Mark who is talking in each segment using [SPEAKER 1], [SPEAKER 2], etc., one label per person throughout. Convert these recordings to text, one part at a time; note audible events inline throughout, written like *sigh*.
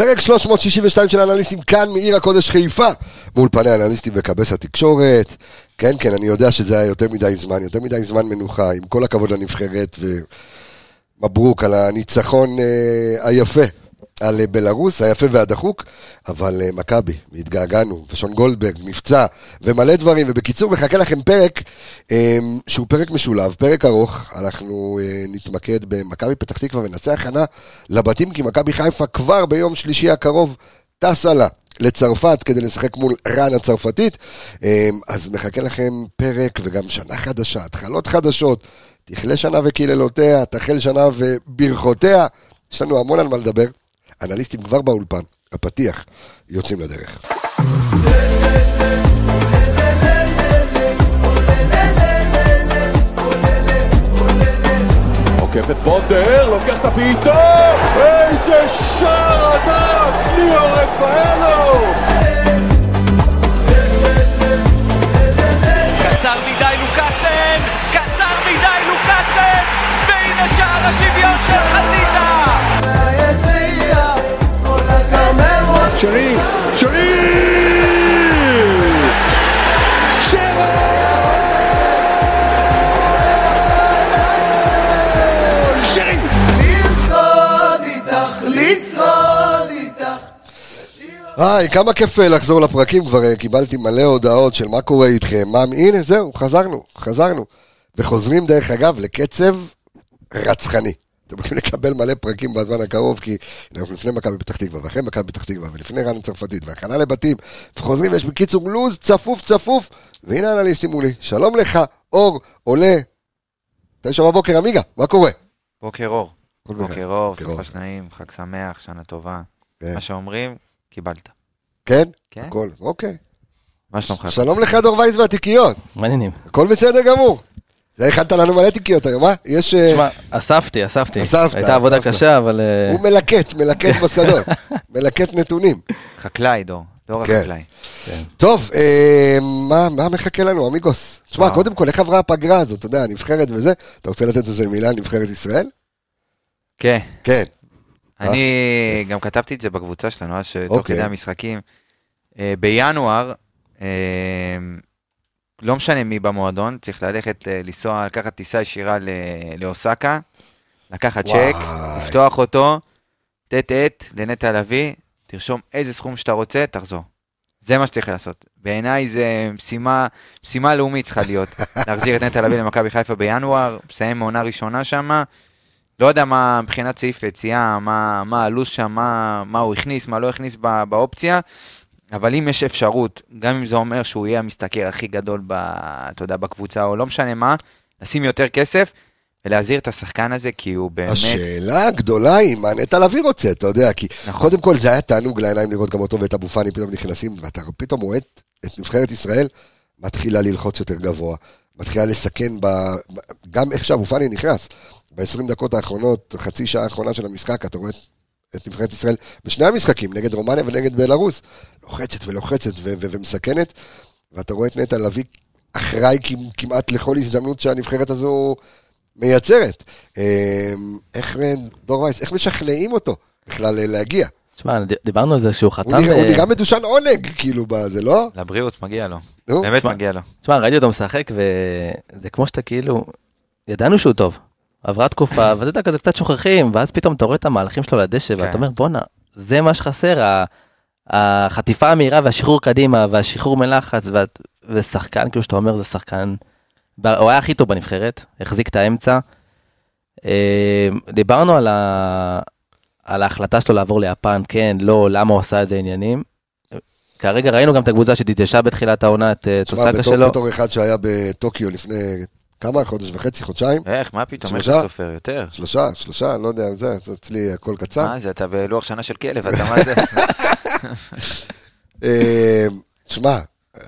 [SPEAKER 1] פרק 362 של אנליסטים כאן מעיר הקודש חיפה, מול פני אנליסטים וכבש התקשורת. כן, כן, אני יודע שזה היה יותר מדי זמן, יותר מדי זמן מנוחה, עם כל הכבוד לנבחרת, ומברוק על הניצחון אה, היפה על אה, בלרוס, היפה והדחוק, אבל אה, מכבי, התגעגענו, ושון גולדברג, מבצע, ומלא דברים, ובקיצור, מחכה לכם פרק אה, שהוא פרק משולב, פרק ארוך, אנחנו אה, נתמקד במכבי פתח תקווה ונעשה הכנה לבתים, כי מכבי חיפה כבר ביום שלישי הקרוב טסה לה. לצרפת כדי לשחק מול רן הצרפתית, אה, אז מחכה לכם פרק וגם שנה חדשה, התחלות חדשות, תכלה שנה וקללותיה, תחל שנה וברכותיה, יש לנו המון על מה לדבר. אנליסטים כבר באולפן, הפתיח, יוצאים לדרך.
[SPEAKER 2] עוקף את פוטר, לוקח את הבעיטה, איזה שער ענק, ליאו רפאלו!
[SPEAKER 3] קצר מדי לוקאסן! קצר מדי לוקאסן! והנה שער השוויון של חזיזה!
[SPEAKER 2] שרי, שרי!
[SPEAKER 1] היי, כמה כיף אה, לחזור לפרקים, כבר אה, קיבלתי מלא הודעות של מה קורה איתכם, מה, הנה, זהו, חזרנו, חזרנו. וחוזרים, דרך אגב, לקצב רצחני. אתם הולכים לקבל מלא פרקים בזמן הקרוב, כי אנחנו לפני מכבי פתח תקווה, ואחרי מכבי פתח תקווה, ולפני רן הצרפתית, והכנה לבתים, וחוזרים, יש בקיצור לוז צפוף צפוף, והנה האנליסטים מולי. שלום לך, אור, עולה, תשע בבוקר, עמיגה, מה קורה?
[SPEAKER 4] בוקר אור. בוקר. אור. סופש נעים, חג שמח, שנה טובה.
[SPEAKER 1] כן.
[SPEAKER 4] מה שאומרים, קיבלת.
[SPEAKER 1] כן?
[SPEAKER 4] כן.
[SPEAKER 1] הכל, אוקיי.
[SPEAKER 4] מה שלומך?
[SPEAKER 1] שלום לך, דור וייס והתיקיות.
[SPEAKER 5] מעניינים.
[SPEAKER 1] הכל בסדר גמור. זה הכנת לנו מלא תיקיות היום, אה? יש... אה,
[SPEAKER 5] תשמע, אספתי, אספתי.
[SPEAKER 1] אספת,
[SPEAKER 5] הייתה עבודה. קשה, אבל... אה,
[SPEAKER 1] הוא מלקט, מלקט בשדות. *laughs* מלקט נתונים.
[SPEAKER 4] חקלאי, דור. דור
[SPEAKER 1] כן.
[SPEAKER 4] החקלאי.
[SPEAKER 1] טוב, אה, מה מה מחכה לנו, אמיגוס? תשמע. קודם כל, איך עברה הפגרה הזאת? אתה יודע, הנבחרת וזה. אתה רוצה לתת איזה מילה על נבחרת ישראל?
[SPEAKER 4] כן.
[SPEAKER 1] כן.
[SPEAKER 4] אני גם כתבתי את זה בקבוצה שלנו, אז שתוך
[SPEAKER 1] אוקיי.
[SPEAKER 4] כדי המשחקים. בינואר, לא משנה מי במועדון, צריך ללכת, אה, לנסוע, לקחת טיסה ישירה לאוסקה, לקחת צ'ק. לפתוח אותו, טט-טט לנטע לביא, תרשום איזה סכום שאתה רוצה, תחזור. זה מה שצריך לעשות. בעיניי זה משימה, משימה לאומית צריכה להיות. *laughs* להחזיר את נטע לביא למכבי חיפה בינואר, מסיים מעונה ראשונה שמה. לא יודע מה מבחינת סעיף יציאה, מה, הלו"ז שם, מה, מה הוא הכניס, מה לא הכניס ב, באופציה, אבל אם יש אפשרות, גם אם זה אומר שהוא יהיה המשתכר הכי גדול, ב, אתה יודע, בקבוצה, או לא משנה מה, לשים יותר כסף ולהזהיר את השחקן הזה, כי הוא באמת...
[SPEAKER 1] השאלה הגדולה היא מה נטע לביא רוצה, אתה יודע, כי
[SPEAKER 4] נכון.
[SPEAKER 1] קודם כל זה היה תענוג לעיניים לראות גם אותו ואת אבו פאני פתאום נכנסים, ואתה פתאום רואה את- נבחרת ישראל מתחילה ללחוץ יותר גבוה, מתחילה לסכן, ב... גם איך שאבו פאני נכנס, ב-20 דקות האחרונות, חצי שעה האחרונה של המשחק, אתה רואה את- את נבחרת ישראל בשני המשחקים, נגד רומניה ונגד בלרוס, לוחצת ולוחצת ו- ו- ומסכנת, ואתה רואה את נטע לביא אחראי כמ- כמעט לכל הזדמנות שהנבחרת הזו מייצרת. אה, איך, דור וייס, איך משכנעים אותו בכלל אה, להגיע?
[SPEAKER 5] תשמע, דיברנו על זה שהוא חתם...
[SPEAKER 1] הוא נראה- הוא
[SPEAKER 5] אה,
[SPEAKER 1] נראה מדושן עונג, כאילו, בזה, לא?
[SPEAKER 4] לבריאות, מגיע לו.
[SPEAKER 1] נו,
[SPEAKER 4] באמת
[SPEAKER 5] תשמע,
[SPEAKER 4] מגיע לו.
[SPEAKER 5] תשמע, ראיתי אותו משחק, וזה כמו שאתה כאילו... ידענו שהוא טוב. עברה תקופה, ואתה יודע, כזה קצת שוכחים, ואז פתאום אתה רואה את המהלכים שלו לדשא,
[SPEAKER 4] כן.
[SPEAKER 5] ואתה אומר, בואנה, זה מה שחסר, החטיפה המהירה והשחרור קדימה, והשחרור מלחץ, וה- ושחקן, כאילו שאתה אומר, זה שחקן... הוא היה הכי טוב בנבחרת, החזיק את האמצע. אה, דיברנו על, ה... על ההחלטה שלו לעבור ליפן, כן, לא, למה הוא עשה את זה עניינים. כרגע ראינו גם את הקבוצה שתתיישבה בתחילת העונה, את אה, טוסקה
[SPEAKER 1] בתור-
[SPEAKER 5] שלו.
[SPEAKER 1] בתור אחד שהיה בטוקיו לפני כמה, חודש וחצי, חודשיים?
[SPEAKER 4] איך, מה פתאום, איך? אתה סופר יותר?
[SPEAKER 1] שלושה, שלושה, לא יודע, זה, זה אצלי הכל קצר.
[SPEAKER 4] מה זה, אתה בלוח שנה של כלב, אתה מה זה? *laughs*
[SPEAKER 1] אה, שמע,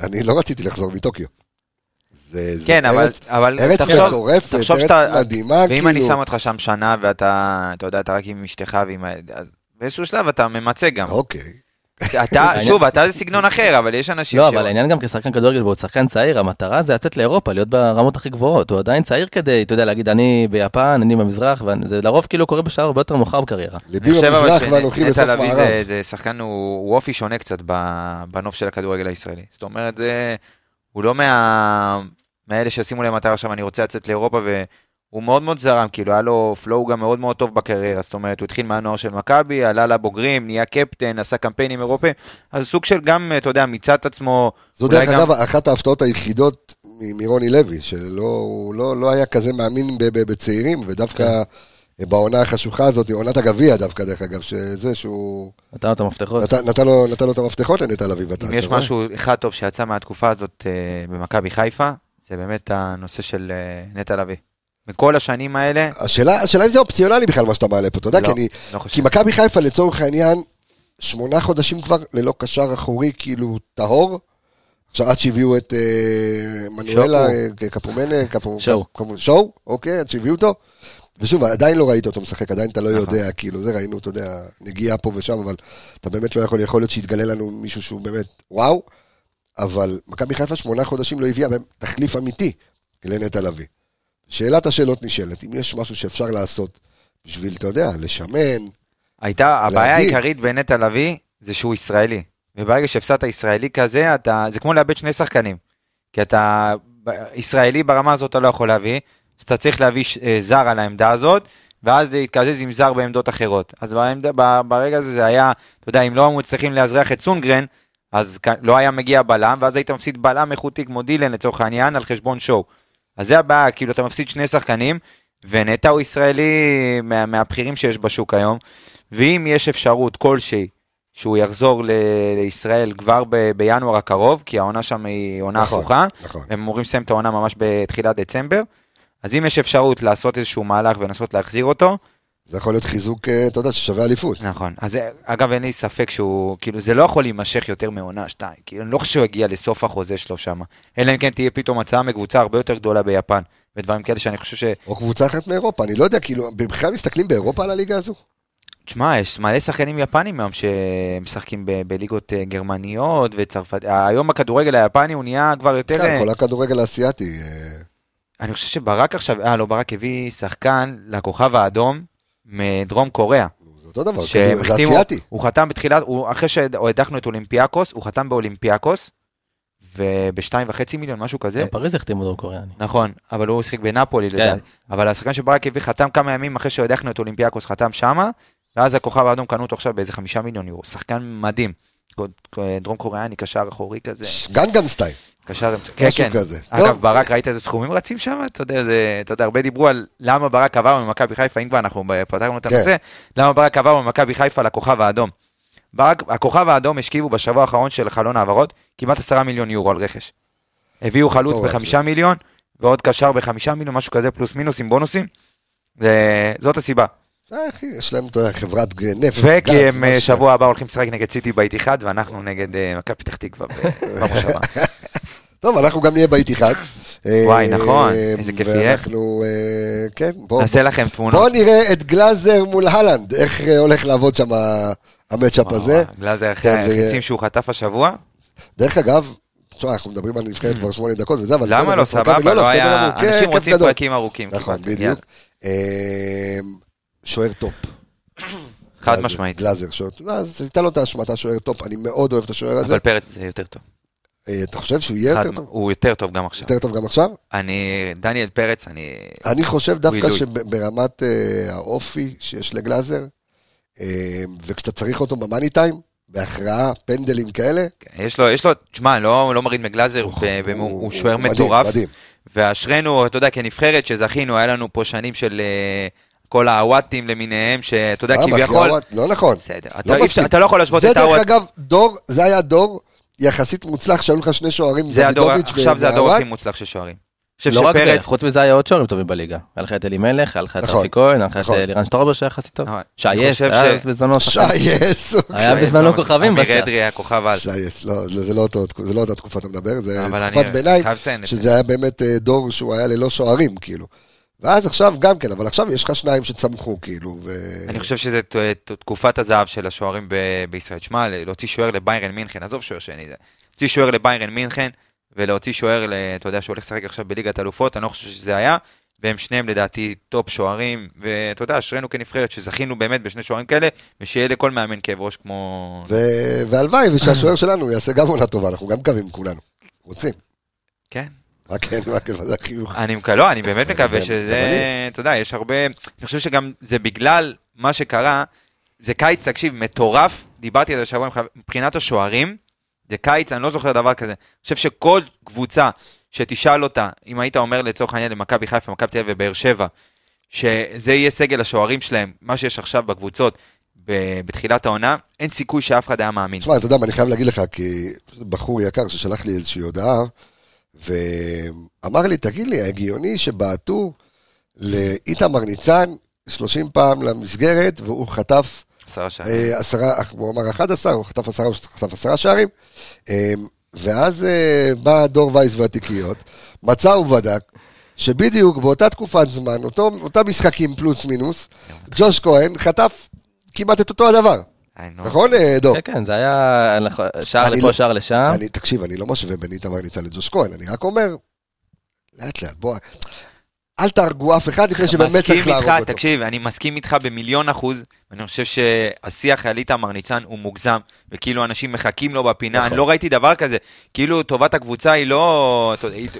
[SPEAKER 1] אני לא רציתי לחזור מטוקיו. זה, זה
[SPEAKER 4] כן, אבל,
[SPEAKER 1] ארץ,
[SPEAKER 4] אבל
[SPEAKER 1] ארץ
[SPEAKER 4] תחשוב,
[SPEAKER 1] מטורפת,
[SPEAKER 4] תחשוב
[SPEAKER 1] ארץ
[SPEAKER 4] שאתה,
[SPEAKER 1] מדהימה,
[SPEAKER 4] ואם
[SPEAKER 1] כאילו.
[SPEAKER 4] אני שם אותך שם שנה ואתה, אתה יודע, אתה רק עם אשתך ועם באיזשהו שלב אתה ממצה גם.
[SPEAKER 1] אוקיי.
[SPEAKER 4] אתה, *laughs* שוב, אתה זה סגנון אחר, אבל יש אנשים
[SPEAKER 5] לא,
[SPEAKER 4] ש-
[SPEAKER 5] אבל העניין גם כשחקן כדורגל והוא שחקן צעיר, המטרה זה לצאת לאירופה, להיות ברמות הכי גבוהות. הוא עדיין צעיר כדי, אתה יודע, להגיד, אני ביפן, אני במזרח, וזה לרוב כאילו קורה בשלב הרבה יותר מאוחר בקריירה.
[SPEAKER 1] ליבי
[SPEAKER 4] אני חושב אבל
[SPEAKER 1] במזרח ואנוכי בסוף מערב.
[SPEAKER 4] זה- זה שחקן, הוא הוא אופי שונה קצת ב- בנוף של הכדורגל הישראלי. זאת אומרת, זה... הוא לא מה... מאלה שישימו להם מטרה עכשיו, אני רוצה לצאת לאירופה, והוא מאוד מאוד זרם, כאילו, היה לו פלואו גם מאוד מאוד טוב בקריירה. זאת אומרת, הוא התחיל מהנוער של מכבי, עלה לבוגרים, נהיה קפטן, עשה קמפיינים אירופאים, אז סוג של גם, אתה יודע, מיצה את עצמו.
[SPEAKER 1] זו דרך
[SPEAKER 4] גם-
[SPEAKER 1] אגב אחת ההפתעות היחידות מ- מרוני לוי, שלא הוא לא, לא היה כזה מאמין ב- ב- בצעירים, ודווקא
[SPEAKER 4] כן.
[SPEAKER 1] בעונה החשוכה הזאת, עונת הגביע דווקא דרך אגב, שזה שהוא
[SPEAKER 5] נתן לו את המפתחות.
[SPEAKER 1] נתן, נתן, לו, נתן לו את המפתחות לנטע לביא. ואתה-
[SPEAKER 4] אם יש
[SPEAKER 1] רואה?
[SPEAKER 4] משהו אחד טוב שיצא מהתקופה הזאת אה, במכבי חיפה, זה באמת הנושא של אה, נטע לביא. בכל השנים האלה,
[SPEAKER 1] השאלה, השאלה אם זה אופציונלי בכלל מה שאתה מעלה פה, אתה יודע,
[SPEAKER 4] לא,
[SPEAKER 1] כי, אני,
[SPEAKER 4] לא
[SPEAKER 1] כי. מכבי חיפה לצורך העניין, שמונה חודשים כבר ללא קשר אחורי כאילו טהור. עכשיו עד שהביאו את אה, מנואלה. אה, קפומנה, קפו-
[SPEAKER 5] שואו.
[SPEAKER 1] אוקיי, עד שהביאו אותו. ושוב, עדיין לא ראית אותו משחק, עדיין אתה לא
[SPEAKER 4] נכון.
[SPEAKER 1] יודע, כאילו, זה ראינו, אתה יודע, נגיעה פה ושם, אבל אתה באמת לא יכול, יכול להיות שיתגלה לנו מישהו שהוא באמת וואו, אבל מכבי חיפה שמונה חודשים לא הביאה תחליף אמיתי לנטע לביא. שאלת השאלות נשאלת, אם יש משהו שאפשר לעשות בשביל, אתה יודע, לשמן,
[SPEAKER 4] הייתה, הבעיה
[SPEAKER 1] להגיד.
[SPEAKER 4] העיקרית בנטע לביא זה שהוא ישראלי. וברגע שהפסדת ישראלי כזה, אתה, זה כמו לאבד שני שחקנים. כי אתה ישראלי ברמה הזאת אתה לא יכול להביא, אז אתה צריך להביא ש- אה, זר על העמדה הזאת, ואז להתקזז עם זר בעמדות אחרות. אז בעמדה, ב- ברגע הזה זה היה, אתה יודע, אם לא היו מצליחים לאזרח את סונגרן, אז לא היה מגיע בלם, ואז היית מפסיד בלם איכותי כמו דילן לצורך העניין, על חשבון שואו. אז זה הבעיה, כאילו אתה מפסיד שני שחקנים, ונטע הוא ישראלי מה, מהבכירים שיש בשוק היום, ואם יש אפשרות כלשהי שהוא יחזור ל- לישראל כבר ב- בינואר הקרוב, כי העונה שם היא עונה
[SPEAKER 1] נכון,
[SPEAKER 4] הפוכה,
[SPEAKER 1] נכון.
[SPEAKER 4] הם אמורים לסיים את העונה ממש בתחילת דצמבר, אז אם יש אפשרות לעשות איזשהו מהלך ולנסות להחזיר אותו,
[SPEAKER 1] זה יכול להיות חיזוק, אה, אתה יודע, ששווה אליפות.
[SPEAKER 4] נכון. אז זה- אגב, אין לי ספק שהוא, כאילו, זה לא יכול להימשך יותר מעונה שתיים. כאילו, אני לא חושב שהוא יגיע לסוף החוזה שלו שם. אלא אם כן תהיה פתאום הצעה מקבוצה הרבה יותר גדולה ביפן, ודברים כאלה שאני חושב ש...
[SPEAKER 1] או קבוצה אחרת מאירופה, אני לא יודע, כאילו, בכלל מסתכלים באירופה על הליגה הזו?
[SPEAKER 4] תשמע, יש מלא שחקנים יפנים היום שמשחקים ב- בליגות אה, גרמניות וצרפת... היום הכדורגל היפני הוא נהיה כבר יותר...
[SPEAKER 1] כן,
[SPEAKER 4] אה,
[SPEAKER 1] כל הכדורגל האסייתי. אה,
[SPEAKER 4] אני חושב שברק עכשיו, אה, לא, ברק הביא שחקן לכוכב האדום מדרום קוריאה.
[SPEAKER 1] זה אותו דבר, כאילו, זה אסייתי.
[SPEAKER 4] הוא חתם בתחילת, הוא, אחרי שהדחנו את אולימפיאקוס, הוא חתם באולימפיאקוס, ובשתיים וחצי מיליון, משהו כזה.
[SPEAKER 5] גם פריז החתימו דרום קוריאני.
[SPEAKER 4] נכון, אבל הוא שיחק בנפולי,
[SPEAKER 5] כן.
[SPEAKER 4] לדעתי. אבל השחקן שברק הביא חתם כמה ימים אחרי שהדחנו את אולימפיאקוס, חתם שמה, ואז הכוכב האדום קנו אותו עכשיו באיזה חמישה מיליון יורו. שחקן מדהים. דרום קוריאני, קשר אחורי כזה.
[SPEAKER 1] גנגם סטייל,
[SPEAKER 4] קשר, כן,
[SPEAKER 1] משהו
[SPEAKER 4] כן.
[SPEAKER 1] כזה.
[SPEAKER 4] אגב,
[SPEAKER 1] טוב.
[SPEAKER 4] ברק, ראית איזה סכומים רצים שם? אתה יודע, זה, אתה יודע, הרבה דיברו על למה ברק עבר ממכבי חיפה, אם כבר אנחנו פתרנו את
[SPEAKER 1] כן.
[SPEAKER 4] הנושא, למה ברק עבר ממכבי חיפה לכוכב האדום. ברק, הכוכב האדום השכיבו בשבוע האחרון של חלון העברות כמעט עשרה מיליון יורו על רכש. הביאו חלוץ בחמישה מיליון, ועוד קשר בחמישה מיליון, משהו כזה, פלוס מינוס עם בונוסים. ו- זאת הסיבה.
[SPEAKER 1] אה, אחי, יש להם, אתה יודע, חברת ג- נפט,
[SPEAKER 4] וכי הם אה. שבוע הבא הולכים לשחק נגד סיטי באיתיחד, ואנחנו נגד אה, מכבי פתח תקווה במושבה. *laughs*
[SPEAKER 1] טוב, אנחנו גם נהיה באיתיחד.
[SPEAKER 4] וואי,
[SPEAKER 1] אה,
[SPEAKER 4] נכון, איזה כיף יהיה.
[SPEAKER 1] ואנחנו, אה, כן, בואו
[SPEAKER 4] נעשה לכם תמונות.
[SPEAKER 1] בוא נראה את גלאזר מול הלנד, איך אה, הולך לעבוד שם המצ'אפ הזה.
[SPEAKER 4] גלאזר אחרי
[SPEAKER 1] כן, יהיה-
[SPEAKER 4] החיצים שהוא חטף השבוע.
[SPEAKER 1] דרך אגב, תשמע, אנחנו מדברים על נבחרת כבר שמונה דקות וזה, אבל...
[SPEAKER 4] למה לא, סבבה, לא
[SPEAKER 1] בסדר
[SPEAKER 4] היה...
[SPEAKER 1] גמור, כן,
[SPEAKER 4] אנשים
[SPEAKER 1] כיף
[SPEAKER 4] רוצים. פרקים ארוכים.
[SPEAKER 1] נכון, בדיוק. שוער top.
[SPEAKER 4] חד משמעית.
[SPEAKER 1] גלאזר, שוער top. לא, אז תיתן לו את האשמה, אתה שוער top, אני מאוד אוהב את השוער הזה.
[SPEAKER 4] אבל פרץ זה יותר טוב.
[SPEAKER 1] אה, אתה חושב שהוא יהיה יותר טוב?
[SPEAKER 4] הוא יותר טוב גם עכשיו.
[SPEAKER 1] יותר טוב גם עכשיו?
[SPEAKER 4] אני... דניאל פרץ, אני...
[SPEAKER 1] אני חושב דווקא. שברמת אה, האופי שיש לגלאזר, אה, וכשאתה צריך אותו במאני טיים, בהכרעה, פנדלים כאלה,
[SPEAKER 4] יש לו, יש לו, תשמע, לא לא מוריד מגלאזר,
[SPEAKER 1] הוא-
[SPEAKER 4] שוער
[SPEAKER 1] מדהים,
[SPEAKER 4] מטורף.
[SPEAKER 1] מדהים.
[SPEAKER 4] ואשרינו, אתה יודע, כנבחרת שזכינו, היה לנו פה שנים של כל הוואטים למיניהם, שאתה יודע, כביכול...
[SPEAKER 1] לא נכון.
[SPEAKER 4] בסדר,
[SPEAKER 1] לא
[SPEAKER 4] אתה לא יכול להשוות
[SPEAKER 1] זה
[SPEAKER 4] את
[SPEAKER 1] דרך
[SPEAKER 4] הוואט...
[SPEAKER 1] אגב, דור, זה היה דור יחסית מוצלח, שהיו לך שני שוערים,
[SPEAKER 4] זה הדור,
[SPEAKER 1] דוידוביץ'
[SPEAKER 4] עכשיו זה הדור. הכי מוצלח של שוערים.
[SPEAKER 5] לא רק זה, חוץ מזה היה עוד שוערים טובים בליגה. היה לך את אלימלך, היה לך את
[SPEAKER 1] נכון,
[SPEAKER 5] רפי כהן, היה לך את
[SPEAKER 1] נכון.
[SPEAKER 5] אה, לירן שטרובר שהיה יחסית טוב.
[SPEAKER 4] נכון.
[SPEAKER 5] שי
[SPEAKER 4] אני
[SPEAKER 5] יס,
[SPEAKER 4] חושב
[SPEAKER 5] היה בזמנו שחקן.
[SPEAKER 1] שי יס,
[SPEAKER 5] היה
[SPEAKER 1] אוקיי.
[SPEAKER 5] בזמנו כוכבים
[SPEAKER 4] אמיר
[SPEAKER 5] בשער.
[SPEAKER 4] אדרי היה כוכב על.
[SPEAKER 1] שי יס, לא, זה לא זה לא אותה תקופה אתה מדבר, זה תקופת ביניים. שזה היה באמת אה, דור שהוא היה ללא שוערים, כאילו. ואז עכשיו גם כן, אבל עכשיו יש לך שניים שצמחו, כאילו, ו...
[SPEAKER 4] אני חושב ת- תקופת הזהב של השוערים ב- בישראל. שמע, להוציא שוער לביירן מינכן, עזוב שוער שני זה. להוציא שוער לביירן מינכן, ולהוציא שוער, אתה יודע, שהולך לשחק עכשיו בליגת אלופות, אני לא חושב שזה היה, והם שניהם לדעתי top שוערים, ואתה יודע, אשרינו כנבחרת שזכינו באמת בשני שוערים כאלה, ושיהיה לכל מאמן כאב ראש כמו...
[SPEAKER 1] ו- והלוואי ושהשוער שלנו יעשה גם עונה טובה, אנחנו גם מקווים כולנו. רוצים.
[SPEAKER 4] כן.
[SPEAKER 1] מה כן, מה כן, מה זה החיוך?
[SPEAKER 4] אני מקווה, לא, אני באמת מקווה
[SPEAKER 1] גם-
[SPEAKER 4] שזה. אתה יודע, יש הרבה, אני חושב שגם זה בגלל מה שקרה, זה קיץ, תקשיב, מטורף, דיברתי על זה חבר- מבחינת השוערים, זה קיץ, אני לא זוכר דבר כזה. אני חושב שכל קבוצה שתשאל אותה, אם היית אומר לצורך העניין למכבי חיפה, מכבי תל אביב ובאר שבע, שזה יהיה סגל השוערים שלהם, מה שיש עכשיו בקבוצות בתחילת העונה, אין סיכוי שאף אחד היה מאמין.
[SPEAKER 1] תשמע, אתה יודע מה, אני חייב להגיד לך, כי בחור יקר ששלח לי איזושהי הודעה, ואמר לי, תגיד לי, הגיוני שבעטו לאיתמר ניצן 30 פעם למסגרת, והוא חטף
[SPEAKER 4] עשרה שערים.
[SPEAKER 1] אה, עשרה, הוא אמר 11, הוא חטף עשרה, הוא חטף עשרה שערים, אה, ואז אה, בא דור וייס והתיקיות, מצא ובדק, שבדיוק באותה תקופת זמן, אותו, אותם משחקים פלוס מינוס, ג'וש כהן חטף כמעט את אותו הדבר. נכון, אה, דור?
[SPEAKER 5] כן, כן, זה היה שער
[SPEAKER 1] אני
[SPEAKER 5] לפה,
[SPEAKER 1] לא-
[SPEAKER 5] שער לשם.
[SPEAKER 1] אני, תקשיב, אני לא משווה בין איתמר ניצן לג'וש כהן, אני רק אומר, לאט לאט, בוא, אל תהרגו אף אחד לפני שבאמת צריך להרוג אותו.
[SPEAKER 4] תקשיב, אני מסכים איתך במיליון אחוז, ואני חושב שהשיח על איתמר ניצן הוא מוגזם, וכאילו אנשים מחכים לו בפינה,
[SPEAKER 1] נכון.
[SPEAKER 4] אני לא ראיתי דבר כזה, כאילו טובת הקבוצה היא לא,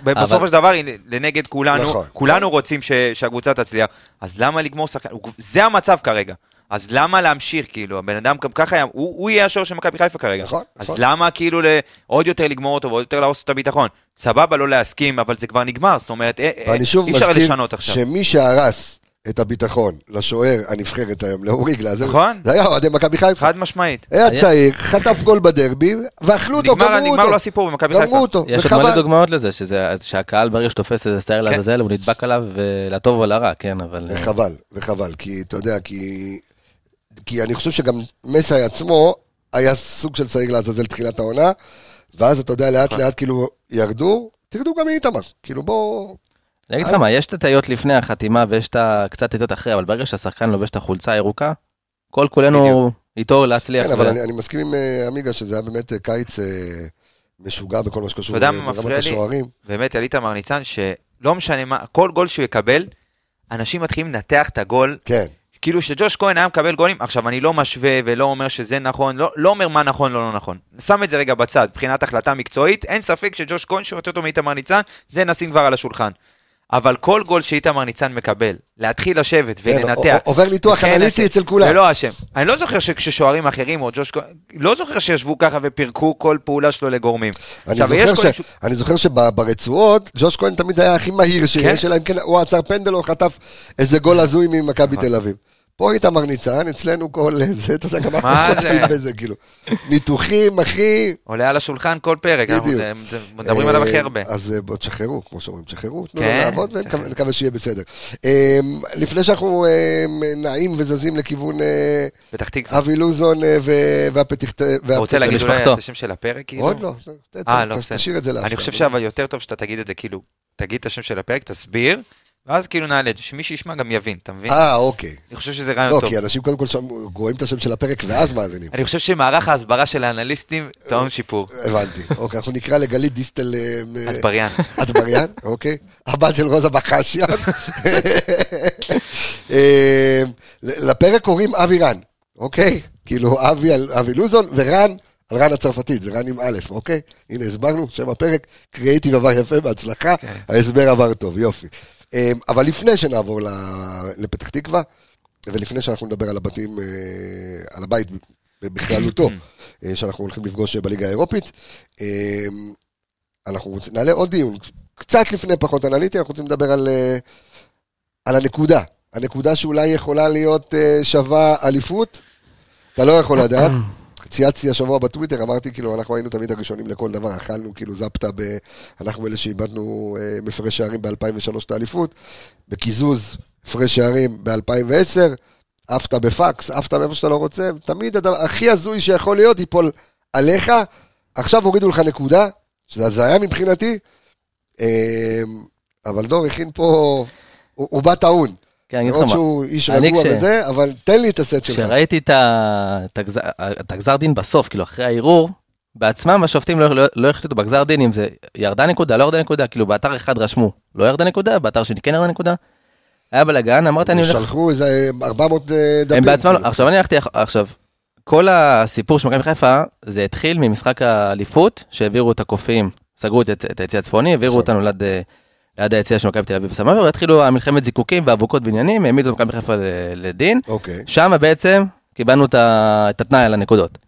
[SPEAKER 4] בסופו של דבר היא לנגד כולנו,
[SPEAKER 1] נכון.
[SPEAKER 4] כולנו רוצים ש- שהקבוצה תצליח, אז למה לגמור שחקן, זה המצב כרגע. אז למה להמשיך, כאילו, הבן אדם גם ככה, היה- הוא, הוא יהיה השוער של מכבי חיפה כרגע.
[SPEAKER 1] נכון,
[SPEAKER 4] אז
[SPEAKER 1] נכון.
[SPEAKER 4] למה כאילו עוד יותר לגמור אותו ועוד יותר להרוס את הביטחון? סבבה, לא להסכים, אבל זה כבר נגמר, זאת אומרת, אה, אה,
[SPEAKER 1] ואני שוב
[SPEAKER 4] אי אפשר לשנות עכשיו.
[SPEAKER 1] שמי שהרס את הביטחון לשוער הנבחרת היום, לאורי גלאזר,
[SPEAKER 4] נכון.
[SPEAKER 1] זה היה אוהדי מכבי חיפה.
[SPEAKER 4] חד משמעית.
[SPEAKER 1] היה צעיר, חטף גול בדרבי, ואכלו אותו, גמרו
[SPEAKER 4] נגמר לו
[SPEAKER 1] אותו.
[SPEAKER 4] הסיפור במכבי חיפה.
[SPEAKER 1] גמרו אותו,
[SPEAKER 5] יש עוד מלא. דוגמאות לזה, שזה, שהקהל ברגע שתופס איזה שער
[SPEAKER 4] כן.
[SPEAKER 5] לעזאזל, הוא נדבק עליו, לטוב או לרע, כן, אבל... אה,
[SPEAKER 1] וחבל, וחבל, כי אתה יודע, כי... כי אני חושב שגם מסי עצמו היה סוג של צעיר לעזאזל תחילת העונה, ואז אתה יודע, לאט
[SPEAKER 4] נכון.
[SPEAKER 1] לאט כאילו ירדו, תרדו גם מאיתמר. כאילו בוא...
[SPEAKER 5] אני אגיד לך מה, יש את הטעיות לפני החתימה ויש את הקצת טעיות אחרי, אבל ברגע שהשחקן לובש את החולצה הירוקה, כל כולנו איתו להצליח.
[SPEAKER 1] כן, אבל אני, מסכים עם אה, עמיגה שזה היה באמת אה, קיץ אה, משוגע בכל מה שקשור
[SPEAKER 4] אתה יודע
[SPEAKER 1] ל-
[SPEAKER 4] מה מפריע
[SPEAKER 1] ברמת
[SPEAKER 4] לי?
[SPEAKER 1] השוערים.
[SPEAKER 4] באמת, על איתמר ניצן, שלא משנה מה, כל גול שהוא יקבל, אנשים מתחילים לנתח את הגול,
[SPEAKER 1] כן,
[SPEAKER 4] כאילו שג'וש כהן היה מקבל גולים, עכשיו אני לא משווה ולא אומר שזה נכון, לא, לא אומר מה נכון, לא לא נכון. שם את זה רגע בצד, מבחינת החלטה מקצועית, אין ספק שג'וש כהן יותר טוב מאיתמר ניצן, זה נשים כבר על השולחן. אבל כל גול שאיתמר ניצן מקבל, להתחיל לשבת
[SPEAKER 1] כן,
[SPEAKER 4] ולנתח,
[SPEAKER 1] עובר ניתוח אנליטי אצל כולם.
[SPEAKER 4] ולא אשם. אני לא זוכר שכששוערים אחרים או ג'וש כהן, לא זוכר שישבו ככה ופירקו כל פעולה שלו לגורמים.
[SPEAKER 1] אני זוכר, שברצועות, ג'וש כהן תמיד היה הכי מהיר שיש,
[SPEAKER 4] כן.
[SPEAKER 1] אלא אם כן הוא עצר פנדל או חטף איזה גול הזוי ממכבי
[SPEAKER 4] נכון.
[SPEAKER 1] תל אביב. פה איתמר ניצן, אצלנו כל זה, אתה יודע, גם אנחנו
[SPEAKER 4] זה?
[SPEAKER 1] בזה, כאילו. ניתוחים, אחי.
[SPEAKER 4] עולה על השולחן כל פרק, אנחנו
[SPEAKER 1] בדיוק.
[SPEAKER 4] מדברים עליו הכי
[SPEAKER 1] אה,
[SPEAKER 4] הרבה.
[SPEAKER 1] אז אה, בוא תשחררו, כמו שאומרים, תשחררו, תנו לו
[SPEAKER 4] כן,
[SPEAKER 1] לעבוד. ונקווה שיהיה בסדר. אה, לפני שאנחנו אה, נעים וזזים לכיוון אה,
[SPEAKER 4] פתח תקווה.
[SPEAKER 1] אבי לוזון והפתיחת...
[SPEAKER 4] אתה רוצה להגיד אולי. את השם של הפרק? כאילו?
[SPEAKER 1] עוד לא,
[SPEAKER 4] אה, לא.
[SPEAKER 1] תשאיר את זה לאף
[SPEAKER 4] אני. חושב שאבל יותר טוב שאתה תגיד את זה, כאילו, תגיד את השם של הפרק, תסביר, ואז כאילו נעלה את זה, שמי שישמע גם יבין, אתה מבין?
[SPEAKER 1] אה, אוקיי.
[SPEAKER 4] אני חושב שזה רעיון
[SPEAKER 1] לא,
[SPEAKER 4] טוב.
[SPEAKER 1] כי אנשים קודם כל שם רואים את השם של הפרק ואז מאזינים.
[SPEAKER 4] אני חושב שמערך ההסברה של האנליסטים טעון שיפור.
[SPEAKER 1] הבנתי. אוקיי, אנחנו נקרא לגלית דיסטל... אה, מ-
[SPEAKER 4] אטבריאן.
[SPEAKER 1] אטבריאן, אוקיי. הבת של רוזה בחשיון. *laughs* אה, לפרק קוראים אבי רן, אוקיי? כאילו אבי על אבי לוזון ורן על רן הצרפתית, זה רן עם א', אוקיי? הנה הסברנו, שם הפרק, קריאיטיב עבר יפה, בהצלחה, ההסבר עבר טוב, יופי. אה, אבל לפני שנעבור ל- לפתח תקווה, ולפני שאנחנו נדבר על הבתים, אה, על הבית בכללותו, *coughs* אה, שאנחנו הולכים לפגוש בליגה האירופית, אה, אנחנו רוצים, נעלה עוד דיון, קצת לפני פחות אנליטי, אנחנו רוצים לדבר על, אה, על הנקודה. הנקודה שאולי יכולה להיות שווה אליפות, אתה לא יכול לדעת. *coughs* צייצתי השבוע בטוויטר, אמרתי כאילו, אנחנו היינו תמיד הראשונים לכל דבר, אכלנו כאילו זפטה, ב... אנחנו אלה שאיבדנו אה, מפרש שערים ב-2003 את האליפות, בקיזוז הפרש שערים ב-2010, עפת בפקס, עפת מאיפה שאתה לא רוצה, תמיד הדבר הכי הזוי שיכול להיות ייפול עליך, עכשיו הורידו לך נקודה, שזה הזיה מבחינתי, אה, אבל דור הכין פה הוא הוא בא טעון.
[SPEAKER 5] כן, אני אגיד לך מה.
[SPEAKER 1] שהוא איש רגוע
[SPEAKER 5] כש-
[SPEAKER 1] וזה, אבל תן לי את הסט שלך.
[SPEAKER 5] כשראיתי את הגזר דין בסוף, כאילו אחרי הערעור, בעצמם השופטים לא- לא לא החליטו בגזר דין אם זה ירדה נקודה, לא ירדה נקודה, כאילו באתר אחד רשמו לא ירדה נקודה, באתר שני כן ירדה נקודה. היה בלאגן, אמרתי אני הולך...
[SPEAKER 1] שלחו איזה 400 אה, דפים.
[SPEAKER 5] הם בעצמם,
[SPEAKER 1] כאילו.
[SPEAKER 5] עכשיו אני הלכתי, עכשיו, כל הסיפור של מכבי חיפה, זה התחיל ממשחק האליפות, שהעבירו את הקופים, סגרו את, את היציא הצפוני, העבירו. אותנו ליד, ליד היציאה של מכבי תל אביב בסמאבר, והתחילו המלחמת זיקוקים ואבוקות בעניינים, העמידו את מכבי חיפה לדין,
[SPEAKER 1] אוקיי.
[SPEAKER 5] שם בעצם קיבלנו את, התנאי על הנקודות.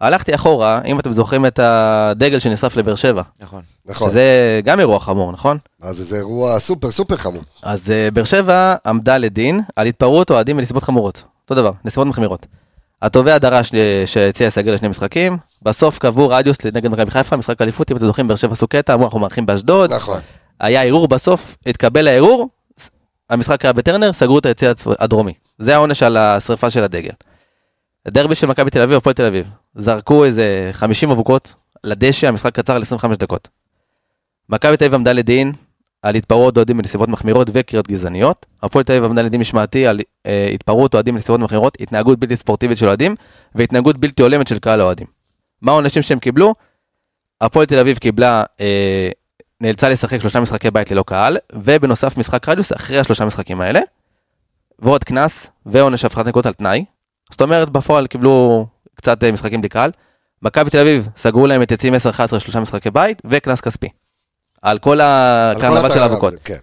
[SPEAKER 5] הלכתי אחורה, אם אתם זוכרים את הדגל שנשרף לבאר שבע,
[SPEAKER 4] נכון.
[SPEAKER 1] נכון.
[SPEAKER 5] שזה גם אירוע חמור, נכון?
[SPEAKER 1] אז זה אירוע סופר סופר חמור.
[SPEAKER 5] אז אה, באר שבע עמדה לדין על התפרעות אוהדים בנסיבות חמורות. אותו דבר, נסיבות מחמירות. התובע דרש שהציע לסגל לשני משחקים, בסוף קבעו רדיוס נגד מכבי חיפה, משחק אליפות, אם אתם זוכרים, באר שבע עשו קטע, אמרו אנחנו מארחים באשדוד,
[SPEAKER 1] נכון.
[SPEAKER 5] היה ערעור בסוף, התקבל הערעור, המשחק היה בטרנר, סגרו את היציע הצפ- הדרומי. זה העונש על השרפה של הדגל. הדרבי של מכבי תל אביב, הפועל תל אביב, זרקו איזה 50 אבוקות לדשא, המשחק קצר על 25 דקות. מכבי תל אביב עמדה לדין על התפרעות אוהדים בנסיבות מחמירות וקריאות גזעניות. הפועל תל אביב עמדה לדין משמעתי על אה, התפרעות אוהדים בנסיבות מחמירות, התנהגות בלתי ספורטיבית של אוהדים והתנהגות בלתי הולמת של קהל האוהדים. מה העונשים שהם קיבלו? הפועל תל אביב קיבלה, אה, נאלצה לשחק שלושה משחקי בית ללא קהל, ובנוסף משחק רדיוס אחרי השלושה משחקים האלה, ועוד קנס ועונש הפחת נקודות על תנאי. זאת אומרת בפועל קיבלו קצת אה, משחקים בלי קהל. מכבי תל אביב סגרו להם את יציאים 10-11 שלושה משחקי בית וקנס כספי. על כל הקרנבל של האבוקות.
[SPEAKER 1] כן.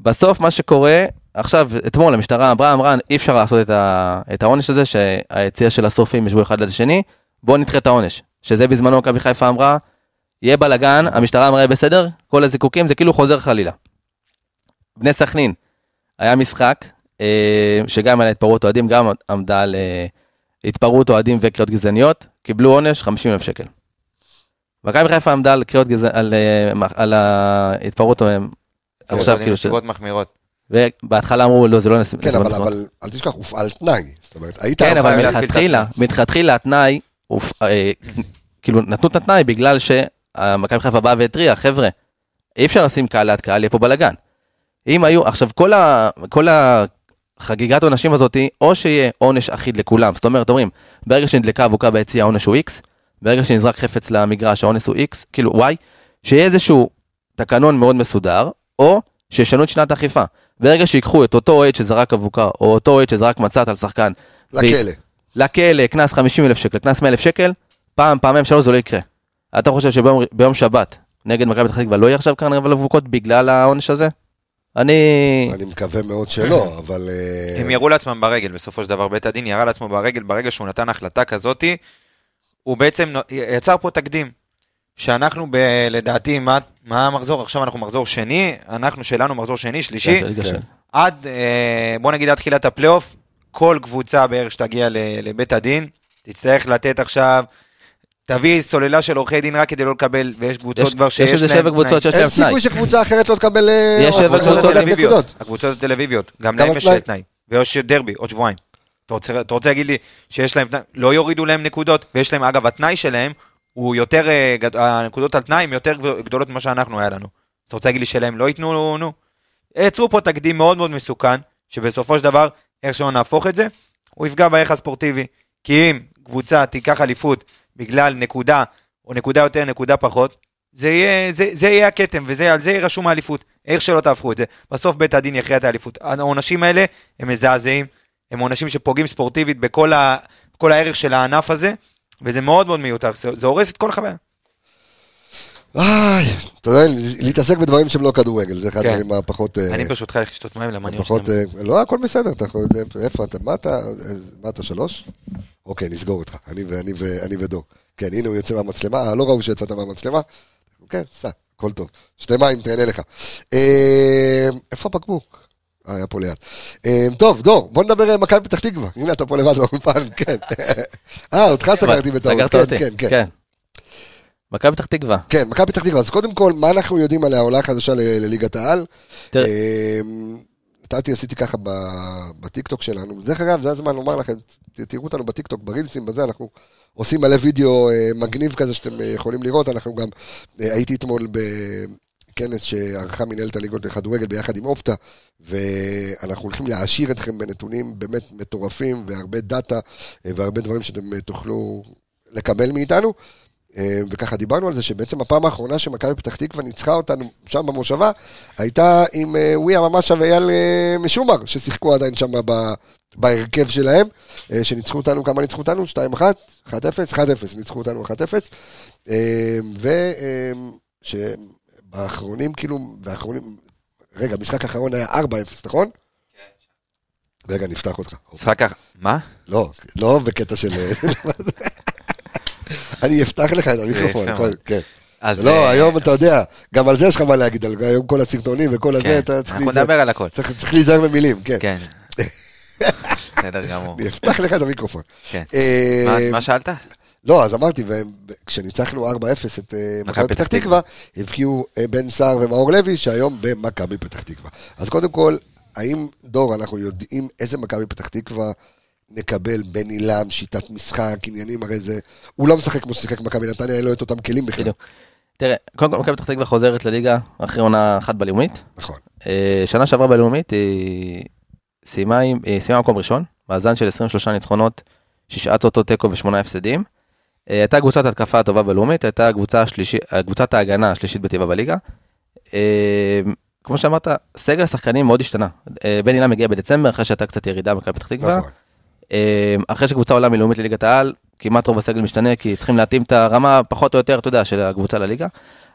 [SPEAKER 5] בסוף מה שקורה, עכשיו, אתמול המשטרה אמרה, אמרה, אי אפשר לעשות את, ה, את העונש הזה, שהיציאה של השורפים ישבו אחד ליד השני, בואו נדחה את העונש. שזה בזמנו מכבי חיפה אמרה, יהיה בלאגן, המשטרה אמרה, בסדר, כל הזיקוקים זה כאילו חוזר חלילה. בני סכנין, היה משחק, אה, שגם על התפרעות אוהדים, גם עמדה על אה, התפרעות אוהדים וקריאות גזעניות, קיבלו עונש 50 אלף שקל. מכבי חיפה עמדה על קריאות גזעניות, על, אה, על ההתפרעות, אה, עכשיו כאילו, ש-
[SPEAKER 4] נסיבות מחמירות.
[SPEAKER 5] ובהתחלה אמרו לא זה לא נס...
[SPEAKER 1] כן,
[SPEAKER 5] נסיבות
[SPEAKER 1] אבל,
[SPEAKER 5] מחמירות.
[SPEAKER 1] אבל אל תשכח, הופעל תנאי. זאת אומרת, היית...
[SPEAKER 5] כן אבל מלכתחילה מלכתחילה התנאי אה, כאילו נתנו את התנאי בגלל שמכבי חיפה באה והתריעה חבר'ה אי אפשר לשים קהל ליד קהל יהיה פה בלאגן. אם היו עכשיו כל ה... כל החגיגת עונשים הזאתי או שיהיה עונש אחיד לכולם זאת אומרת אומרים ברגע שנדלקה אבוקה ביציע העונש הוא x ברגע שנזרק חפץ למגרש העונש הוא x כאילו y שיהיה איזשהו תקנון מאוד מסודר או שישנו את שנת האכיפה ברגע שיקחו את אותו אוהד שזרק אבוקה או אותו אוהד שזרק מצת על שחקן
[SPEAKER 1] לכלא.
[SPEAKER 5] לכלא, קנס 50 אלף שקל, קנס 100 אלף שקל, פעם, פעמיים, שלוש זה לא יקרה. אתה חושב שביום ביום שבת נגד מכבי פתח תקווה לא יהיה עכשיו קרנבל אבוקות בגלל העונש הזה? אני...
[SPEAKER 1] אני מקווה מאוד שלא, *laughs* אבל... אה,
[SPEAKER 4] הם ירו לעצמם ברגל, בסופו של דבר בית הדין ירה לעצמו ברגל ברגע שהוא נתן החלטה כזאתי, הוא בעצם יצר פה תקדים. שאנחנו ב... לדעתי, מה, מה המחזור? עכשיו אנחנו מחזור שני, אנחנו שלנו מחזור שני, שלישי,
[SPEAKER 5] ליגה של-
[SPEAKER 4] עד, אה, בוא נגיד עד תחילת הפלייאוף, כל קבוצה בערך שתגיע ל- לבית הדין, תצטרך לתת עכשיו, תביא סוללה של עורכי דין רק כדי לא לקבל, ויש קבוצות
[SPEAKER 5] יש
[SPEAKER 4] כבר
[SPEAKER 5] יש
[SPEAKER 4] שיש
[SPEAKER 5] איזה
[SPEAKER 4] להם
[SPEAKER 5] שבע קבוצות שיש
[SPEAKER 1] אין
[SPEAKER 5] להם תנאי.
[SPEAKER 1] סיכוי שקבוצה אחרת לא תקבל... אה,
[SPEAKER 5] יש שבע קבוצות
[SPEAKER 4] אביביות,
[SPEAKER 1] נקודות.
[SPEAKER 4] הקבוצות התל אביביות, גם להם יש. תנאי, ויש דרבי, עוד שבועיים. אתה רוצה, אתה רוצה להגיד לי שיש להם תנאי, לא יורידו להם נקודות, ויש להם, אגב, התנאי שלהם, הוא יותר, אה, הנקודות על תנאי הן יותר גדולות ממה שאנחנו היה לנו. אז אתה רוצה להגיד לי שלהם לא ייתנו, נו. יצרו פה תקדים מאוד מאוד מסוכן, שבסופו של דבר, איך שלא נהפוך את זה, הוא יפגע בערך הספורטיבי. כי אם קבוצה תיקח אליפות בגלל נקודה, או נקודה יותר, נקודה פחות, זה יהיה, זה, זה יהיה הכתם, ועל זה יהיה רשום האליפות. איך שלא תהפכו את זה. בסוף בית הדין יכריע את האליפות. העונשים האלה הם מזעזעים, הם עונשים שפוגעים ספורטיבית בכל ה, כל הערך של הענף הזה, וזה מאוד מאוד מיותר, זה, זה הורס את כל החוויה.
[SPEAKER 1] איי, אתה יודע, להתעסק בדברים שהם לא כדורגל, זה אחד
[SPEAKER 4] כן.
[SPEAKER 1] הדברים הפחות... אה,
[SPEAKER 4] אני ברשותך אלך לשתות מים למה אני
[SPEAKER 1] פחות... אה, לא, הכל בסדר, אתה יכול... איפה אתה? מה אתה? אה, מה אתה, שלוש? אוקיי, נסגור אותך. אני ואני ואני ודור. כן, הנה הוא יוצא מהמצלמה, אה, לא ראו שיצאת מהמצלמה. כן, סע, הכל טוב. שתי מים, תהנה לך. אה, איפה הבקבוק? אה, היה פה ליד. אה, טוב, דור, בוא נדבר על מכבי פתח תקווה. הנה, אתה פה לבד באולפן, *laughs* כן. אה, אותך סגרתי בטעות.
[SPEAKER 5] סגרת
[SPEAKER 1] כן,
[SPEAKER 5] אותי,
[SPEAKER 1] כן, כן.
[SPEAKER 5] כן. מכבי פתח תקווה.
[SPEAKER 1] כן, מכבי פתח תקווה. אז קודם כל, מה אנחנו יודעים על העולה החדשה לליגת העל? נתתי, עשיתי ככה בטיקטוק שלנו. דרך אגב, זה הזמן לומר לכם, תראו אותנו בטיקטוק, ברילסים, בזה, אנחנו עושים מלא וידאו אה, מגניב כזה שאתם אה, יכולים לראות. אנחנו גם, אה, הייתי אתמול כנס שערכה מנהלת הליגות לכדורגל ביחד עם אופטה, ואנחנו הולכים להעשיר אתכם בנתונים באמת מטורפים, והרבה דאטה, והרבה דברים שאתם תוכלו לקבל מאיתנו. אה, וככה דיברנו על זה שבעצם הפעם האחרונה שמכבי פתח תקווה ניצחה אותנו שם במושבה, הייתה עם אה, וויה ממש ואייל אה, משומר, ששיחקו עדיין שם בהרכב שלהם, אה, שניצחו אותנו, כמה ניצחו אותנו? 2-1? 1-0? 1-0, ניצחו אותנו 1-0. אה, ושבאחרונים, כאילו, באחרונים, רגע, משחק האחרון היה 4-0, נכון? כן. רגע, נפתח אותך.
[SPEAKER 4] משחק אח... מה?
[SPEAKER 1] לא, לא בקטע של... *laughs* אני אפתח לך את המיקרופון, הכל. כן.
[SPEAKER 4] אז...
[SPEAKER 1] לא,
[SPEAKER 4] אה,
[SPEAKER 1] היום אתה יודע, גם על זה יש לך מה להגיד, על היום כל הסרטונים וכל הזה,
[SPEAKER 4] כן,
[SPEAKER 1] אתה צריך
[SPEAKER 4] אנחנו
[SPEAKER 1] להיזהר-
[SPEAKER 4] נדבר על הכל.
[SPEAKER 1] צריך- להיזהר במילים, כן.
[SPEAKER 4] כן. *laughs* בסדר גמור.
[SPEAKER 1] אני אפתח לך את המיקרופון.
[SPEAKER 4] כן.
[SPEAKER 1] אה,
[SPEAKER 4] מה- שאלת?
[SPEAKER 1] לא, אז אמרתי, וכשניצחנו 4-0 את אה, מכבי פתח תקווה, הבקיעו בן סער ומאור לוי, שהיום במכבי פתח תקווה. אז קודם כל, האם, דור, אנחנו יודעים איזה מכבי פתח תקווה נקבל, בן עילם, שיטת משחק, עניינים, הרי זה... הוא לא משחק כמו ששיחק מכבי נתניה, אין לו את אותם כלים בכלל.
[SPEAKER 5] בדיוק. תראה, קודם כל מכבי פתח תקווה חוזרת לליגה אחרי עונה אחת בלאומית.
[SPEAKER 1] נכון.
[SPEAKER 5] אה, שנה שעברה בלאומית היא סיימה היא סיימה מקום ראשון, מאזן של 23 ניצחונות, שישה תוצאות תיקו ושמונה הפסדים. אה, הייתה קבוצת התקפה הטובה בלאומית, הייתה הקבוצה השלישית, קבוצת ההגנה השלישית בטבעה בליגה. אה, כמו שאמרת, סגל השחקנים מאוד השתנה. אה, בן אילם הגיע בדצמבר, אחרי שהייתה קצת ירידה במכבי פתח תקווה.
[SPEAKER 1] נכון.
[SPEAKER 5] אה, אחרי שקבוצה עולה מלאומית לליגת העל, כמעט רוב הסגל משתנה, כי צריכים להתאים את הרמה פחות או יותר, אתה יודע, של הקבוצה לליגה.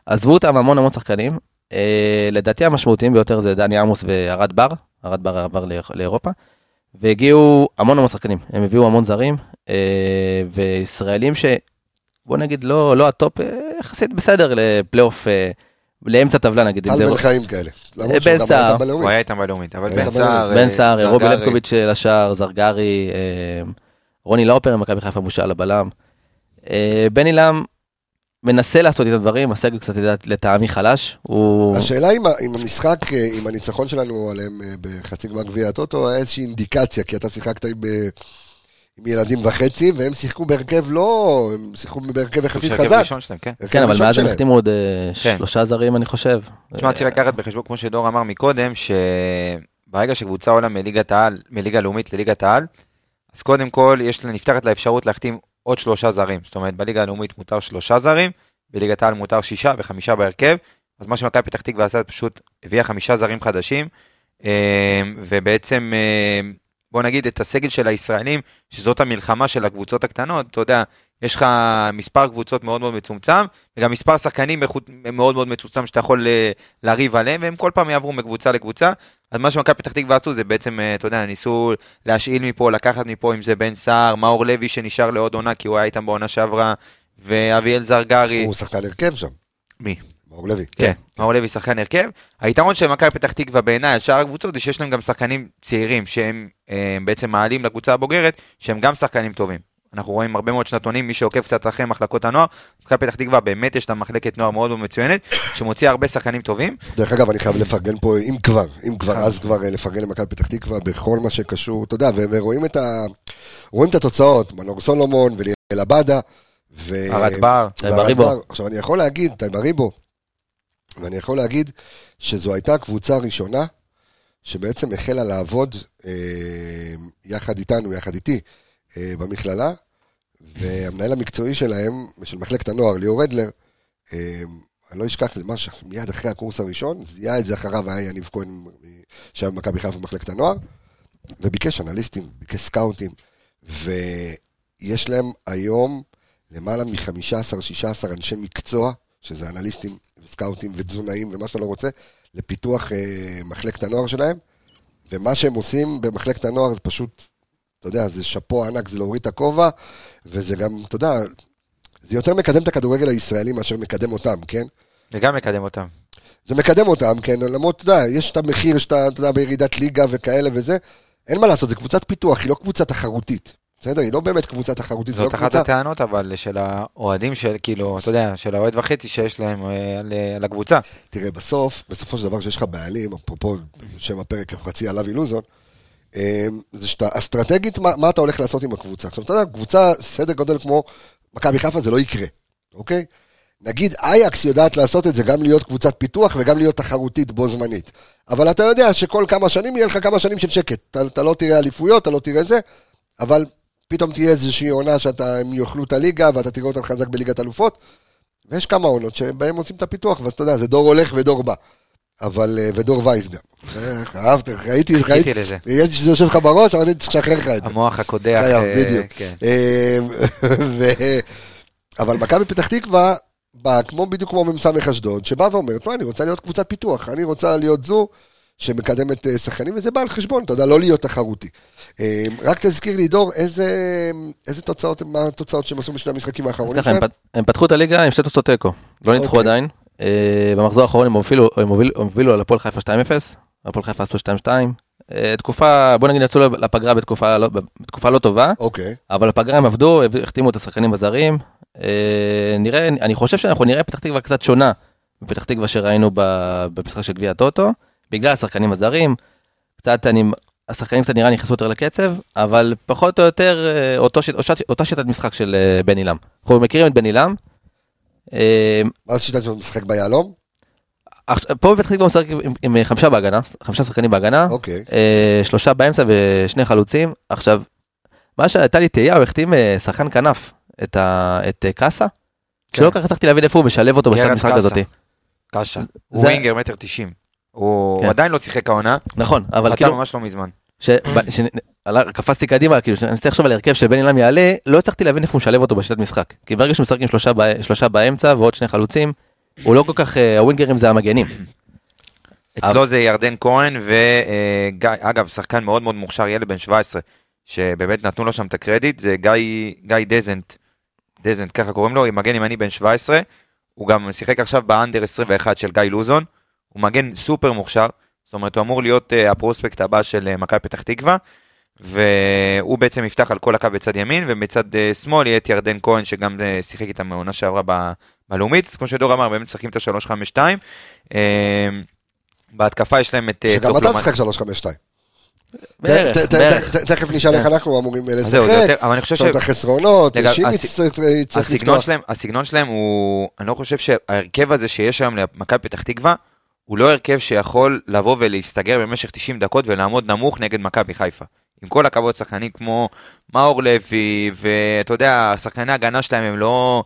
[SPEAKER 5] עזבו אותם המון המון שחקנים. אה, לדעתי המשמעותיים ביותר זה דני עמוס וארד בר, ארד בר עבר לאיר- לאירופה. והגיעו המון המון שחקנים, הם הביאו המון זרים, אה, וישראלים ש... בוא נגיד לא, לא הטופ, אה, יחסית בסדר לפלייאוף, לאמצע טבלה נגיד.
[SPEAKER 1] טל בן חיים כאלה. למרות
[SPEAKER 5] בן סער.
[SPEAKER 4] הוא. היה איתם בלאומית, אבל
[SPEAKER 1] היה
[SPEAKER 4] בן סער...
[SPEAKER 5] בן סער,
[SPEAKER 4] אה,
[SPEAKER 5] רובי. לבקוביץ' לשער, זרגרי, אה, רוני לאופר, מכבי חיפה בושה לבלם. אה, בן אילם מנסה לעשות את הדברים, הסגל קצת לטעמי חלש. הוא...
[SPEAKER 1] השאלה אם המשחק, אה, אם הניצחון שלנו עליהם אה, בחצי גמר גביע הטוטו, היה איזושהי אינדיקציה, כי אתה שיחקת עם, אה, עם ילדים וחצי, והם שיחקו בהרכב לא, הם שיחקו בהרכב יחסית חזק.
[SPEAKER 4] ראשון שלהם, כן.
[SPEAKER 1] הרכב
[SPEAKER 5] כן, אבל מאז הם. החתימו עוד אה,
[SPEAKER 4] כן.
[SPEAKER 5] שלושה זרים, אני חושב.
[SPEAKER 4] תשמע, צריך לקחת בחשבון, כמו שדור אמר מקודם, שברגע שקבוצה עולה מליגת העל, מליגה לאומית לליגת העל, אז קודם כל יש לה, נפתחת לה אפשרות להחתים עוד שלושה זרים. זאת אומרת, בליגה הלאומית מותר שלושה זרים, בליגת העל מותר שישה וחמישה בהרכב. אז מה שמכבי פתח תקווה עשה, פשוט הביאה חמישה זרים חדשים, אה, ובעצם, אה, בוא נגיד, את הסגל של הישראלים, שזאת המלחמה של הקבוצות הקטנות, אתה יודע, יש לך מספר קבוצות מאוד מאוד מצומצם, וגם מספר שחקנים מאוד מאוד מצומצם שאתה יכול אה, לריב עליהם, והם כל פעם יעברו מקבוצה לקבוצה. אז מה שמכבי פתח תקווה עשו זה בעצם, אה, אתה יודע, ניסו להשאיל מפה, לקחת מפה, אם זה בן סער, מאור לוי שנשאר לעוד עונה, כי הוא היה איתם בעונה שעברה, ואביאל זרגרי.
[SPEAKER 1] הוא שחקן הרכב שם,
[SPEAKER 4] מי?
[SPEAKER 1] מאור לוי.
[SPEAKER 4] כן, מאור לוי שחקן הרכב. היתרון של מכבי פתח תקווה בעיניי על שאר הקבוצות זה שיש להם גם שחקנים צעירים שהם אה, בעצם מעלים לקבוצה הבוגרת, שהם גם שחקנים טובים. אנחנו רואים הרבה מאוד שנתונים, מי שעוקב קצת אחרי מחלקות הנוער, מכבי פתח תקווה באמת יש לה מחלקת נוער מאוד מצוינת, שמוציאה הרבה שחקנים טובים.
[SPEAKER 1] דרך אגב, אני חייב לפרגן פה, אם כבר, אם כבר, אז כבר אה, לפרגן למכבי פתח תקווה בכל מה שקשור, אתה יודע, ורואים את ה... רואים את התוצאות, מנור סולומון וליאל עבדה. ו-
[SPEAKER 4] ארד בר.
[SPEAKER 5] טייב
[SPEAKER 1] וארד
[SPEAKER 5] אריבו.
[SPEAKER 1] בר. עכשיו, אני יכול להגיד, טייב אריבו, ואני יכול להגיד שזו הייתה הקבוצה הראשונה שבעצם החלה לעבוד אה, יחד איתנו, יחד איתי, אה, במכללה, והמנהל המקצועי שלהם, של מחלקת הנוער, ליאור אדלר, אה, אני לא אשכח, זה משהו, מיד אחרי הקורס הראשון, זיהה את זה אחריו, היה יניב כהן, שהיה במכבי חיפה במחלקת הנוער, וביקש אנליסטים, ביקש סקאוטים, ויש להם היום למעלה מ-15-16 אנשי מקצוע, שזה אנליסטים וסקאוטים ותזונאים ומה שאתה לא רוצה, לפיתוח אה, מחלקת הנוער שלהם, ומה שהם עושים במחלקת הנוער זה פשוט, אתה יודע, זה שאפו ענק, זה להוריד את הכובע, וזה גם, אתה יודע, זה יותר מקדם את הכדורגל הישראלי מאשר מקדם אותם, כן?
[SPEAKER 4] וגם מקדם אותם.
[SPEAKER 1] זה מקדם אותם, כן, למרות, אתה יודע, יש את המחיר שאתה, אתה יודע, בירידת ליגה וכאלה וזה, אין מה לעשות, זו קבוצת פיתוח, היא לא קבוצה תחרותית. בסדר? היא לא באמת קבוצה תחרותית, לא
[SPEAKER 4] זאת אחת
[SPEAKER 1] קבוצה...
[SPEAKER 4] הטענות אבל של האוהדים של, כאילו, אתה יודע, של האוהד וחצי שיש להם אה, על על הקבוצה.
[SPEAKER 1] תראה, בסוף, בסופו של דבר שיש לך בעלים, אפרופו שם הפרק חצי עליו אילוזון, אה, זה שאתה, אסטרטגית, מה, מה אתה הולך לעשות עם הקבוצה? עכשיו, אתה יודע, קבוצה, סדר גודל כמו מכבי חיפה, זה לא יקרה, אוקיי? נגיד אייקס יודעת לעשות את זה, גם להיות קבוצת פיתוח וגם להיות תחרותית בו זמנית. אבל אתה יודע שכל כמה שנים יהיה לך כמה שנים של שקט. אתה, אתה לא תראה אליפויות, אתה לא תראה זה, אבל פתאום תהיה איזושהי עונה שהם יאכלו את הליגה ואתה תראה אותם חזק בליגת אלופות. ויש כמה עונות שבהם עושים את הפיתוח, ואז אתה יודע, זה דור הולך ודור בא. אבל, אה, ודור וייס גם. אה, אהבת, ראיתי, ראיתי,
[SPEAKER 4] לזה.
[SPEAKER 1] ראיתי שזה יושב לך בראש, אבל אני צריך לשחרר לך את זה.
[SPEAKER 4] המוח הקודח.
[SPEAKER 1] חייב,
[SPEAKER 4] אה,
[SPEAKER 1] בדיוק.
[SPEAKER 4] כן.
[SPEAKER 1] אבל מכבי פתח תקווה, באה כמו בדיוק כמו מ"ס אשדוד, שבאה ואומרת, מה, אני רוצה להיות קבוצת פיתוח, אני רוצה להיות זו שמקדמת אה, שחקנים, וזה בא על חשבון, אתה יודע, לא להיות תחרותי. אה, רק תזכיר לי, דור, איזה, איזה תוצאות, מה התוצאות שהם עשו בשני המשחקים
[SPEAKER 5] אז
[SPEAKER 1] האחרונים
[SPEAKER 5] ככה, הם
[SPEAKER 1] שלהם?
[SPEAKER 5] פת- הם פתחו את הליגה עם שתי תוצאות תיקו. לא ניצחו
[SPEAKER 1] אוקיי.
[SPEAKER 5] עדיין. אה, במחזור האחרון הם הובילו- הם הובילו- הם הובילו על הפועל חיפה 2-0. הפועל חיפה עשו 2-2. אה, תקופה, בוא נגיד יצאו לפגרה בתקופה לא- בתקופה לא טובה.
[SPEAKER 1] אוקיי,
[SPEAKER 5] אבל בפגרה הם עבדו, החתימו את השחקנים הזרים. אה, נראה, אני חושב שאנחנו נראה פתח תקווה קצת שונה מפתח תקווה שראינו במשחק של גביע הטוטו, בגלל השחקנים הזרים. קצת אני, השחקנים קצת נראה נכנסו יותר לקצב, אבל פחות או יותר אה, אותו, שיט- אותה- אותה שיטת משחק של אה, בן עילם. אנחנו מכירים את בן עילם. אה,
[SPEAKER 1] מה זה שיטת משחק ביהלום?
[SPEAKER 5] פה בפתח תקווה משחק עם, עם חמישה בהגנה, חמישה שחקנים בהגנה.
[SPEAKER 1] אוקיי.
[SPEAKER 5] אה, שלושה באמצע ושני חלוצים. עכשיו, מה שהייתה לי תהייה, הוא החתים אה, שחקן כנף, את, ה, את אה, קאסה, שלא כל כך הצלחתי להבין איפה הוא משלב אותו בשיטת המשחק
[SPEAKER 4] קאסה. קשה.
[SPEAKER 5] זה-
[SPEAKER 4] הוא ווינגר מטר תשעים. הוא
[SPEAKER 5] כן.
[SPEAKER 4] עדיין לא שיחק העונה,
[SPEAKER 5] נכון, אבל כאילו,
[SPEAKER 4] ממש לא מזמן.
[SPEAKER 5] ש- ב- ש- קפצתי קדימה, כאילו, כשניסיתי לחשוב על הרכב שבן אילם יעלה, לא הצלחתי להבין איפה הוא משלב אותו בשיטת משחק. כי ברגע שהוא משחק עם שלושה בא- שלושה באמצע ועוד שני חלוצים, הוא לא כל כך, אה, הווינגרים זה המגנים. *clears throat*
[SPEAKER 4] אצלו זה ירדן כהן וגיא, אגב, שחקן מאוד מאוד מוכשר, ילד בן 17, שבאמת נתנו לו שם את הקרדיט, זה גיא, גיא דזנט, דזנט, ככה קוראים לו, מגן ימני בן 17, הוא גם שיחק עכשיו באנדר 21 של גיא לוזון, הוא מגן סופר מוכשר, זאת אומרת, הוא אמור להיות uh, הפרוספקט הבא של uh, מכבי פתח תקווה, והוא בעצם יפתח על כל הקו בצד ימין, ובצד uh, שמאל יהיה את ירדן כהן, שגם uh, שיחק איתם מעונה שעברה ב- בלאומית, כמו שדור אמר, באמת משחקים את ה-352. Uh, בהתקפה יש להם את...
[SPEAKER 1] שגם אתה. תשחק 352.
[SPEAKER 5] בערך,
[SPEAKER 1] ת- ת-
[SPEAKER 5] בערך.
[SPEAKER 1] ת- תכף נשאל איך אנחנו אמורים לשחק.
[SPEAKER 4] יותר, אבל אני חושב
[SPEAKER 1] יש לנו את החסרונות, שימי צריך לפתוח.
[SPEAKER 4] שלהם, הסגנון שלהם הוא, אני לא חושב שההרכב הזה שיש היום למכבי פתח תקווה, הוא לא הרכב שיכול לבוא ולהסתגר במשך 90 דקות ולעמוד נמוך נגד מכבי חיפה. עם כל הכבוד, שחקנים כמו מאור לוי, ואתה יודע, שחקני ההגנה שלהם הם לא,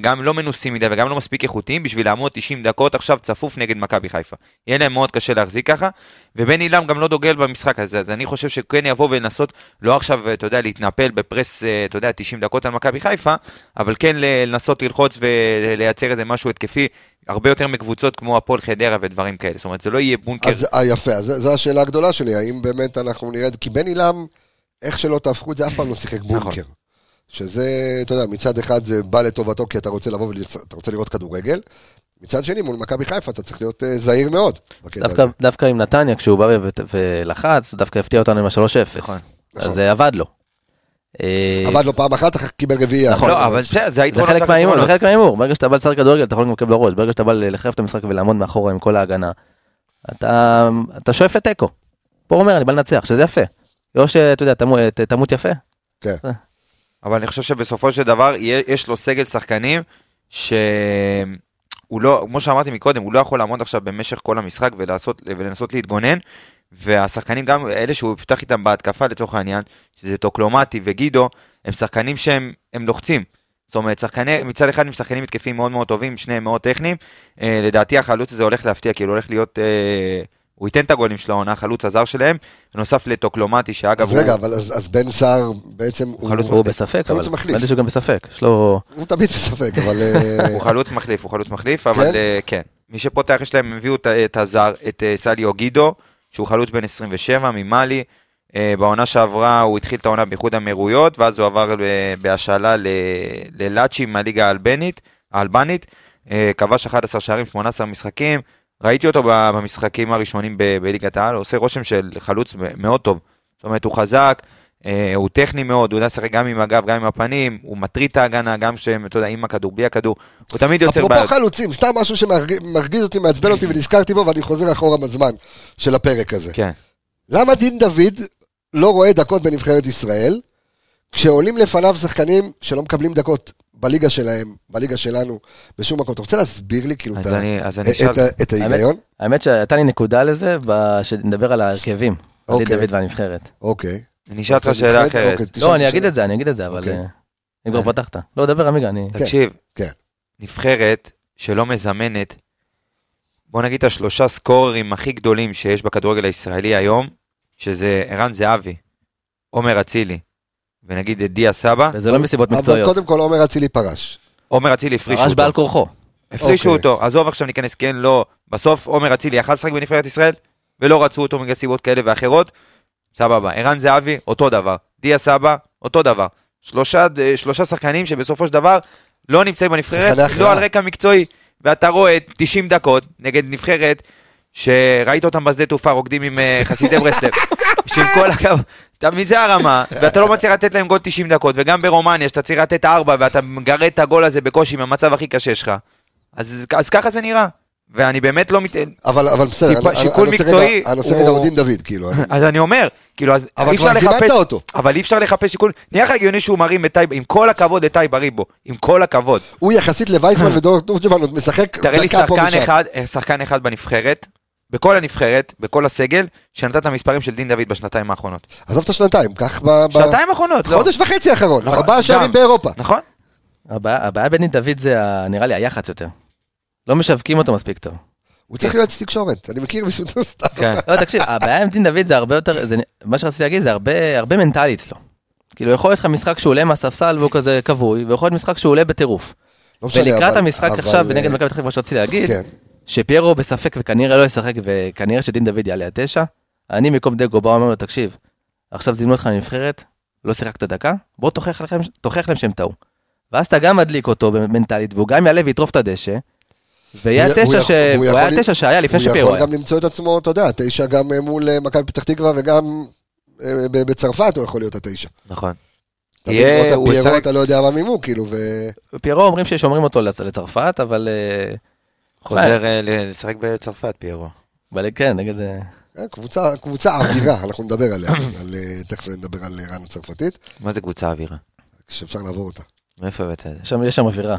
[SPEAKER 4] גם לא מנוסים מדי וגם לא מספיק איכותיים בשביל לעמוד 90 דקות עכשיו צפוף נגד מכבי חיפה. יהיה להם מאוד קשה להחזיק ככה, ובן עילם גם לא דוגל במשחק הזה, אז אני חושב שכן יבוא ולנסות, לא עכשיו, אתה יודע, להתנפל בפרס, אה, אתה יודע, 90 דקות על מכבי חיפה, אבל כן לנסות ללחוץ ולייצר איזה משהו התקפי, הרבה יותר מקבוצות כמו הפועל חדרה ודברים כאלה. זאת אומרת, זה לא יהיה בונקר.
[SPEAKER 1] אז אה, יפה, אז זו- השאלה הגדולה שלי, האם באמת אנחנו נראה, כי בן עילם, איך שלא תהפכו את זה, אף פעם לא שיחק
[SPEAKER 4] נכון.
[SPEAKER 1] שזה, אתה יודע, מצד אחד זה בא לטובתו כי אתה רוצה לבוא ואתה רוצה לראות כדורגל, מצד שני, מול מכבי חיפה אתה צריך להיות אה, זהיר מאוד.
[SPEAKER 5] דווקא, עם נתניה, כשהוא בא ולחץ, דווקא הפתיע אותנו עם ה-3-0.
[SPEAKER 4] נכון.
[SPEAKER 1] נכון.
[SPEAKER 5] אז זה עבד לו. אה,
[SPEAKER 1] עבד לו פעם אחת, אחר כך קיבל רביעייה.
[SPEAKER 5] נכון,
[SPEAKER 4] לא, אבל זה
[SPEAKER 5] מההימור, זה. חלק מההימור. ברגע שאתה בא לשחק כדורגל, אתה יכול גם לקבל בראש. ברגע שאתה בא לחרב את המשחק ולעמוד מאחורה עם כל ההגנה, אתה, אתה שואף לתיקו. פה הוא אומר, אני בא לנצח, שזה יפה. או שאתה יודע, תמו- ת- תמות יפה.
[SPEAKER 4] אבל אני חושב שבסופו של דבר יש לו סגל שחקנים שהוא לא, כמו שאמרתי מקודם, הוא לא יכול לעמוד עכשיו במשך כל המשחק ולעשות, ולנסות להתגונן, והשחקנים גם אלה שהוא יפתח איתם בהתקפה לצורך העניין, שזה טוקלומטי וגידו, הם שחקנים שהם הם לוחצים. זאת אומרת, שחקני, מצד אחד הם שחקנים התקפיים מאוד מאוד טובים, שניהם מאוד טכניים. אה, לדעתי החלוץ הזה הולך להפתיע, כאילו הולך להיות, אה, הוא ייתן את הגולים של העונה, החלוץ הזר שלהם, בנוסף לטוקלומטי, שאגב
[SPEAKER 1] אז
[SPEAKER 4] הוא...
[SPEAKER 1] רגע, אבל אז אז בן סער בעצם, הוא
[SPEAKER 4] חלוץ
[SPEAKER 5] הוא בספק, אבל
[SPEAKER 1] חלוץ מחליף.
[SPEAKER 5] נראה לי שהוא גם בספק. יש לו...
[SPEAKER 1] הוא תמיד בספק, אבל... אה,
[SPEAKER 4] הוא חלוץ מחליף, הוא חלוץ מחליף, אבל
[SPEAKER 1] כן?
[SPEAKER 4] אה, כן. מי שפותח יש להם, הם הביאו את- את הזר, את אה, סליו גידו, שהוא חלוץ בן 27 ממאלי. בעונה שעברה הוא התחיל את העונה באיחוד האמירויות, ואז הוא עבר בהשאלה ל- ללאצ'י מהליגה האלבנית, האלבנית. כבש 11 שערים, 18 משחקים. ראיתי אותו במשחקים הראשונים בליגת העל, עושה רושם של חלוץ מאוד טוב. זאת אומרת, הוא חזק, אה, הוא טכני מאוד, הוא יודע לשחק גם עם הגב, גם עם הפנים, הוא מטריד את ההגנה, גם שהם, אתה יודע, עם הכדור, בלי הכדור. הוא תמיד יוצר
[SPEAKER 1] אפרופו
[SPEAKER 4] בעיות.
[SPEAKER 1] חלוצים, סתם משהו שמרגיז אותי, מעצבן אותי ונזכרתי בו, ואני חוזר אחורה בזמן של הפרק הזה.
[SPEAKER 4] כן.
[SPEAKER 1] למה דין דוד לא רואה דקות בנבחרת ישראל, כשעולים לפניו שחקנים שלא מקבלים דקות בליגה שלהם, בליגה שלנו, בשום מקום. אתה רוצה להסביר לי כאילו
[SPEAKER 4] אז
[SPEAKER 1] את ה-
[SPEAKER 4] אני- אז אני
[SPEAKER 1] את ה- את ההיגיון?
[SPEAKER 5] האמת שהייתה לי נקודה לזה, שנדבר על ההרכבים.
[SPEAKER 1] אוקיי.
[SPEAKER 5] דוד והנבחרת.
[SPEAKER 1] אוקיי.
[SPEAKER 4] אני אשאל אותך
[SPEAKER 1] אתה
[SPEAKER 4] שאלה? אחרת.
[SPEAKER 1] אוקיי,
[SPEAKER 5] לא, אני אגיד. את זה, אני אגיד את זה, אבל...
[SPEAKER 1] אוקיי.
[SPEAKER 5] אה, אם כבר פתחת. לא, דבר עמיגה, אני...
[SPEAKER 4] תקשיב,
[SPEAKER 1] כן.
[SPEAKER 4] נבחרת שלא מזמנת, בוא נגיד את השלושה סקוררים הכי גדולים שיש בכדורגל הישראלי היום, שזה ערן זהבי, עומר אצילי, ונגיד את דיה סבא,
[SPEAKER 5] וזה לא מסיבות
[SPEAKER 1] אבל
[SPEAKER 5] מקצועיות.
[SPEAKER 1] קודם כל עומר אצילי פרש.
[SPEAKER 4] עומר אצילי הפרישו
[SPEAKER 5] פרש
[SPEAKER 4] אותו.
[SPEAKER 5] בעל כורחו.
[SPEAKER 4] הפרישו
[SPEAKER 1] אוקיי.
[SPEAKER 4] אותו, עזוב עכשיו ניכנס כן, לא. בסוף עומר אצילי יכל לשחק בנבחרת ישראל, ולא רצו אותו בגלל סיבות כאלה ואחרות, סבבה. ערן זהבי, אותו דבר. דיה סבא, אותו דבר. שלושה, אה, שלושה שחקנים שבסופו של דבר לא נמצאים בנבחרת. לא על רקע מקצועי. ואתה רואה 90 דקות נגד נבחרת, שראית אותם בשדה תעופה רוקדים עם אה, חסידי ברסלב. שעם כל הכבוד, אתה מזה הרמה, ואתה לא מצליח לתת להם גול 90 דקות, וגם ברומניה, שאתה צריך לתת 4, ואתה מגרד את הגול הזה בקושי מהמצב הכי קשה שלך. אז, אז ככה זה נראה. ואני באמת לא מת...
[SPEAKER 1] אבל אבל בסדר,
[SPEAKER 4] טיפה-
[SPEAKER 1] אני-
[SPEAKER 4] שיקול
[SPEAKER 1] הנושא
[SPEAKER 4] מקצועי
[SPEAKER 1] רגע- הנושא
[SPEAKER 4] הוא-
[SPEAKER 1] רגע הוא דין דוד, כאילו. אני-
[SPEAKER 4] אז אני אומר, כאילו, אז
[SPEAKER 1] אבל
[SPEAKER 4] אי אפשר
[SPEAKER 1] כבר זימנת
[SPEAKER 4] לחפש...
[SPEAKER 1] אותו.
[SPEAKER 4] אבל אי אפשר לחפש שיקול... נראה לך הגיוני שהוא מרים את טייב, עם כל הכבוד לטייב אריבו, עם כל הכבוד.
[SPEAKER 1] הוא יחסית לווייסמן ודור תורג'מן עוד משחק
[SPEAKER 4] תראה לי
[SPEAKER 1] דקה פה
[SPEAKER 4] שחקן
[SPEAKER 1] ושם.
[SPEAKER 4] אחד, אה, שחקן אחד בנבחרת, בכל הנבחרת, בכל הסגל, שנתן את המספרים של דין דוד בשנתיים האחרונות.
[SPEAKER 1] עזוב את השנתיים, קח ב...
[SPEAKER 4] שנתיים האחרונות, לא.
[SPEAKER 1] חודש וחצי האחרון,
[SPEAKER 4] נכון,
[SPEAKER 1] ארבעה שערים. באירופה.
[SPEAKER 4] נכון?
[SPEAKER 5] הבעיה הבעיה בדין דוד זה, נראה לי, היח"צ יותר. לא משווקים אותו מספיק טוב.
[SPEAKER 1] הוא צריך להיות תקשורת, אני מכיר מישהו סתם.
[SPEAKER 4] כן.
[SPEAKER 5] לא, תקשיב, הבעיה עם דין דוד זה הרבה יותר, זה, מה שרציתי להגיד זה הרבה, הרבה מנטלי אצלו. כאילו, יכול להיות לך משחק שהוא עולה מהספסל והוא כזה כבוי, ויכול להיות משחק שהוא עולה בטירוף.
[SPEAKER 1] לא משנה,
[SPEAKER 5] ולקראת
[SPEAKER 1] אבל-
[SPEAKER 5] המשחק
[SPEAKER 1] אבל,
[SPEAKER 5] עכשיו, בנגד מכבי תקווה, מה שרציתי להגיד,
[SPEAKER 1] כן.
[SPEAKER 5] שפיירו בספק וכנראה לא ישחק, וכנראה שדין דוד יעלה עד תשע, אני במקום דגו בא ואומר לו, תקשיב, עכשיו זימנו אותך לנבחרת, לא שיחקת דקה, בוא תוכיח לכם- תוכיח להם שהם טעו. ואז אתה גם מדליק אותו מנטלית, והוא גם יעלה ויטרוף את הדשא, ויהיה
[SPEAKER 1] הוא- הוא
[SPEAKER 5] התשע ש- הוא היה התשע שהיה לפני שפיירו
[SPEAKER 1] הוא
[SPEAKER 5] היה.
[SPEAKER 1] יכול גם למצוא את עצמו, אתה יודע, תשע גם אה, מול אה, מכבי פתח תקווה וגם אה, בצרפת הוא יכול להיות התשע.
[SPEAKER 4] נכון. הוא ישחק-
[SPEAKER 1] אתה לא יודע מה מימו, כאילו, ו...
[SPEAKER 5] פיירו אומרים ששומרים אותו לצ- לצרפת, אבל...
[SPEAKER 4] חוזר אה, לשחק בצרפת, פיירו.
[SPEAKER 5] אבל כן, נגד... אה,
[SPEAKER 1] אה, קבוצה, קבוצה אווירה, אנחנו נדבר עליה, *coughs* על, תכף נדבר על רן הצרפתית,
[SPEAKER 4] מה זה קבוצה אווירה?
[SPEAKER 1] שאפשר לעבור אותה.
[SPEAKER 4] מאיפה הבאת את זה?
[SPEAKER 5] יש שם- יש שם אווירה.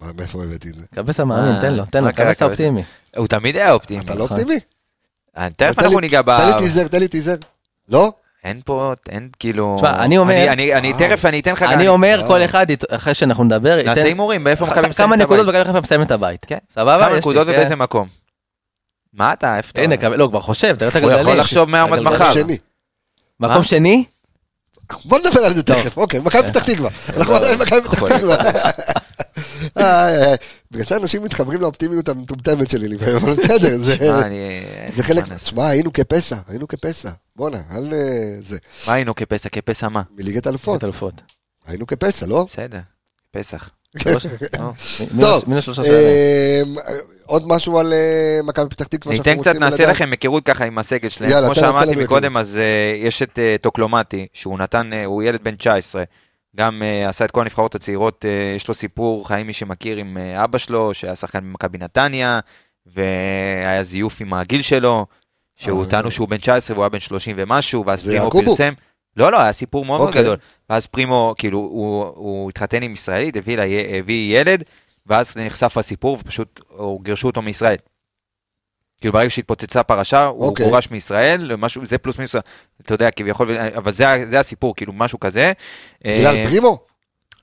[SPEAKER 1] מה, מאיפה הבאתי את זה?
[SPEAKER 5] קבסה מאמין,
[SPEAKER 4] אה,
[SPEAKER 5] תן לו, תן לו,
[SPEAKER 4] קרה,
[SPEAKER 5] קבסה
[SPEAKER 4] קבסה?
[SPEAKER 5] אופטימי.
[SPEAKER 4] הוא תמיד היה אופטימי.
[SPEAKER 1] אתה לא
[SPEAKER 5] נכון.
[SPEAKER 1] אופטימי?
[SPEAKER 4] תכף
[SPEAKER 1] תן
[SPEAKER 4] אנחנו
[SPEAKER 1] לי-
[SPEAKER 4] ניגע ב...
[SPEAKER 1] תן לי טיזר, תן לי טיזר. לא?
[SPEAKER 4] אין פה, אין כאילו...
[SPEAKER 5] תשמע, אני אומר-
[SPEAKER 4] אני- אני אני תכף, אני אתן לך...
[SPEAKER 5] אני אומר,
[SPEAKER 1] אה.
[SPEAKER 5] כל אחד, אחרי שאנחנו נדבר,
[SPEAKER 4] נעשה
[SPEAKER 5] ייתן
[SPEAKER 4] הימורים, באיפה מכבי מסיים
[SPEAKER 5] כמה
[SPEAKER 4] את
[SPEAKER 5] נקודות
[SPEAKER 4] הבית.
[SPEAKER 5] מכבי חיפה מסיים את הבית.
[SPEAKER 4] כן.
[SPEAKER 5] סבבה?
[SPEAKER 4] כמה נקודות
[SPEAKER 5] כן.
[SPEAKER 4] ובאיזה מקום? מה אתה, איפה אתה?
[SPEAKER 5] הנה, קבל- לא, כבר חושב, תראה את
[SPEAKER 4] הוא
[SPEAKER 5] הגלגלים.
[SPEAKER 4] יכול לחשוב מה עומד
[SPEAKER 5] הגלגלים.
[SPEAKER 4] מחר.
[SPEAKER 1] שני.
[SPEAKER 5] מקום? שני?
[SPEAKER 1] בוא נדבר על זה תכף, אוקיי, מכבי פתח תקווה. אנחנו עדיין מכבי פתח
[SPEAKER 4] יכול
[SPEAKER 1] תקווה. בגלל זה אנשים מתחברים לאופטימיות המטומטמת שלי אבל בסדר, זה- חלק? תשמע, היינו כפסע, היינו כפסע. בואנה, אל אה, זה.
[SPEAKER 4] מה היינו כפסע? כפסע מה?
[SPEAKER 1] מליגת אלופות,
[SPEAKER 5] ליגת אלופות.
[SPEAKER 1] היינו כפסע, לא?
[SPEAKER 4] בסדר, פסח. *laughs*
[SPEAKER 1] טוב. אמ, עוד משהו על אה, מכבי פתח תקווה שאנחנו
[SPEAKER 4] ניתן קצת,
[SPEAKER 1] רוצים
[SPEAKER 4] נעשה
[SPEAKER 1] לדעת?
[SPEAKER 4] לכם היכרות ככה עם הסגל שלהם. כמו שאמרתי מקודם. אז אה, יש את אה, טוקלומטי, שהוא נתן, הוא ילד בן 19, גם עשה את כל הנבחרות הצעירות, יש לו סיפור חיים, מי שמכיר, עם אבא שלו, שהיה שחקן במכבי נתניה, והיה זיוף עם הגיל שלו, שהוא. טענו שהוא בן 19 והוא היה בן 30 ומשהו, ואז פרימו? פרסם. לא, לא, היה סיפור מאוד מאוד
[SPEAKER 1] אוקיי.
[SPEAKER 4] גדול. ואז פרימו, כאילו, הוא, הוא התחתן עם ישראלית, הביא, לה, הביא ילד, ואז נחשף הסיפור, ופשוט גירשו אותו מישראל. כאילו ברגע שהתפוצצה פרשה, הוא
[SPEAKER 1] אוקיי.
[SPEAKER 4] גורש מישראל, משהו, זה פלוס מינוס, אתה יודע, כביכול, אבל זה, זה הסיפור, כאילו משהו כזה. אה,
[SPEAKER 1] בגלל פרימו?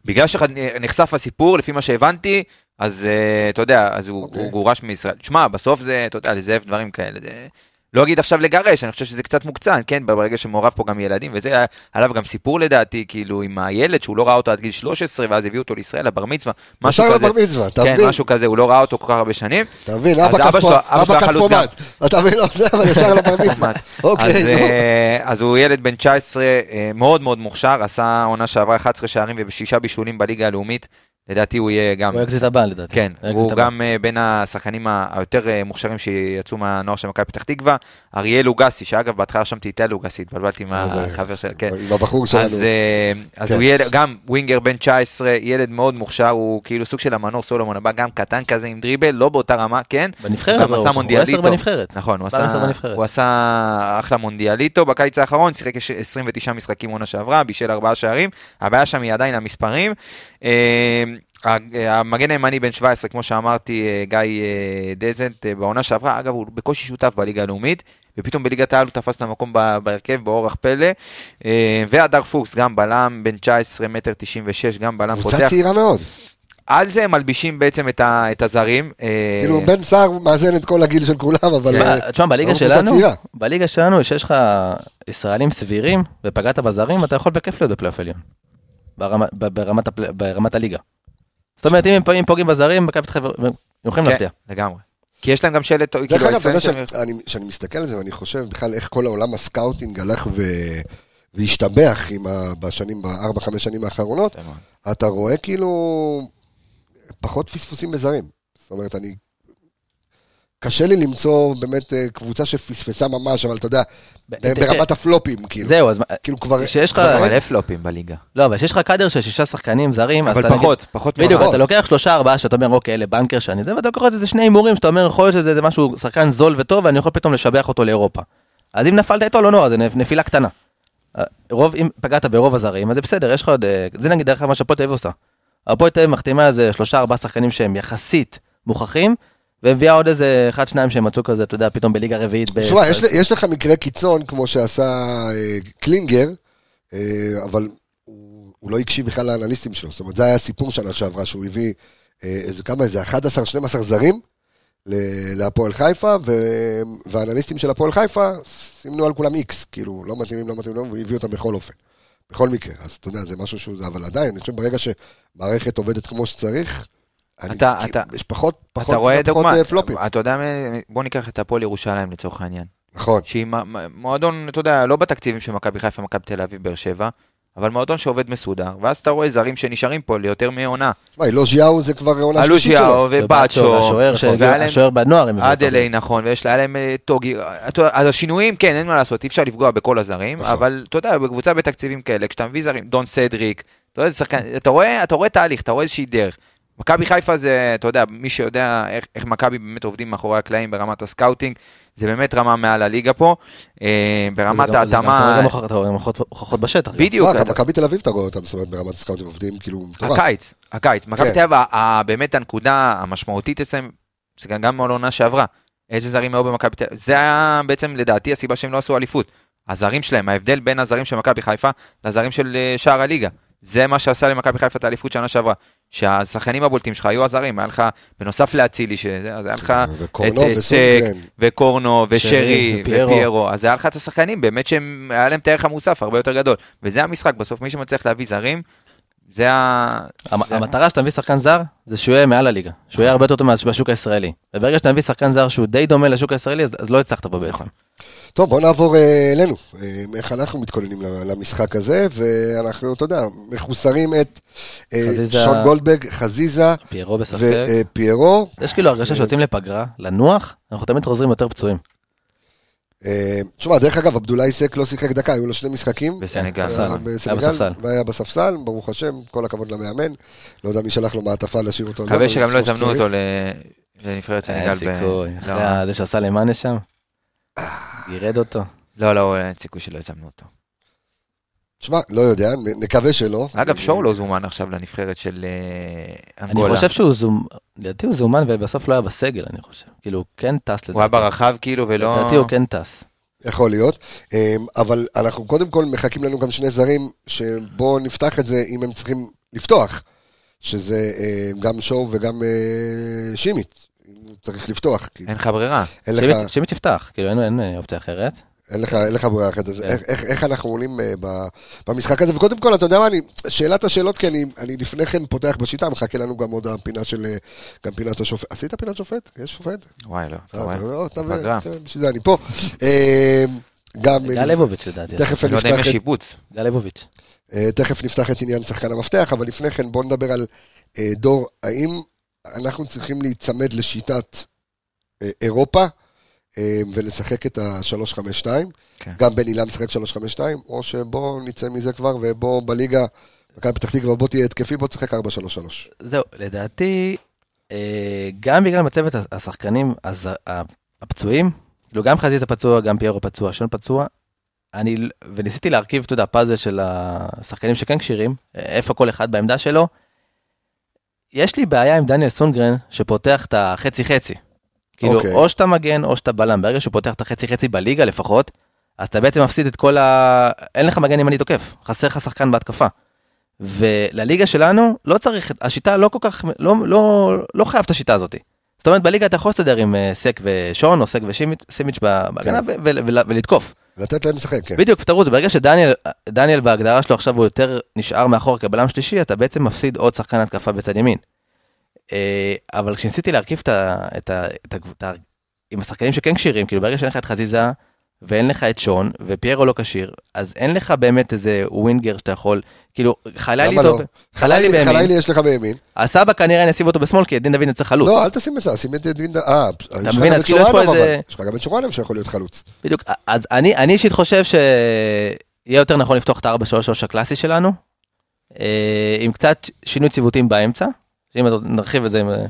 [SPEAKER 4] בגלל שנחשף הסיפור, לפי מה שהבנתי, אז אה, אתה יודע, אז הוא,
[SPEAKER 1] אוקיי.
[SPEAKER 4] הוא גורש מישראל. תשמע, בסוף זה, אתה יודע, לזאב דברים כאלה. זה... לא אגיד עכשיו לגרש, אני חושב שזה קצת מוקצן, כן, ברגע שמעורב פה גם ילדים, וזה היה עליו גם סיפור לדעתי, כאילו עם הילד שהוא לא ראה אותו עד גיל 13, ואז הביאו אותו לישראל לבר מצווה, משהו כזה.
[SPEAKER 1] לבר מצווה, אתה
[SPEAKER 4] כן,
[SPEAKER 1] מבין?
[SPEAKER 4] משהו כזה, הוא לא ראה אותו כל כך הרבה שנים.
[SPEAKER 1] אתה מבין, אבא כספומט. אתה מבין, לא זה, אבל ישר לבר *laughs* מצווה.
[SPEAKER 4] אז,
[SPEAKER 1] אוקיי.
[SPEAKER 4] אה, אז הוא ילד בן 19, אה, מאוד מאוד מוכשר, עשה עונה שעברה 11 שערים ובשישה בישולים בליגה הלאומית, לדעתי הוא יהיה גם...
[SPEAKER 5] הוא האקזיט הבא לדעתי.
[SPEAKER 4] כן, הוא
[SPEAKER 5] הבא.
[SPEAKER 4] גם אה, בין השחקנים היותר אה, מוכשרים שיצאו מהנוער של מכבי פתח תקווה. אריאל לוגסי, שאגב בהתחלה רשמתי את לוגסי, התבלבלתי עם
[SPEAKER 1] אה,
[SPEAKER 4] החבר של... כן.
[SPEAKER 1] עם הבחור שלנו.
[SPEAKER 4] אז, אז
[SPEAKER 1] כן.
[SPEAKER 4] הוא ילד, גם ווינגר בן 19, ילד מאוד מוכשר, הוא כאילו סוג של המנור סולומון הבא, גם קטן כזה עם דריבל, לא באותה רמה, כן?
[SPEAKER 5] בנבחרת,
[SPEAKER 4] גם
[SPEAKER 5] הוא-
[SPEAKER 4] עשה
[SPEAKER 5] הוא
[SPEAKER 4] מונדיאליטו.
[SPEAKER 5] עשר בנבחרת.
[SPEAKER 4] נכון, הוא עשה. הוא עשה אחלה מונדיאליטו בקיץ האחרון, שיחק יש- 29 משחקים עונה שעברה, בישל ארבעה שערים, הבעיה שם היא עדיין המספרים. המגן הימני בן 17, כמו שאמרתי, אה, גיא אה, דזנט, אה, בעונה שעברה, אגב, הוא בקושי שותף בליגה הלאומית, ופתאום בליגת העל הוא תפס את המקום ב- בהרכב באורח פלא. והדר פוקס, גם בלם, בן 19, מטר 96, גם בלם
[SPEAKER 1] קבוצה
[SPEAKER 4] פותח.
[SPEAKER 1] צעירה מאוד.
[SPEAKER 4] על זה הם מלבישים בעצם את ה- את הזרים.
[SPEAKER 1] כאילו בן סער מאזן את כל הגיל של כולם, אבל...
[SPEAKER 5] תשמע, בליגה
[SPEAKER 1] קבוצה
[SPEAKER 5] שלנו. בליגה שלנו, שיש לך ישראלים סבירים, ופגעת בזרים, אתה יכול בכיף להיות בפלייאוף עליון. ברמת הפל- ברמת הליגה. זאת אומרת, אם הם פוגעים- בזרים, מכבי פתח תקווה, הם יכולים
[SPEAKER 4] כן,
[SPEAKER 5] להפתיע.
[SPEAKER 4] לגמרי. כי יש להם גם שלט,
[SPEAKER 1] דרך
[SPEAKER 4] כאילו,
[SPEAKER 1] אגב, אתה יודע
[SPEAKER 4] הישראלים שם-
[SPEAKER 1] שאני- שאני מסתכל על זה ואני חושב בכלל איך כל העולם הסקאוטינג הלך ו- והשתבח עם ה- בשנים, בארבע, חמש שנים האחרונות, אתה רואה כאילו פחות פספוסים בזרים. זאת אומרת, אני... קשה לי למצוא באמת אה, קבוצה שפספסה ממש, אבל אתה יודע, ברמת הפלופים, כאילו.
[SPEAKER 5] זהו, אז
[SPEAKER 1] כאילו כבר...
[SPEAKER 5] שיש לך-
[SPEAKER 1] כבר
[SPEAKER 4] אבל
[SPEAKER 1] אין-
[SPEAKER 4] אין פלופים בליגה.
[SPEAKER 5] לא, אבל שיש לך קאדר של שישה שחקנים זרים, אז
[SPEAKER 4] אבל פחות, פחות
[SPEAKER 5] בדיוק,
[SPEAKER 1] מאוד.
[SPEAKER 5] אתה לוקח שלושה ארבעה שאתה אומר אוקיי אלה בנקר שאני זה ואתה לוקח איזה שני הימורים שאתה אומר יכול להיות שזה משהו שחקן זול וטוב ואני יכול פתאום לשבח אותו לאירופה. אז אם נפלת איתו לא נורא זה נפ- נפילה קטנה. אה, רוב אם פגעת ברוב הזרים אז זה בסדר יש לך עוד אה, זה נגיד דרך אגב מה שהפועל תל אביב עושה. הפועל תל אביב מחתימה איזה שלושה ארבעה שחקנים שהם יחסית מוכחים והביאה עוד איזה אחד שניים שהם מצאו כזה אתה יודע פתאום בליגה רביעית.
[SPEAKER 1] תשמע, יש, יש לך מקרה קיצון, כמו שעשה אה, קלינגר, אה, אבל הוא, הוא לא הקשיב בכלל לאנליסטים שלו. זאת אומרת, זה היה הסיפור שנה שעברה, שהוא הביא, אה, איזה כמה, איזה 11-12 זרים להפועל חיפה, והאנליסטים של הפועל חיפה סימנו על כולם איקס, כאילו, לא מתאימים, לא מתאימים, והוא הביא אותם בכל אופן. בכל מקרה, אז אתה יודע, זה משהו שהוא, זה, אבל עדיין, אני חושב ברגע שמערכת עובדת כמו שצריך, אני,
[SPEAKER 4] אתה-
[SPEAKER 1] כי-
[SPEAKER 4] אתה-
[SPEAKER 1] יש פחות, פחות,
[SPEAKER 4] אתה רואה
[SPEAKER 1] פחות
[SPEAKER 4] דוגמה,
[SPEAKER 1] אה, פלופים.
[SPEAKER 4] אתה יודע, בוא ניקח את הפועל ירושלים לצורך העניין.
[SPEAKER 1] נכון.
[SPEAKER 4] שהיא מועדון, אתה יודע, לא בתקציבים של מכבי חיפה, מכבי תל אביב, באר שבע, אבל מועדון שעובד מסודר, ואז אתה רואה זרים שנשארים פה ליותר מעונה.
[SPEAKER 1] תשמע, אלוז'יהו זה כבר עונה שלישית שלו.
[SPEAKER 4] אלוז'יהו ובאצ'ו,
[SPEAKER 5] השוער
[SPEAKER 4] נכון,
[SPEAKER 5] השוער בנוער.
[SPEAKER 4] אדלי, נכון, ויש להם אה, טוגי, אתה יודע, אז השינויים, כן, אין מה לעשות, אי אפשר לפגוע בכל הזרים,
[SPEAKER 1] נכון.
[SPEAKER 4] אבל אתה יודע, בקבוצה בתקציבים כאלה, כשאתה מביא זרים, דון סדריק, אתה רואה תהליך, אתה רואה איזושהי דרך. מכבי חיפה זה, אתה יודע, מי שיודע איך, איך מכבי באמת עובדים מאחורי הקלעים ברמת הסקאוטינג, זה באמת רמה מעל הליגה פה, אה, ברמת
[SPEAKER 5] גם- זה גם- אתה רואה
[SPEAKER 4] ההתאמה,
[SPEAKER 5] גם הוכחות- בשטח.
[SPEAKER 4] בדיוק,
[SPEAKER 1] לא, מכבי תל אביב אתה רואה אותם, זאת אומרת, ברמת הסקאוטים עובדים כאילו.
[SPEAKER 4] הקיץ, הקיץ, מכבי
[SPEAKER 1] כן.
[SPEAKER 4] תל אביב, באמת הנקודה המשמעותית אצלם, זה גם- גם על עונה שעברה, איזה זרים היו במכבי תל אביב, זה היה בעצם לדעתי הסיבה שהם לא עשו אליפות. הזרים שלהם, ההבדל בין הזרים של מכבי חיפה לזרים של אה, שאר הליגה. זה מה שעשה למכבי חיפה את האליפות שנה שעברה. שהשחקנים הבולטים שלך היו הזרים, היה לך, בנוסף לאצילי, שזה, אז היה לך
[SPEAKER 1] וקורנו
[SPEAKER 4] את. סק, וקורנו,
[SPEAKER 5] שרי,
[SPEAKER 4] ושרי,
[SPEAKER 5] ופיירו.
[SPEAKER 4] ופיירו, אז היה לך את השחקנים, באמת שהם, היה להם את הערך המוסף הרבה יותר גדול. וזה המשחק, בסוף מי שמצליח להביא זרים, זה ה...
[SPEAKER 5] המ-
[SPEAKER 4] זה-
[SPEAKER 5] המטרה שאתה מביא שחקן זר, זה שהוא יהיה מעל הליגה, שהוא יהיה הרבה יותר טוב מהשוק הישראלי. וברגע שאתה מביא שחקן זר שהוא די דומה לשוק הישראלי, אז אז לא הצלחת בו בעצם.
[SPEAKER 1] טוב, בוא נעבור אה, אלינו. אה, איך אנחנו מתכוננים ל- למשחק הזה, ואנחנו, אתה יודע, מחוסרים את אה,
[SPEAKER 5] חזיזה.
[SPEAKER 1] שון גולדברג, חזיזה
[SPEAKER 5] פיירו בספק.
[SPEAKER 1] ופיירו.
[SPEAKER 5] יש כאילו הרגשה שיוצאים לפגרה, לנוח, אנחנו תמיד חוזרים יותר פצועים.
[SPEAKER 1] אה, תשמע, דרך אגב, עבדולאי סק לא שיחק דקה, היו לו שני משחקים.
[SPEAKER 4] בסנגל.
[SPEAKER 1] היה בסנגל,
[SPEAKER 5] בספסל.
[SPEAKER 1] והיה בספסל, ברוך השם, כל הכבוד למאמן. לא יודע מי שלח לו מעטפה להשאיר אותו.
[SPEAKER 4] מקווה שגם לא יזמנו. אותו לנבחרת סנגל.
[SPEAKER 5] אין סיכוי. אחרי זה שעשה למאנה שם. גירד אותו.
[SPEAKER 4] לא, לא, אין סיכוי שלא יזמנו אותו.
[SPEAKER 1] תשמע, לא יודע, נקווה שלא.
[SPEAKER 4] אגב, שואו לא זומן עכשיו לנבחרת של אה,
[SPEAKER 5] אני
[SPEAKER 4] אנגולה.
[SPEAKER 5] חושב שהוא זום, לדעתי הוא זומן ובסוף לא היה בסגל, אני חושב. כאילו, הוא כן טס לדעתי.
[SPEAKER 4] הוא היה ברחב כאילו ולא...
[SPEAKER 5] לדעתי הוא כן טס.
[SPEAKER 1] יכול להיות, אה, אבל אנחנו קודם כל מחכים לנו גם שני זרים, שבואו נפתח את זה אם הם צריכים לפתוח, שזה אה, גם שואו וגם שימית, צריך לפתוח,
[SPEAKER 4] אין לך ברירה.
[SPEAKER 1] אין לך,
[SPEAKER 5] שימי- שימי תפתח, כאילו אין- אופציה אחרת.
[SPEAKER 1] אין לך, אין לך ברירה אחרת,
[SPEAKER 5] כן.
[SPEAKER 1] איך, איך, איך אנחנו עולים אה, ב- במשחק הזה, וקודם כל, אתה יודע מה, אני, שאלת השאלות, כי אני, אני לפני כן פותח בשיטה, מחכה לנו גם עוד הפינה של, אה, גם פינת השופט, עשית פינת שופט? יש שופט?
[SPEAKER 4] וואי, לא. אתה
[SPEAKER 1] אה,
[SPEAKER 4] רואה?
[SPEAKER 1] אתה רואה, אתה-
[SPEAKER 4] פגרה.
[SPEAKER 1] אתה- בשביל זה אני פה. אה, גם,
[SPEAKER 5] גל ליבוביץ' לדעתי.
[SPEAKER 1] תכף
[SPEAKER 4] אני לא יודע אם
[SPEAKER 1] נפתח
[SPEAKER 4] יש
[SPEAKER 1] את
[SPEAKER 4] שיבוץ.
[SPEAKER 5] גל ליבוביץ'.
[SPEAKER 1] תכף נפתח את עניין שחקן המפתח, אבל לפני כן בואו נדבר על אה, דור, האם אנחנו צריכים להיצמד לשיטת אה, אירופה ולשחק את ה-352?
[SPEAKER 4] כן.
[SPEAKER 1] גם בן הילה משחק 352, או שבואו נצא מזה כבר ובואו בליגה, מכבי פתח תקווה, בוא תהיה התקפי, בוא תשחק 433.
[SPEAKER 5] זהו, לדעתי, אה, גם בגלל מצבת השחקנים אז הפצועים, כאילו גם חזיזה פצוע, גם פיירו פצוע, שון פצוע, אני, וניסיתי להרכיב, אתה יודע, פאזל של השחקנים שכן כשירים, איפה כל אחד בעמדה שלו. יש לי בעיה עם דניאל סונגרן, שפותח את החצי-חצי. כאילו,
[SPEAKER 1] אוקיי.
[SPEAKER 5] או שאתה מגן או שאתה בלם, ברגע שהוא פותח את החצי-חצי בליגה לפחות, אז אתה בעצם מפסיד את כל ה... אין לך מגן ימני תוקף, חסר לך שחקן בהתקפה. ולליגה שלנו לא צריך, השיטה לא כל כך, לא, לא, לא חייב את השיטה הזאת. זאת אומרת, בליגה אתה יכול להסתדר עם אה, סק ושון, או סק וסימיץ' בהגנה,
[SPEAKER 1] כן.
[SPEAKER 5] ולתקוף.
[SPEAKER 1] לתת להם לשחק, כן.
[SPEAKER 5] בדיוק, תראו, זה ברגע שדניאל דניאל בהגדרה שלו עכשיו הוא יותר נשאר מאחור כבלם שלישי, אתה בעצם מפסיד עוד שחקן התקפה בצד ימין. אה, אבל כשניסיתי להרכיב את ה... את ה, את ה, את ה עם השחקנים שכן כשירים, כאילו ברגע שאין לך את חזיזה, ואין לך את שון, ופיירו לא כשיר, אז אין לך באמת איזה ווינגר שאתה יכול, כאילו, חלילי
[SPEAKER 1] למה
[SPEAKER 5] טוב,
[SPEAKER 1] לא?
[SPEAKER 5] חלילי בימין,
[SPEAKER 1] חלילי יש לך בימין.
[SPEAKER 5] הסבא כנראה אני אשים אותו בשמאל, כי דין דוד צריך חלוץ.
[SPEAKER 1] לא, אל תשים את זה, שים את דין... אה, יש לך
[SPEAKER 5] מבין? אז
[SPEAKER 1] את
[SPEAKER 5] כאילו יש פה איזה-.
[SPEAKER 1] יש לך גם את שורנוב שיכול להיות חלוץ.
[SPEAKER 5] בדיוק, אז אני, אני אישית חושב שיהיה יותר נכון לפתוח את ה-4-3-3 הקלאסי שלנו, אה, עם קצת שינוי ציוותים באמצע, שאם אתה- נרחיב את זה, עם, אה,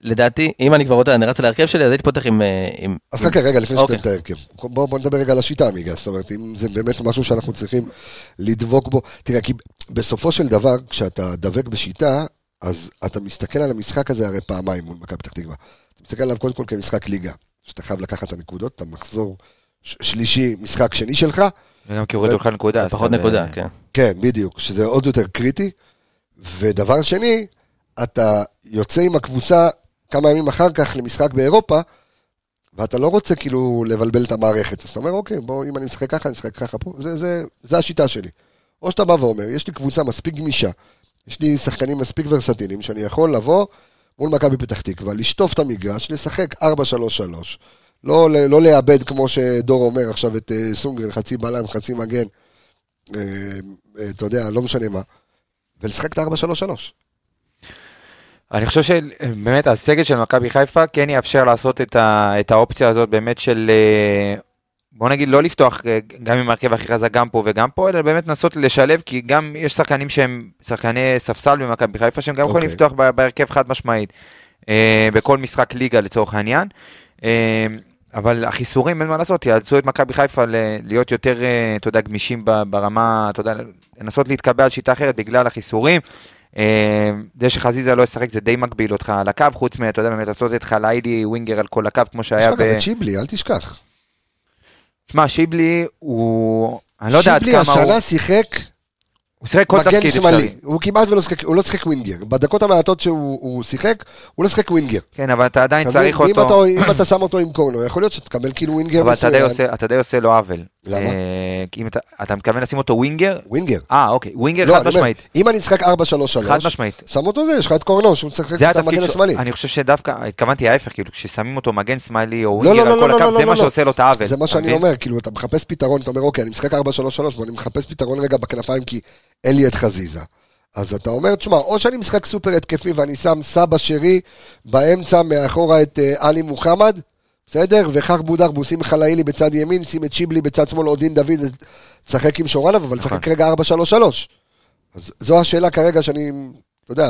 [SPEAKER 5] לדעתי, אם אני כבר רוצה, אני רץ להרכב שלי, אז הייתי פותח עם... אה, עם
[SPEAKER 1] אז
[SPEAKER 5] עם-
[SPEAKER 1] חכה רגע, לפני
[SPEAKER 5] אוקיי.
[SPEAKER 1] שתתן את ההרכב. בוא בוא נדבר רגע על השיטה, מיגה. זאת אומרת, אם זה באמת משהו שאנחנו צריכים לדבוק בו. תראה, כי בסופו של דבר, כשאתה דבק בשיטה, אז אתה מסתכל על המשחק הזה הרי פעמיים מול מכבי פתח תקווה. אתה מסתכל עליו קודם כל כמשחק ליגה, שאתה חייב לקחת את הנקודות, אתה מחזור ש- שלישי, משחק שני שלך.
[SPEAKER 4] וגם כי הורידו לך נקודה.
[SPEAKER 5] פחות נקודה, כן.
[SPEAKER 1] כן, בדיוק, שזה עוד יותר קריטי. ודבר שני, אתה יוצא עם הקבוצה כמה ימים אחר כך למשחק באירופה, ואתה לא רוצה כאילו לבלבל את המערכת. אז אתה אומר, אוקיי, בוא, אם אני משחק ככה, אני משחק ככה פה. זה, זה, זה השיטה שלי. או שאתה בא ואומר, יש לי קבוצה מספיק גמישה, יש לי שחקנים מספיק ורסטיליים, שאני יכול לבוא מול מכבי פתח תקווה, לשטוף את המגרש, לשחק 4-3-3. לא, לא לאבד, כמו שדור אומר עכשיו, את אה, סונגרן, חצי בלם, חצי מגן. אה, אה, אתה יודע, לא משנה מה. ולשחק את ה-4-3-3.
[SPEAKER 4] אני חושב שבאמת הסגל של מכבי חיפה כן יאפשר לעשות את, ה, את האופציה הזאת באמת של, אה, בוא נגיד לא לפתוח אה, גם עם הרכב הכי חזק גם פה וגם פה, אלא באמת לנסות לשלב, כי גם יש שחקנים שהם שחקני ספסל במכבי חיפה שהם גם יכולים
[SPEAKER 1] אוקיי.
[SPEAKER 4] לפתוח בהרכב חד משמעית, אה, בכל משחק ליגה לצורך העניין. אבל החיסורים, אין מה לעשות, יאלצו את מכבי חיפה ל- להיות יותר, אתה יודע, גמישים ברמה, אתה יודע, לנסות להתקבע על שיטה אחרת בגלל החיסורים. אה, זה שחזיזה לא ישחק זה די מגביל אותך על הקו, חוץ מ, אתה יודע, באמת לעשות את חלילי ווינגר על כל הקו, כמו
[SPEAKER 1] יש
[SPEAKER 4] שהיה
[SPEAKER 1] לך גם
[SPEAKER 4] ב...
[SPEAKER 1] את שיבלי, אל תשכח.
[SPEAKER 4] שמע, שיבלי הוא... אני לא יודע עד
[SPEAKER 1] שיבלי
[SPEAKER 4] כמה הוא...
[SPEAKER 1] השנה שיחק
[SPEAKER 4] הוא שיחק כל תפקיד
[SPEAKER 1] שמאלי.
[SPEAKER 4] אפשרי.
[SPEAKER 1] הוא כמעט ולא שיחק, הוא לא שיחק ווינגר. בדקות המעטות שהוא הוא שיחק, הוא לא שיחק ווינגר.
[SPEAKER 4] כן, אבל אתה עדיין? צריך אותו...
[SPEAKER 1] אם אתה שם אותו עם קורנו, יכול להיות שתקבל כאילו ווינגר
[SPEAKER 4] אבל אתה די עושה לו עוול.
[SPEAKER 1] למה?
[SPEAKER 4] אה, אם אתה- אתה מתכוון לשים אותו ווינגר?
[SPEAKER 1] ווינגר.
[SPEAKER 4] אה, אוקיי, ווינגר
[SPEAKER 1] לא,
[SPEAKER 4] חד
[SPEAKER 1] אני אומר,
[SPEAKER 4] משמעית.
[SPEAKER 1] אם אני משחק 4-3-3,
[SPEAKER 4] חד משמעית.
[SPEAKER 1] שם אותו זה, יש לך את קורנו, שהוא
[SPEAKER 4] זה
[SPEAKER 1] את המגן. השמאלי.
[SPEAKER 4] אני חושב שדווקא, התכוונתי ההפך, כאילו, כששמים אותו מגן שמאלי או
[SPEAKER 1] לא,
[SPEAKER 4] ווינגר
[SPEAKER 1] לא,
[SPEAKER 4] על
[SPEAKER 1] לא,
[SPEAKER 4] כל
[SPEAKER 1] לא,
[SPEAKER 4] הקו,
[SPEAKER 1] לא,
[SPEAKER 4] זה
[SPEAKER 1] לא,
[SPEAKER 4] מה
[SPEAKER 1] לא.
[SPEAKER 4] שעושה לו את העוול.
[SPEAKER 1] זה מה שאני? אומר, כאילו, אתה מחפש פתרון, אתה אומר, אוקיי, אני משחק 4-3-3, בוא, אני מחפש פתרון רגע בכנפיים, כי אין לי את חזיזה. אז אתה אומר, תשמע, או שאני משחק סופר התקפי ואני שם סבא שרי באמצע, מאחורה את אה, עלי מוחמד, בסדר? וכך בודר בוסים חלאילי בצד ימין, שים את שיבלי בצד שמאל, או דין דוד, תשחק עם שורנב, אבל
[SPEAKER 4] נכון.
[SPEAKER 1] תשחק רגע 4-3-3. אז זו השאלה כרגע שאני, אתה יודע,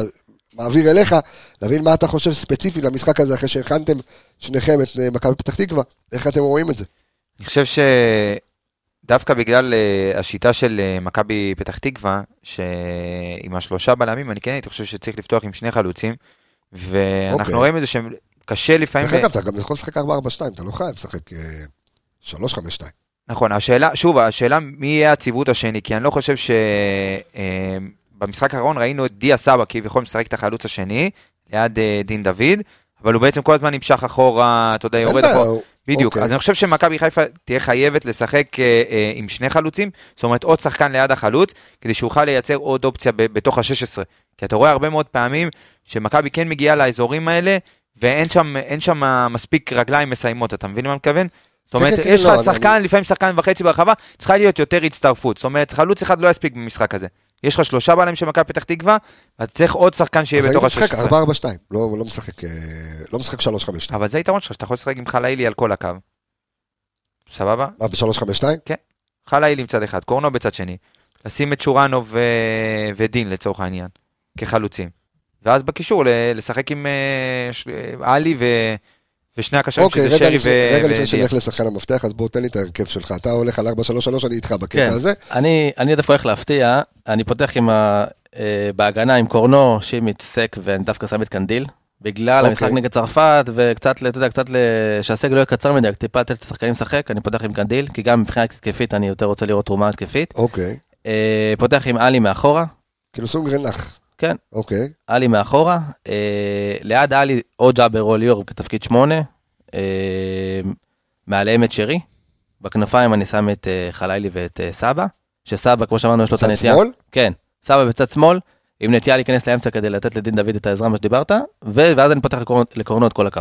[SPEAKER 1] מעביר אליך, להבין מה אתה חושב ספציפי למשחק הזה, אחרי שהכנתם שניכם את אה, מכבי פתח תקווה, איך אתם רואים את זה?
[SPEAKER 4] אני חושב שדווקא בגלל אה, השיטה של אה, מכבי פתח תקווה, שעם השלושה בלמים, אני כן הייתי חושב שצריך לפתוח עם שני חלוצים, ואנחנו
[SPEAKER 1] אוקיי.
[SPEAKER 4] רואים את זה שקשה לפעמים...
[SPEAKER 1] דרך אגב, אתה גם יכול לשחק 4-4-2, אתה לא חייב לשחק אה, 3-5-2.
[SPEAKER 4] נכון, השאלה, שוב, השאלה מי יהיה הציוות השני, כי אני לא חושב ש... אה, במשחק האחרון ראינו את דיה סבא כביכול משחק את החלוץ השני, ליד אה, דין דוד, אבל הוא בעצם כל הזמן נמשך אחורה, אתה יודע, יורד אחורה. בדיוק,
[SPEAKER 1] אוקיי.
[SPEAKER 4] אז אני חושב שמכבי חיפה תהיה חייבת לשחק אה, אה, עם שני חלוצים, זאת אומרת עוד שחקן ליד החלוץ, כדי שיוכל לייצר עוד אופציה ב- בתוך ה-16. כי אתה רואה הרבה מאוד פעמים שמכבי כן מגיעה לאזורים האלה, ואין שם, שם מספיק רגליים מסיימות, אתה מבין מה אני מתכוון? זאת אומרת,
[SPEAKER 1] כן, כן,
[SPEAKER 4] יש
[SPEAKER 1] לא,
[SPEAKER 4] לך
[SPEAKER 1] אני-
[SPEAKER 4] שחקן, לפעמים שחקן וחצי ברחבה, צריכה להיות יותר הצטרפות. זאת אומרת, חלוץ אחד לא יספיק במשחק הזה. יש לך שלושה בעלים של מכבי פתח תקווה, אתה צריך עוד שחקן שיהיה
[SPEAKER 1] אז
[SPEAKER 4] בתוך
[SPEAKER 1] הייתי משחק
[SPEAKER 4] ה-16.
[SPEAKER 1] 4-4-2, לא לא משחק, אה, לא משחק 3-5-2.
[SPEAKER 4] אבל זה היתרון שלך, שאתה יכול לשחק עם חלאילי על כל הקו. סבבה?
[SPEAKER 1] מה, ב-3-5-2?
[SPEAKER 4] חלאילי מצד אחד, קורנו בצד שני. לשים את שורנוב ו... ודין לצורך העניין, כחלוצים. ואז בקישור ל- לשחק עם אה, עלי ו... ושני הקשרים
[SPEAKER 1] אוקיי,
[SPEAKER 4] שזה שרי ו...
[SPEAKER 1] רגע לפני. שנלך לשחקן המפתח, אז בוא תן לי את ההרכב שלך. אתה הולך על 4-3-3, אני איתך בקטע
[SPEAKER 5] כן.
[SPEAKER 1] הזה.
[SPEAKER 5] אני, אני דווקא הולך להפתיע, אני פותח עם ה, אה, בהגנה עם קורנו, שימיץ', סק, ואני דווקא שם את קנדיל. בגלל
[SPEAKER 1] אוקיי.
[SPEAKER 5] המשחק נגד צרפת, וקצת, אתה יודע, קצת, שהסגל לא יהיה קצר מדי, טיפה לתת לשחקנים לשחק, אני פותח עם קנדיל, כי גם מבחינה התקפית אני יותר רוצה לראות תרומה התקפית.
[SPEAKER 1] אוקיי.
[SPEAKER 5] אה, פותח עם עלי מאחורה,
[SPEAKER 1] כאילו סונדגרן נח.
[SPEAKER 5] כן,
[SPEAKER 1] אוקיי.
[SPEAKER 5] עלי מאחורה, אה, ליד עלי או ג'אבר או ליאור כתפקיד שמונה, אה, מעליהם את שרי, בכנפיים אני שם את אה, חלילי ואת אה, סבא, שסבא, כמו שאמרנו, יש לו את הנטייה.
[SPEAKER 1] שמאל?
[SPEAKER 5] כן, סבא בצד שמאל, עם נטייה להיכנס לאמצע כדי לתת לדין דוד את העזרה, מה שדיברת, ו- ואז אני פותח לקורנות- לקורנו את כל הקו.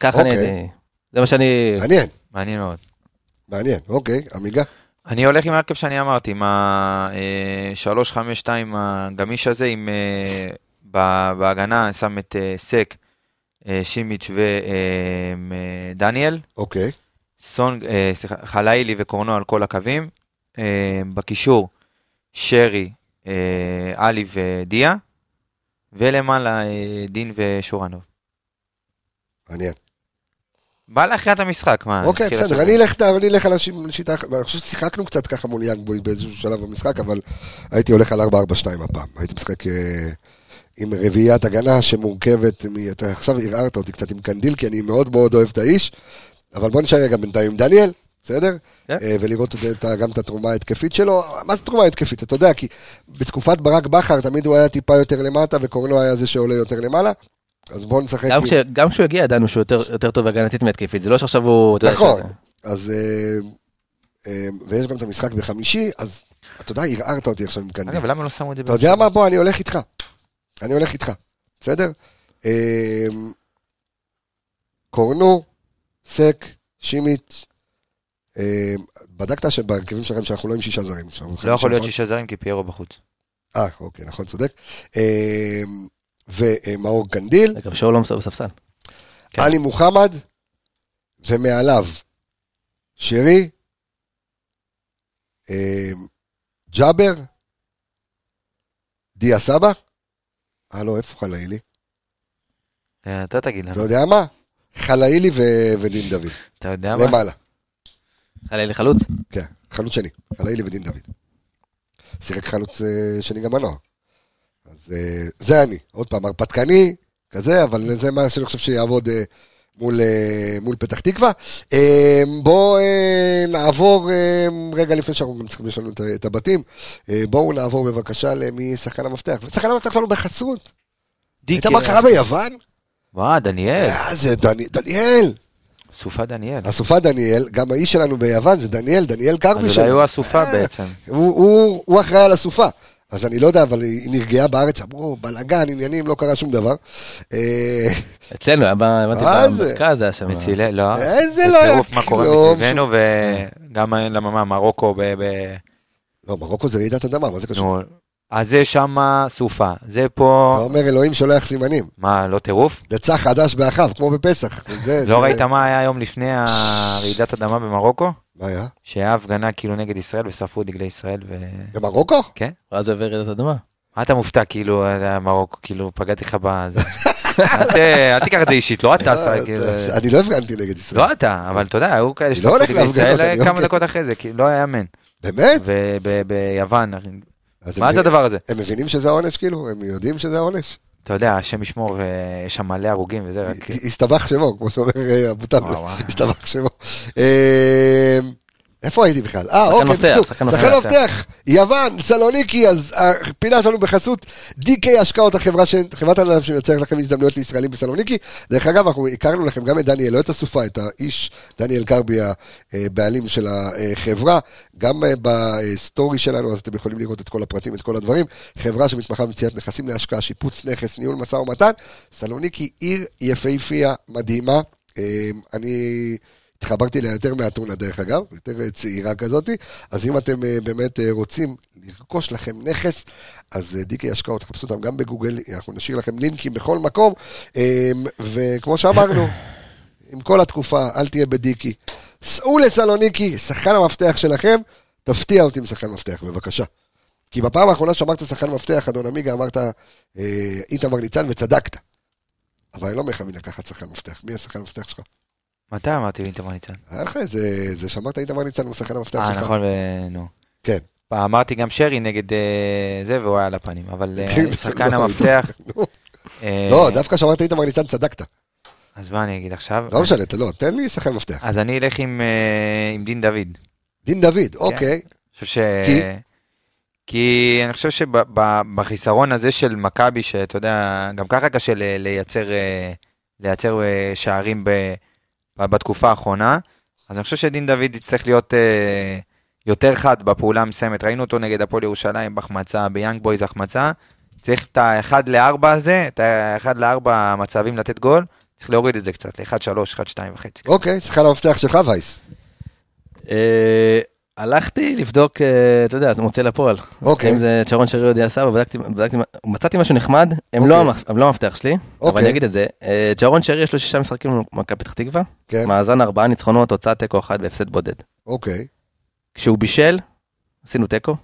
[SPEAKER 5] ככה אני...
[SPEAKER 1] אוקיי.
[SPEAKER 5] זה מה שאני...
[SPEAKER 1] מעניין,
[SPEAKER 4] מעניין מאוד.
[SPEAKER 1] מעניין. אוקיי, עמיגה.
[SPEAKER 4] אני הולך עם ההרכב שאני אמרתי, עם ה-3-5-2 הגמיש הזה, עם... אה, בהגנה אני שם את אה, סק, אה, שימיץ' ודניאל.
[SPEAKER 1] אוקיי.
[SPEAKER 4] סונג, סליחה, חלאילי וקורנו על כל הקווים. בקישור, שרי, עלי ודיה. ולמעלה דין ושורנוב.
[SPEAKER 1] מעניין.
[SPEAKER 4] בא להכריע את המשחק, מה?
[SPEAKER 1] אוקיי, בסדר, אני אלך אני אלך על הש- שיטה אחרת. אני חושב ששיחקנו קצת ככה מול יאנג בוי באיזשהו שלב במשחק, אבל הייתי הולך על 4-4-2 הפעם. הייתי משחק אה, עם רביעיית הגנה שמורכבת, מ- אתה עכשיו ערערת אותי קצת עם קנדיל, כי אני מאוד מאוד אוהב את האיש, אבל בוא נשאר רגע בינתיים עם דניאל, בסדר?
[SPEAKER 5] כן.
[SPEAKER 1] אה, ולראות את- גם את התרומה ההתקפית שלו. מה זה תרומה התקפית? אתה יודע, כי בתקופת ברק בכר תמיד הוא היה טיפה יותר למטה, וקורנו היה זה שעולה יותר למעלה. אז בואו נשחק
[SPEAKER 5] גם
[SPEAKER 1] עם...
[SPEAKER 5] כש- גם כשהוא הגיע ידענו שהוא יותר- יותר טוב הגנתית מהתקפית, זה לא שעכשיו הוא...
[SPEAKER 1] נכון, אז... אה, אה, ויש גם את המשחק בחמישי, אז אתה יודע, ערערת אותי עכשיו עם קנדיל.
[SPEAKER 4] אגב, למה לא שמו את זה
[SPEAKER 1] אתה יודע מה? בוא, אני הולך איתך. אני הולך איתך, בסדר? אה, קורנו, סק, שימיץ', אה, בדקת שבהרכבים שלכם שאנחנו לא עם שישה זרים.
[SPEAKER 4] לא יכול להיות? שישה זרים כי פיירו בחוץ.
[SPEAKER 1] אה, אוקיי, נכון, צודק. ומאור קנדיל,
[SPEAKER 5] גם שאול לא בספסל.
[SPEAKER 4] כן.
[SPEAKER 1] עלי מוחמד, ומעליו שרי, אה, ג'אבר, דיה סבא, אה לא, איפה חלאילי?
[SPEAKER 4] אה, אתה תגיד
[SPEAKER 1] אתה
[SPEAKER 4] לנו.
[SPEAKER 1] יודע מה? חלאילי ודין דוד,
[SPEAKER 4] אתה יודע מה?
[SPEAKER 1] למעלה,
[SPEAKER 5] חלילי חלוץ?
[SPEAKER 1] כן, חלוץ שני, חלאילי ודין דוד. שיחק חלוץ אה, שני גם הנוער. אז אה, זה אני, עוד פעם, הרפתקני, כזה, אבל זה מה שאני חושב שיעבוד אה, מול, אה, מול פתח תקווה. בואו נעבור, רגע לפני שאנחנו גם צריכים, לנו את, הבתים, בואו נעבור בבקשה למי שחקן המפתח. ושחקן המפתח שלנו בחסות. ראית מה קרה ביוון?
[SPEAKER 4] וואו, דניאל.
[SPEAKER 1] זה דני- דניאל.
[SPEAKER 4] סופה דניאל.
[SPEAKER 1] אסופה דניאל, גם האיש שלנו ביוון זה דניאל, דניאל קרבי
[SPEAKER 4] אז
[SPEAKER 1] שלנו.
[SPEAKER 4] אולי הוא אסופה בעצם.
[SPEAKER 1] הוא, אחראי על הסופה. אז אני לא יודע, אבל היא נרגעה בארץ, אמרו, בלאגן, עניינים, לא קרה שום דבר. אה,
[SPEAKER 5] אצלנו, היה? במרכז היה שם.
[SPEAKER 4] מצילי, לא.
[SPEAKER 1] איזה
[SPEAKER 4] זה
[SPEAKER 1] לא היה
[SPEAKER 4] טירוף מה קורה מסביבנו, וגם למה מה, מרוקו, ב- ב-
[SPEAKER 1] לא, מרוקו זה רעידת אדמה, מה זה קשור?
[SPEAKER 4] אז זה שמה סופה. זה פה,
[SPEAKER 1] אתה אומר, אלוהים שולח סימנים.
[SPEAKER 4] מה, לא טירוף?
[SPEAKER 1] יצא חדש באחיו, כמו בפסח. זה,
[SPEAKER 4] לא
[SPEAKER 1] זה-
[SPEAKER 4] ראית מה היה היום לפני הרעידת אדמה במרוקו?
[SPEAKER 1] מה היה?
[SPEAKER 4] שהיה הפגנה כאילו נגד ישראל ושרפו דגלי ישראל ו...
[SPEAKER 1] במרוקו?
[SPEAKER 5] ואז הוא העביר רעידת אדמה.
[SPEAKER 4] מה אתה מופתע כאילו על מרוקו, כאילו פגעתי לך בזה. אל ת- אל תיקח את זה אישית, לא אתה, עשה, כאילו,
[SPEAKER 1] אני לא הפגנתי נגד ישראל.
[SPEAKER 4] לא אתה, אבל אתה יודע, היו כאלה
[SPEAKER 1] לא
[SPEAKER 4] ששרפו דגלי
[SPEAKER 1] להפגנות,
[SPEAKER 4] ישראל כמה. דקות אחרי זה, כאילו לא היה אמן.
[SPEAKER 1] באמת?
[SPEAKER 4] וביוון, מה זה הדבר הזה?
[SPEAKER 1] הם מבינים שזה העונש, כאילו? הם יודעים שזה העונש?
[SPEAKER 4] אתה יודע, השם ישמור, אה, יש שם מלא הרוגים וזה, רק...
[SPEAKER 1] הסתבך שמו, כמו שאומר אה, אבו
[SPEAKER 4] וואו.
[SPEAKER 1] הסתבך שמו. אה, איפה הייתי בכלל? אה, אוקיי, בדיוק.
[SPEAKER 5] שחקן
[SPEAKER 4] מפתח.
[SPEAKER 1] יוון, סלוניקי, אז הפינה שלנו בחסות DK השקעות, החברה ש- חברת הנדל"ן שמייצרת לכם הזדמנויות לישראלים בסלוניקי. דרך אגב, אנחנו הכרנו לכם גם את דניאל, לא את הסופה, את האיש, דניאל קרבי, הבעלים של החברה, גם אה, בסטורי שלנו, אז אתם יכולים לראות את כל הפרטים, את כל הדברים. חברה שמתמחה במציאת נכסים להשקעה, שיפוץ נכס, ניהול משא ומתן. סלוניקי, עיר יפהפייה, מדהימה. אה, אני... התחברתי אליה יותר מאתונה דרך אגב, יותר צעירה כזאתי, אז אם אתם אה, באמת אה, רוצים לרכוש לכם נכס, אז אה, דיקי השקעות, חפשו אותם גם בגוגל, אנחנו נשאיר לכם לינקים בכל מקום, אה, וכמו שאמרנו, עם כל התקופה, אל תהיה בדיקי. סעו לסלוניקי, שחקן המפתח שלכם, תפתיע אותי עם שחקן מפתח, בבקשה. כי בפעם האחרונה שאמרת שחקן מפתח, אדון עמיגה, אמרת איתמר ניצן וצדקת. אבל אני לא מכוון לקחת שחקן מפתח. מי השחקן המפתח שלך?
[SPEAKER 4] מתי אמרתי איתמר ניצן?
[SPEAKER 1] היה לך איזה, זה שאמרת איתמר ניצן הוא שחקן המפתח
[SPEAKER 4] אה,
[SPEAKER 1] שלך.
[SPEAKER 4] נכון, ו- נו.
[SPEAKER 1] כן.
[SPEAKER 4] אמרתי גם שרי נגד אה, זה, והוא היה על הפנים, אבל אה,
[SPEAKER 1] כן,
[SPEAKER 4] שחקן
[SPEAKER 1] לא,
[SPEAKER 4] המפתח...
[SPEAKER 1] נו.
[SPEAKER 4] אה,
[SPEAKER 1] לא, דווקא שאמרת איתמר ניצן צדקת.
[SPEAKER 4] אז מה אני אגיד עכשיו?
[SPEAKER 1] לא משנה, לא, תן לי שחקן מפתח.
[SPEAKER 4] אז אני אלך עם אה, דין דוד.
[SPEAKER 1] דין דוד, אוקיי.
[SPEAKER 4] חושב ש...
[SPEAKER 1] כי?
[SPEAKER 4] כי אני חושב שבחיסרון הזה של מכבי, שאתה יודע, גם ככה קשה לייצר, אה, לייצר אה, שערים ב- בתקופה האחרונה, אז אני חושב שדין דוד יצטרך להיות אה, יותר חד בפעולה המסיימת. ראינו אותו נגד הפועל ירושלים בהחמצה, ביאנג בויז החמצה. צריך את ה-1 ל-4 הזה, את ה-1 ל-4 מצבים לתת גול, צריך להוריד את זה קצת, ל-1-3, 1-2 וחצי.
[SPEAKER 1] אוקיי, שחקן המפתח שלך וייס.
[SPEAKER 5] אה, הלכתי לבדוק, אה, אתה יודע, אתה מוצא לפועל.
[SPEAKER 1] אוקיי.
[SPEAKER 5] אם זה צ'רון שרי או סבא, בדקתי, בדקתי, מצאתי משהו נחמד, הם
[SPEAKER 1] אוקיי.
[SPEAKER 5] לא הם לא המפתח שלי, אבל
[SPEAKER 1] אוקיי.
[SPEAKER 5] אני אגיד את זה. אה, צ'רון שרי יש לו שישה משחקים במכבי פתח תקווה,
[SPEAKER 1] כן,
[SPEAKER 5] מאזן ארבעה ניצחונות, תוצאה תיקו אחד והפסד בודד.
[SPEAKER 1] אוקיי.
[SPEAKER 5] כשהוא בישל, עשינו תיקו.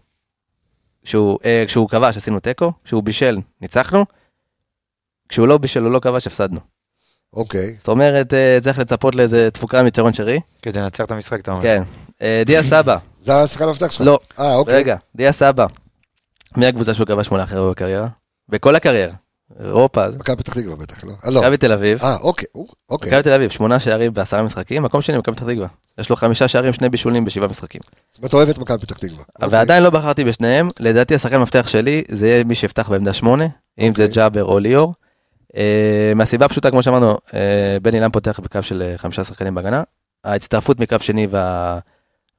[SPEAKER 5] כשהוא, אה, כשהוא כבש, עשינו תיקו. כשהוא בישל, ניצחנו. כשהוא לא בישל או לא כבש, הפסדנו.
[SPEAKER 1] אוקיי.
[SPEAKER 5] זאת אומרת, אה, צריך לצפות לאיזה תפוקה מצ'רון שרי.
[SPEAKER 4] כדי לנצח את המשחק, אתה אומר.
[SPEAKER 5] כן. אה, דיה סבא,
[SPEAKER 1] זה השחקן המפתח שלך?
[SPEAKER 5] לא.
[SPEAKER 1] אה, אוקיי.
[SPEAKER 5] רגע, דיה סבא. מי הקבוצה שהוא כבש מול אחר בקריירה? בכל הקריירה. אירופה,
[SPEAKER 1] מכבי פתח תקווה בטח, לא? אה, לא.
[SPEAKER 5] מכבי תל אביב.
[SPEAKER 1] אה, אוקיי, אוקיי.
[SPEAKER 5] מכבי תל אביב, שמונה שערים בעשרה משחקים, מקום שני מכבי פתח תקווה. יש לו חמישה שערים, שני בישולים בשבעה משחקים.
[SPEAKER 1] זאת אומרת, אוהב את מכבי פתח תקווה. אוקיי.
[SPEAKER 5] ועדיין לא בחרתי בשניהם, לדעתי השחקן המפתח שלי זה יהיה מי שיפתח בעמדה שמונה, אם זה
[SPEAKER 1] אוקיי.
[SPEAKER 5] ג'אבר או ליאור. אה, מהסיבה הפשוטה, כמו שאמרנו, אה, בני לם פותח בקו של אה, חמישה שחקנים בהגנה. ההצטרפות מקו שני וה...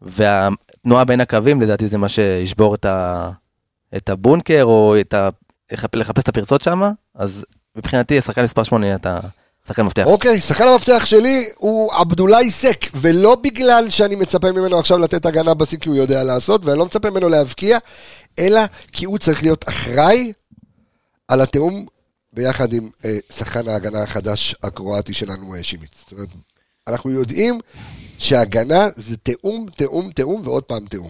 [SPEAKER 5] והתנועה בין הקווים, לדעתי זה מה שישבור את, ה... את הבונקר, או את ה... לחפ- לחפש את הפרצות שם, אז מבחינתי השחקן מספר 8 יהיה את השחקן המפתח.
[SPEAKER 1] אוקיי, שחקן המפתח שלי הוא עבדולאי סק, ולא בגלל שאני מצפה ממנו עכשיו לתת הגנה בשיא כי הוא יודע לעשות, ואני לא מצפה ממנו להבקיע, אלא כי הוא צריך להיות אחראי על התיאום ביחד עם אה, שחקן ההגנה החדש הקרואטי שלנו, אה, שימיץ. זאת אומרת, אנחנו יודעים שהגנה זה תיאום, תיאום, תיאום ועוד פעם תיאום.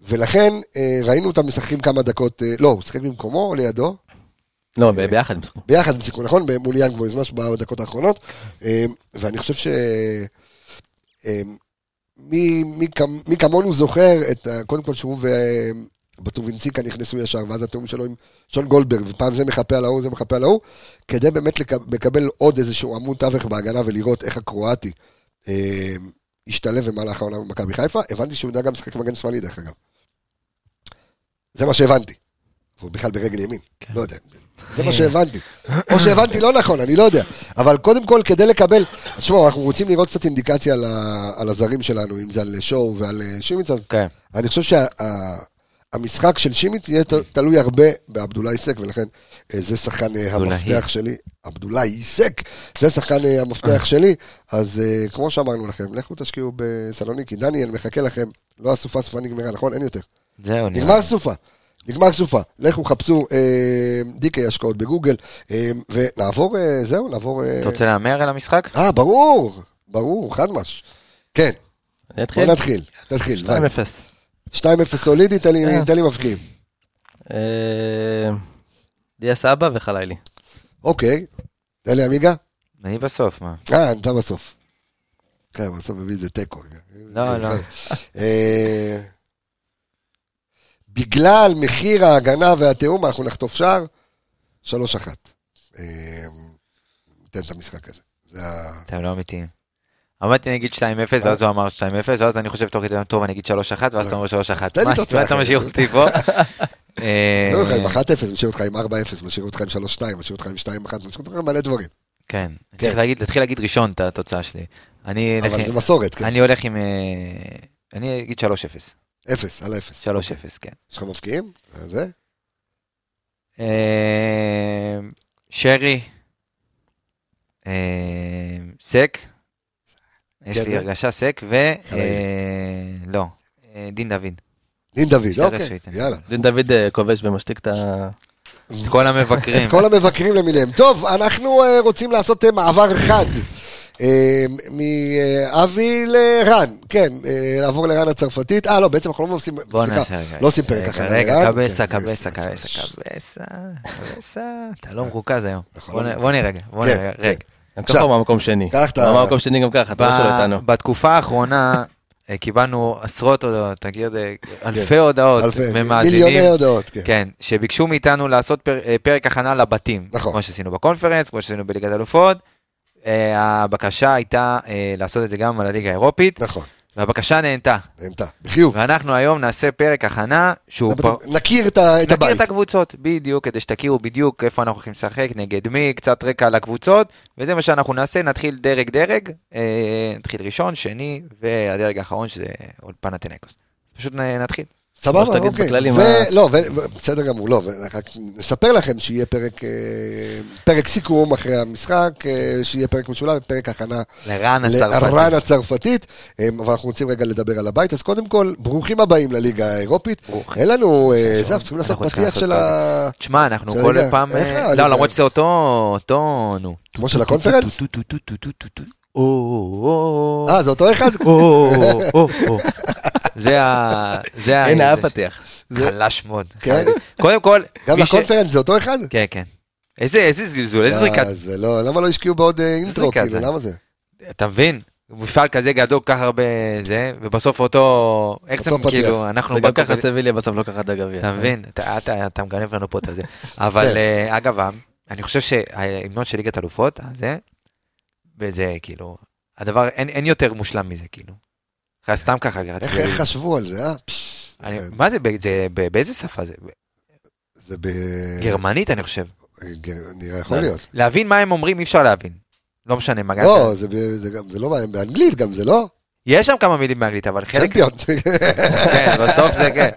[SPEAKER 1] ולכן אה, ראינו אותם משחקים כמה דקות, אה, לא, הוא שיחק במקומו או לידו?
[SPEAKER 5] לא, ב- ביחד הם משחקים.
[SPEAKER 1] ביחד עם סיכון, נכון? מול יאנג בויז, ממש בדקות האחרונות. אה, ואני חושב ש... אה, מי, מי, מי כמונו זוכר את, קודם כל שהוא ובטובינציקה נכנסו ישר, ואז התיאום שלו עם שון גולדברג, ופעם זה מחפה על ההוא, זה מחפה על ההוא, כדי באמת לק- לקבל עוד איזשהו עמוד תווך בהגנה ולראות איך הקרואטי אה, השתלב במהלך העונה במכבי חיפה. הבנתי שהוא יודע גם לשחק מגן שמאלי, דרך אגב. זה מה שהבנתי. והוא בכלל ברגל ימין, לא יודע. זה מה שהבנתי. או שהבנתי לא נכון, אני לא יודע. אבל קודם כל, כדי לקבל... תשמעו, אנחנו רוצים לראות קצת אינדיקציה על, ה... על הזרים שלנו, אם זה על שואו ועל אה, שימיץ, אז
[SPEAKER 4] כן.
[SPEAKER 1] אני חושב שהמשחק של שימיץ יהיה ת- תלוי הרבה בעבדולאי סק, ולכן אה, זה שחקן אה. המפתח שלי. עבדולאי סק, זה שחקן אה, המפתח שלי. אז כמו שאמרנו לכם, לכו תשקיעו בסלוניקי. דניאל, מחכה לכם. לא הסופה, סופה נגמרה, נכון? אין יותר.
[SPEAKER 4] זהו.
[SPEAKER 1] נגמר סופה. נגמר סופה. לכו חפשו אה, דיקי השקעות בגוגל, אה, ונעבור, אה, זהו, נעבור... אה,
[SPEAKER 4] אתה רוצה להמר על המשחק?
[SPEAKER 1] אה, ברור, ברור, חד מש. כן,
[SPEAKER 5] אני
[SPEAKER 1] בוא
[SPEAKER 5] אתחיל?
[SPEAKER 1] נתחיל, תתחיל.
[SPEAKER 5] 2-0.
[SPEAKER 1] 2-0 סולידי, תן לי- מבקיעים.
[SPEAKER 5] אה, דיה סבא וחלילי.
[SPEAKER 1] אוקיי, תן לי עמיגה.
[SPEAKER 4] אני בסוף, מה?
[SPEAKER 1] אה, אתה בסוף. כן, בסוף מביא איזה תיקו.
[SPEAKER 4] לא, לא.
[SPEAKER 1] אה, בגלל מחיר ההגנה והתיאום, אנחנו נחטוף שער, 3-1. אה, ניתן את המשחק הזה.
[SPEAKER 4] אתם לא אמיתיים. אמרתי אני אגיד 2-0 ואז הוא אמר 2-0 ואז אני חושב תוך כדי טוב אני אגיד 3-1 ואז אתה אומר 3-1.
[SPEAKER 1] תן לי
[SPEAKER 4] מה אתה. משאיר אותי פה? *laughs* אה,
[SPEAKER 1] משאיר אותך עם 1-0, משאיר אותך עם 4-0, משאיר אותך עם 3-2, משאיר אותך עם 2-1, משאיר אותך עם מלא דברים.
[SPEAKER 4] כן.
[SPEAKER 1] כן.
[SPEAKER 4] צריך להתחיל להגיד ראשון את התוצאה שלי.
[SPEAKER 1] אבל זה מסורת, כן.
[SPEAKER 4] אני הולך עם... אה, אני אגיד 3-0.
[SPEAKER 1] 0 על 0.
[SPEAKER 4] 3-0, כן.
[SPEAKER 1] יש לך מבקיעים? זה?
[SPEAKER 4] אה, שרי, אה, סק, יש
[SPEAKER 1] כן,
[SPEAKER 4] לי
[SPEAKER 1] כן.
[SPEAKER 4] הרגשה סק, ו... אה, לא, אה, דין דוד.
[SPEAKER 1] דין דוד,
[SPEAKER 4] בסדר
[SPEAKER 1] אוקיי. יאללה.
[SPEAKER 5] דין דוד אה, כובש ומשתיק את ה...
[SPEAKER 4] כל המבקרים.
[SPEAKER 1] את כל המבקרים למיניהם. טוב, אנחנו רוצים לעשות מעבר חד. מאבי לרן, כן, לעבור לרן הצרפתית. אה, לא, בעצם אנחנו לא עושים,
[SPEAKER 4] בוא
[SPEAKER 1] סליחה,
[SPEAKER 4] נעשה רגע.
[SPEAKER 1] לא עושים פרק הכנה
[SPEAKER 4] רגע. קבסה,
[SPEAKER 1] כן,
[SPEAKER 4] קבסה,
[SPEAKER 1] כן,
[SPEAKER 4] קבסה,
[SPEAKER 1] כן.
[SPEAKER 4] קבסה, קבסה, אתה לא מרוכז היום.
[SPEAKER 1] נכון,
[SPEAKER 4] בוא
[SPEAKER 1] לא
[SPEAKER 4] נ- בוא נראה רגע, בוא
[SPEAKER 1] כן,
[SPEAKER 4] נראה
[SPEAKER 1] כן.
[SPEAKER 4] רגע.
[SPEAKER 5] גם ככה הוא במקום שני.
[SPEAKER 1] קח
[SPEAKER 5] הוא במקום שני גם ככה, אתה לא שואל אותנו.
[SPEAKER 4] בתקופה האחרונה אה, קיבלנו עשרות הודעות, תגיד, אה, אלפי הודעות ממאזינים.
[SPEAKER 1] מיליוני הודעות, כן.
[SPEAKER 4] כן, שביקשו מאיתנו לעשות פר, אה, פרק הכנה לבתים.
[SPEAKER 1] נכון.
[SPEAKER 4] כמו שעשינו בקונפרנס, כמו שעשינו בליגת אלופות. הבקשה הייתה לעשות את זה גם על הליגה האירופית,
[SPEAKER 1] נכון,
[SPEAKER 4] והבקשה נהנתה.
[SPEAKER 1] נהנתה, בחיוב.
[SPEAKER 4] ואנחנו היום נעשה פרק הכנה שהוא פר...
[SPEAKER 1] נכיר את ה- את
[SPEAKER 4] נכיר
[SPEAKER 1] הבית.
[SPEAKER 4] את הקבוצות, בדיוק, כדי שתכירו בדיוק איפה אנחנו הולכים לשחק, נגד מי, קצת רקע על הקבוצות, וזה מה שאנחנו נעשה, נתחיל דרג דרג, אה, נתחיל ראשון, שני, והדרג האחרון שזה אולפן התנקוס. פשוט נתחיל.
[SPEAKER 1] סבבה, אוקיי. ו-
[SPEAKER 5] מה-
[SPEAKER 1] לא, ו- בסדר גמור, לא, ורק נספר לכם שיהיה פרק, אה, פרק סיכום אחרי המשחק, אה, שיהיה פרק משולב, פרק הכנה
[SPEAKER 4] לרן
[SPEAKER 1] לרן
[SPEAKER 4] הצרפתי.
[SPEAKER 1] הצרפתית, אה, אבל אנחנו רוצים רגע לדבר על הבית, אז קודם כל, ברוכים הבאים לליגה האירופית.
[SPEAKER 4] ברוכים.
[SPEAKER 1] אין לנו, אה, זה, אנחנו צריכים לעשות פתיח של ה...
[SPEAKER 4] תשמע, אנחנו כל
[SPEAKER 1] הליגה.
[SPEAKER 4] פעם... אה? לא, למרות שזה אותו, אותו, נו.
[SPEAKER 1] כמו של הקונפרנס? אה, זה אותו אחד?
[SPEAKER 4] זה ה... זה ה...
[SPEAKER 5] הנה
[SPEAKER 4] זה-
[SPEAKER 5] הפתיח.
[SPEAKER 4] חלש מאוד.
[SPEAKER 1] כן?
[SPEAKER 4] קודם כל,
[SPEAKER 1] גם לקונפרנס זה אותו אחד?
[SPEAKER 4] כן, כן. איזה זלזול, איזה זריקת...
[SPEAKER 1] אה, זה לא, למה לא השקיעו בעוד אה, אינטרו, כאילו. למה זה?
[SPEAKER 4] אתה מבין? מפעל כזה גדול, כל כך הרבה זה, ובסוף אותו... איך זה. כאילו, אנחנו...
[SPEAKER 5] וגם ככה סביליה בסוף לוקחת את הגביע.
[SPEAKER 4] אתה מבין? אתה- מגנב לנו פה את הזה. *laughs* אבל
[SPEAKER 1] כן.
[SPEAKER 4] אה, אגב, אני חושב שההמנון של ליגת אלופות, זה, וזה כאילו, הדבר, אין אין יותר מושלם מזה, כאילו. אחרי סתם ככה,
[SPEAKER 1] איך חשבו על זה, אה? זה-
[SPEAKER 4] מה זה, באיזה שפה זה?
[SPEAKER 1] זה ב...
[SPEAKER 4] גרמנית, אני חושב.
[SPEAKER 1] גר- נראה, יכול להיות.
[SPEAKER 4] להבין מה הם אומרים, אי אפשר להבין. לא משנה, מה
[SPEAKER 1] לא, זה לא באנגלית גם, זה לא?
[SPEAKER 4] יש שם כמה מילים באנגלית, אבל חלק...
[SPEAKER 1] צ'מפיון. *laughs*
[SPEAKER 4] כן, בסוף זה כן.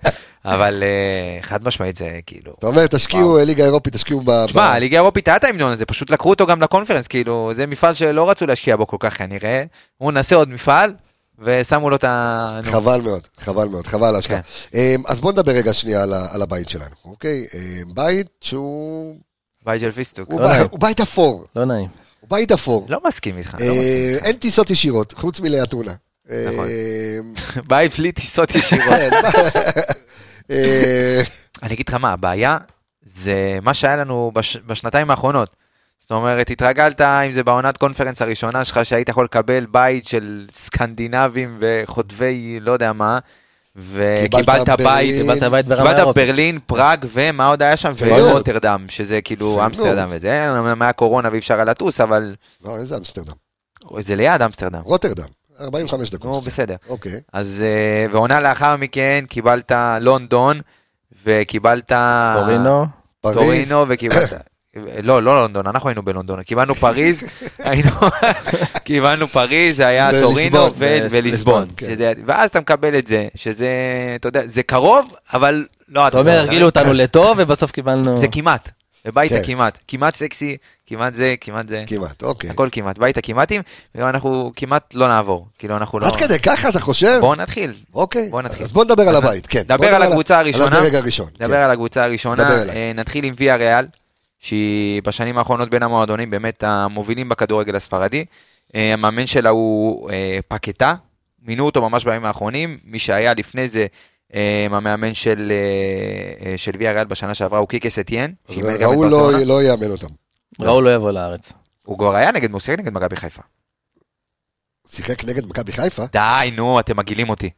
[SPEAKER 4] אבל אה, חד משמעית זה כאילו...
[SPEAKER 1] אתה אומר, תשקיעו אה, ליגה אירופית, תשקיעו ב...
[SPEAKER 4] תשמע, הליגה האירופית היה את ההמנון הזה, פשוט לקחו אותו גם לקונפרנס, כאילו, זה מפעל שלא רצו להשקיע בו כל כך כנראה. הוא נעשה עוד מפעל, ושמו לו את ה...
[SPEAKER 1] חבל מאוד, חבל מאוד, חבל על ההשקעה. אמ, אז בוא נדבר רגע שנייה על על הבית שלנו, אוקיי? אמ, בית שהוא...
[SPEAKER 4] בית של פיסטוק.
[SPEAKER 1] הוא
[SPEAKER 5] לא
[SPEAKER 1] בית-
[SPEAKER 5] נעים.
[SPEAKER 1] הוא בית אפור,
[SPEAKER 5] לא נעים.
[SPEAKER 1] הוא בית אפור.
[SPEAKER 4] לא מסכים איתך, לא
[SPEAKER 1] אה,
[SPEAKER 4] מסכים איתך.
[SPEAKER 1] אין טיסות ישירות, חוץ מלאתונה.
[SPEAKER 4] נכון.
[SPEAKER 1] אמ, *laughs*
[SPEAKER 4] בית בלי טיסות ישירות.
[SPEAKER 1] כן, *laughs*
[SPEAKER 4] אני אגיד לך מה, הבעיה זה מה שהיה לנו בש, בשנתיים האחרונות. זאת אומרת, התרגלת, אם זה בעונת קונפרנס הראשונה שלך, שהיית יכול לקבל בית של סקנדינבים וחוטבי לא יודע מה, וקיבלת
[SPEAKER 1] קיבלת
[SPEAKER 4] בית,
[SPEAKER 5] קיבלת בית ברמה
[SPEAKER 4] קיבלת
[SPEAKER 5] אירופית.
[SPEAKER 4] ברלין, פראג, ומה עוד היה שם? ורוטרדם, שזה כאילו. אמסטרדם וזה, אומנם היה קורונה ואי אפשר היה לטוס, אבל
[SPEAKER 1] לא, איזה אמסטרדם?
[SPEAKER 4] זה ליד אמסטרדם.
[SPEAKER 1] רוטרדם, 45
[SPEAKER 4] נו,
[SPEAKER 1] דקות.
[SPEAKER 4] בסדר.
[SPEAKER 1] אוקיי.
[SPEAKER 4] אז, אה, ועונה לאחר מכן קיבלת לונדון, וקיבלת...
[SPEAKER 5] טורינו.
[SPEAKER 4] טורינו וקיבלת... לא, לא לונדון, אנחנו היינו בלונדון, קיבלנו פריז, *laughs* היינו, קיבלנו פריז, זה היה טורינו
[SPEAKER 5] וליסבון,
[SPEAKER 1] כן.
[SPEAKER 4] ואז אתה מקבל את זה, שזה, אתה יודע, זה קרוב, אבל לא,
[SPEAKER 5] אתה אומר, הרגילו אותנו לטוב, ובסוף קיבלנו...
[SPEAKER 4] זה כמעט, הביתה
[SPEAKER 1] כן.
[SPEAKER 4] כמעט, כמעט סקסי, כמעט זה, כמעט זה,
[SPEAKER 1] כמעט, אוקיי.
[SPEAKER 4] הכל כמעט, ביתה כמעטים, ואנחנו כמעט לא נעבור, כאילו אנחנו לא...
[SPEAKER 1] עד כדי ככה אתה חושב?
[SPEAKER 4] בואו נתחיל,
[SPEAKER 1] אוקיי.
[SPEAKER 4] בוא נתחיל.
[SPEAKER 1] אז בוא נדבר על הבית, כן.
[SPEAKER 4] דבר
[SPEAKER 1] בוא
[SPEAKER 4] על הקבוצה הראשונה.
[SPEAKER 1] על הדרג הראשון.
[SPEAKER 4] נדבר
[SPEAKER 1] כן.
[SPEAKER 4] על הקבוצה הראשונה,
[SPEAKER 1] דבר
[SPEAKER 4] נתחיל עם ויה ריאל, שהיא בשנים האחרונות בין המועדונים באמת המובילים בכדורגל הספרדי. אה, המאמן שלה הוא אה, פקטה, מינו אותו ממש בימים האחרונים, מי שהיה לפני זה אה, המאמן של, של ויה ריאל בשנה שעברה הוא קיקס אתיין.
[SPEAKER 1] אז
[SPEAKER 4] שאימן גם את
[SPEAKER 1] ראול לא-. לא יאמן אותם.
[SPEAKER 5] ראול לא יבוא לארץ.
[SPEAKER 4] הוא כבר היה נגד, הוא שיחק נגד מכבי חיפה.
[SPEAKER 1] שיחק נגד מכבי חיפה?
[SPEAKER 4] די, נו, אתם מגעילים אותי.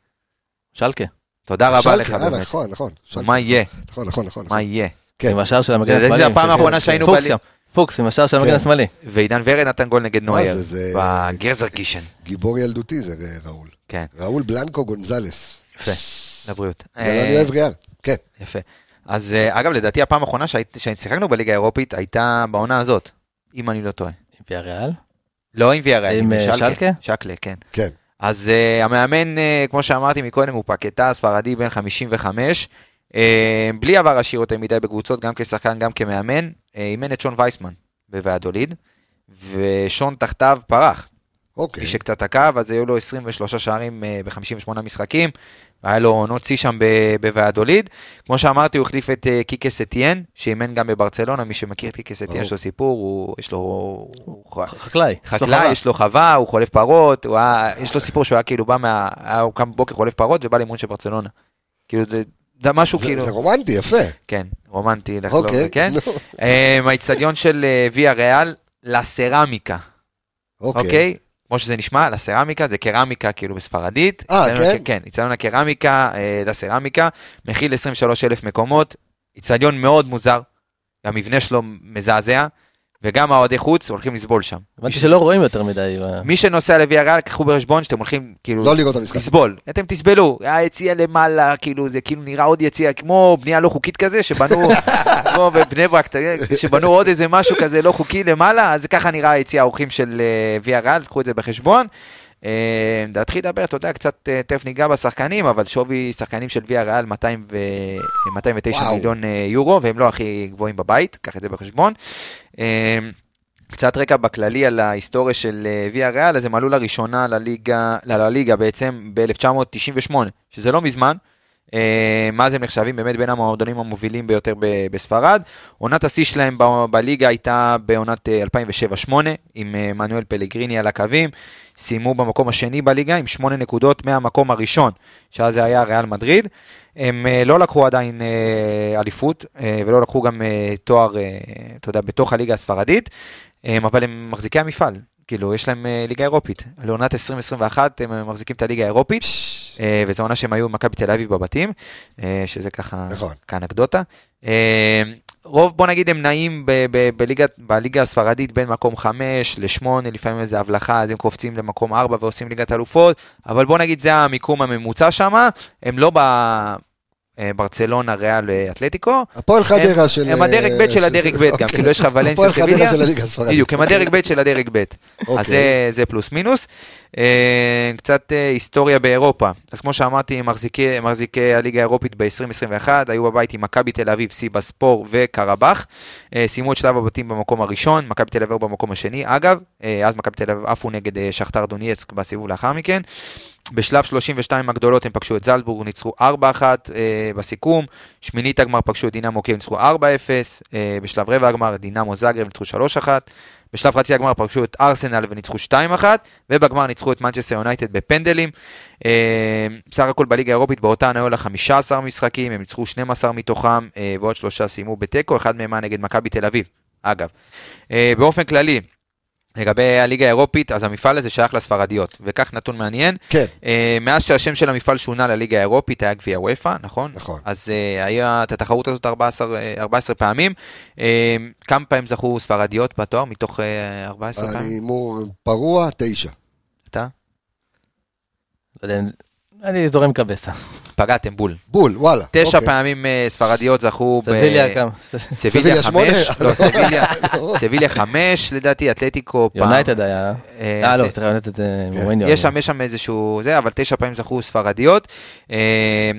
[SPEAKER 5] שלקה.
[SPEAKER 4] תודה רבה
[SPEAKER 1] שלקה,
[SPEAKER 4] לך באמת.
[SPEAKER 1] נכון, נכון. שלקה.
[SPEAKER 4] מה יהיה?
[SPEAKER 1] נכון, נכון, נכון.
[SPEAKER 4] מה יהיה?
[SPEAKER 1] כן.
[SPEAKER 5] עם השער של המגן
[SPEAKER 4] זה- זה
[SPEAKER 5] השמאלי.
[SPEAKER 4] הפעם האחרונה שהיינו
[SPEAKER 5] שם. פוקס עם השער של המגן
[SPEAKER 1] כן.
[SPEAKER 5] השמאלי.
[SPEAKER 4] ועידן ורד נתן גול נגד נוייר.
[SPEAKER 1] זה- זה-
[SPEAKER 4] בגרזר קישן.
[SPEAKER 1] גיבור ילדותי זה ראול.
[SPEAKER 4] כן,
[SPEAKER 1] ראול בלנקו גונזלס.
[SPEAKER 4] יפה, לבריאות.
[SPEAKER 1] זה אני אוהב ריאל. כן.
[SPEAKER 4] יפה. אז אה, אגב, לדעתי הפעם האחרונה ששיחקנו בליגה האירופית הייתה בעונה הזאת, אם אני לא טועה.
[SPEAKER 5] עם ויה ריאל.
[SPEAKER 4] לא עם ויאריאל,
[SPEAKER 5] עם,
[SPEAKER 4] עם
[SPEAKER 5] אה,
[SPEAKER 4] שלקה. שקלה, כן.
[SPEAKER 1] כן.
[SPEAKER 4] אז המאמן, כמו שאמרתי מקודם, הוא פקטה ספרדי בן 55. Uh, בלי עבר עשיר יותר מדי בקבוצות, גם כשחקן, גם כמאמן. uh, אימן את שון וייסמן בוועדוליד, ושון תחתיו פרח.
[SPEAKER 1] אוקיי.
[SPEAKER 4] מי שקצת עקב, אז היו לו 23 שערים אה, ב-58 משחקים, והיה לו עונות שיא שם בוועדוליד. כמו שאמרתי, הוא החליף את אה, קיקס אתיאן, שאימן גם בברצלונה, מי שמכיר את קיקס אתיאן. יש לו סיפור, הוא, יש לו... הוא,
[SPEAKER 5] חקלאי.
[SPEAKER 4] חקלאי. יש לו חווה, הוא חולף פרות, הוא היה, יש לו סיפור שהוא היה כאילו בא מה... היה, הוא קם בבוקר חולף פרות ובא לאימון של ברצלונה. כאילו, זה, משהו
[SPEAKER 1] זה-
[SPEAKER 4] כאילו...
[SPEAKER 1] זה רומנטי, יפה.
[SPEAKER 4] כן, רומנטי לחלום,
[SPEAKER 1] אוקיי.
[SPEAKER 4] כן. *laughs* האיצטדיון של אה, ויה ריאל, לסרמיקה, אוקיי? כמו שזה נשמע, לסרמיקה, זה קרמיקה כאילו בספרדית.
[SPEAKER 1] אה, כן?
[SPEAKER 4] כן, איצטדיון הקרמיקה, אה, לסרמיקה, מכיל 23 אלף מקומות, איצטדיון מאוד מוזר, המבנה שלו מזעזע, וגם האוהדי חוץ הולכים לסבול שם.
[SPEAKER 5] הבנתי שלא רואים יותר מדי.
[SPEAKER 4] מי שנוסע לוויה ריאל, קחו בחשבון שאתם הולכים כאילו
[SPEAKER 1] לא לראות את המשחק.
[SPEAKER 4] לסבול, אתם תסבלו, היציע למעלה, כאילו זה כאילו נראה עוד יציע, כמו בנייה לא חוקית כזה, שבנו, *laughs* כמו בבני ברק, שבנו עוד איזה משהו כזה לא חוקי למעלה, אז ככה נראה היציע האורחים של אה, ויה ריאל, קחו את זה בחשבון. אה, להתחיל לדבר, אתה יודע, קצת אה, תכף ניגע בשחקנים, אבל שווי שחקנים של ויה ריאל 200 ו... 209
[SPEAKER 1] וואו.
[SPEAKER 4] מיליון אה, יורו, והם לא הכי גבוהים בבית, קח את זה בחשבון. קצת רקע בכללי על ההיסטוריה של ויה ריאל, אז הם עלו לראשונה לליגה, לליגה בעצם ב-1998, שזה לא מזמן. אה, מאז הם נחשבים באמת בין המועדונים המובילים ביותר ב- בספרד. עונת השיא שלהם ב- בליגה הייתה בעונת אה, 2007-2008, עם אה, מנואל פלגריני על הקווים. סיימו במקום השני בליגה עם שמונה נקודות מהמקום הראשון, שאז זה היה ריאל מדריד. הם אה, לא לקחו עדיין אה, אליפות, אה, ולא לקחו גם אה, תואר, אה, אתה יודע, בתוך הליגה הספרדית, אה, אבל הם מחזיקי המפעל. כאילו, יש להם אה, ליגה אירופית. לעונת 2021 הם אה, מחזיקים את הליגה האירופית, אה, וזו עונה שהם היו עם מכבי תל אביב בבתים, אה, שזה ככה,
[SPEAKER 1] נכון.
[SPEAKER 4] כאנקדוטה. אה, רוב, בוא נגיד, הם נעים ב- ב- בליגה, בליגה הספרדית בין מקום 5 ל-8, לפעמים איזה הבלחה, אז הם קופצים למקום 4 ועושים ליגת אלופות, אבל בוא נגיד זה המיקום הממוצע שם, הם לא בברצלונה, ריאל, אה, אתלטיקו,
[SPEAKER 1] הפועל חדרה של...
[SPEAKER 4] הם הדרג ב' של הדרג ב' גם,
[SPEAKER 1] אוקיי.
[SPEAKER 4] כאילו יש לך ולנסיה
[SPEAKER 1] הפועל חדרה
[SPEAKER 4] סביליה,
[SPEAKER 1] של הליגה הספרדית.
[SPEAKER 4] בדיוק, הם הדרג ב' של הדרג ב'.
[SPEAKER 1] אוקיי.
[SPEAKER 4] אז זה, זה פלוס מינוס. אה, קצת אה, היסטוריה באירופה. אז כמו שאמרתי, מחזיקי, הליגה האירופית ב-2021, היו בבית עם מכבי תל אביב, סיבאספור וקרבאח. אה, סיימו את שלב הבתים במקום הראשון, מכבי תל אביב במקום השני. אגב, אה, אז מכבי תל אביב עפו נגד אה, שחטאר דונייצק בסיבוב לאחר מכן. בשלב 32 הגדולות הם פגשו את זלצבורג, ניצחו 4-1 אה, בסיכום. שמינית הגמר פגשו את דינמו קייב, ניצחו 4-0. אה, בשלב רבע הגמר דינמו זאגרב ניצחו 3-1. בשלב חצי הגמר פגשו את ארסנל וניצחו 2-1, ובגמר ניצחו את מנצ'סטר יונייטד בפנדלים. אה, בסך הכל בליגה האירופית באותן היו לה 15 משחקים, הם ניצחו 12 מתוכם, אה, ועוד שלושה סיימו בתיקו, אחד מהם היה נגד מכבי תל אביב, אגב. אה, באופן כללי, לגבי הליגה האירופית, אז המפעל הזה שייך לספרדיות, וכך נתון מעניין.
[SPEAKER 1] כן,
[SPEAKER 4] אה, מאז שהשם של המפעל שונה לליגה האירופית, היה גביע וופא, נכון?
[SPEAKER 1] נכון.
[SPEAKER 4] אז אה, היה את התחרות הזאת 14, אה, 14 פעמים. אה, כמה פעמים זכו ספרדיות בתואר מתוך אה, 14
[SPEAKER 1] אני
[SPEAKER 4] פעמים?
[SPEAKER 1] הימור פרוע, תשע.
[SPEAKER 4] אתה?
[SPEAKER 5] לא יודע, אני זורם קבסה.
[SPEAKER 4] פגעתם בול.
[SPEAKER 1] בול, וואלה.
[SPEAKER 4] תשע
[SPEAKER 1] אוקיי.
[SPEAKER 4] פעמים אה, ספרדיות זכו ב...
[SPEAKER 5] סביליה כמה?
[SPEAKER 4] סביליה? חמש, לא, *laughs* סביליה, סביליה חמש, לדעתי, אתלטיקו פעם.
[SPEAKER 5] יונייטד היה.
[SPEAKER 4] אה,
[SPEAKER 5] אה לא, סליחה, יונייטד זה
[SPEAKER 1] כן.
[SPEAKER 5] מוריניו.
[SPEAKER 4] יש שם, יש שם איזשהו זה, אבל תשע פעמים זכו ספרדיות. אה,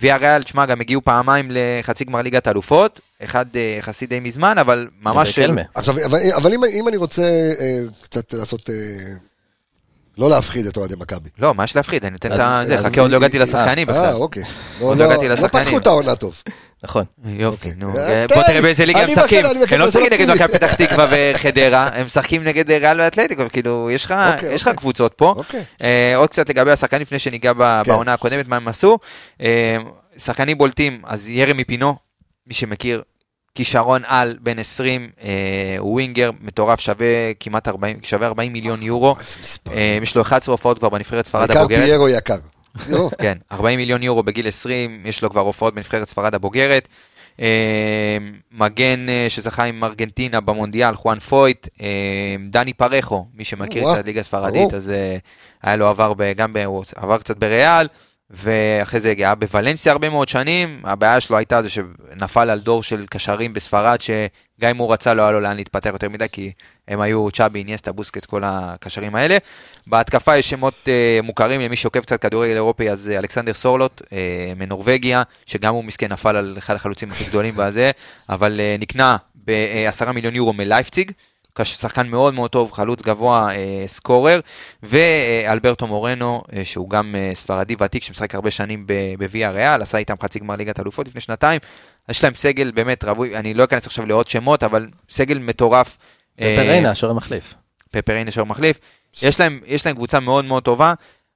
[SPEAKER 4] ויה ריאל, תשמע, גם הגיעו פעמיים לחצי גמר ליגת אלופות, אחד אה, יחסית די מזמן, אבל ממש...
[SPEAKER 5] בקלמה.
[SPEAKER 1] עכשיו, אבל, אבל אם, אם אני רוצה אה, קצת לעשות... אה, לא להפחיד את אוהדי מכבי.
[SPEAKER 4] לא, מה יש להפחיד? אני נותן את זה, חכה, עוד לא הגעתי לשחקנים
[SPEAKER 1] אה,
[SPEAKER 4] בכלל.
[SPEAKER 1] אוקיי.
[SPEAKER 4] עוד
[SPEAKER 1] לא,
[SPEAKER 4] לא הגעתי
[SPEAKER 1] לא, לא
[SPEAKER 4] לשחקנים.
[SPEAKER 1] פתחו את העונה טוב.
[SPEAKER 5] נכון.
[SPEAKER 4] יופי,
[SPEAKER 1] אוקיי.
[SPEAKER 4] נו.
[SPEAKER 1] אה,
[SPEAKER 4] בוא
[SPEAKER 1] תן,
[SPEAKER 4] תראה באיזה ליגה הם משחקים. הם לא משחקים נגד. מכבי פתח תקווה וחדרה, הם משחקים נגד ריאל ואתלטיקו, כאילו, יש לך
[SPEAKER 1] אוקיי, אוקיי.
[SPEAKER 4] קבוצות פה. אה, עוד קצת לגבי השחקנים לפני שניגע
[SPEAKER 1] כן.
[SPEAKER 4] בעונה הקודמת, מה הם עשו. אה, שחקנים בולטים, אז ירמי פינו, מי שמכיר, כישרון על בן 20, אה, הוא ווינגר מטורף, שווה כמעט 40, שווה 40 מיליון יורו. אה, יש לו 11 הופעות כבר בנבחרת ספרד
[SPEAKER 1] העיקר
[SPEAKER 4] הבוגרת.
[SPEAKER 1] פיירו יקר. *laughs*
[SPEAKER 4] כן, 40 מיליון יורו בגיל 20, יש לו כבר הופעות בנבחרת ספרד הבוגרת. אה, מגן אה, שזכה עם ארגנטינה במונדיאל, חואן פויט, אה, דני פרחו, מי שמכיר
[SPEAKER 1] וואו,
[SPEAKER 4] קצת ליגה ספרדית,
[SPEAKER 1] ברור.
[SPEAKER 4] אז היה לו עבר גם, עבר קצת בריאל, ואחרי זה היה בוולנסיה הרבה מאוד שנים, הבעיה שלו הייתה זה שנפל על דור של קשרים בספרד, שגם אם הוא רצה לא היה לו לאן להתפתח יותר מדי, כי הם היו צ'אבי, איניאסטה, בוסקץ, כל הקשרים האלה. בהתקפה יש שמות אה, מוכרים למי שעוקב קצת כדורגל אירופי, אז אה, אלכסנדר סורלוט אה, מנורבגיה, שגם הוא מסכן נפל על אחד החלוצים הכי גדולים בזה, אבל אה, נקנה בעשרה מיליון יורו מלייפציג. שחקן מאוד מאוד טוב, חלוץ גבוה, אה, סקורר, ואלברטו מורנו, אה, שהוא גם אה, ספרדי ותיק, שמשחק הרבה שנים בוויה ריאל, עשה איתם חצי גמר ליגת אלופות לפני שנתיים. יש להם סגל באמת רווי, אני לא אכנס עכשיו לעוד שמות, אבל סגל מטורף. אה,
[SPEAKER 5] פריינה, השוער המחליף.
[SPEAKER 4] פפרינה שוער מחליף. יש להם, יש להם קבוצה מאוד מאוד טובה.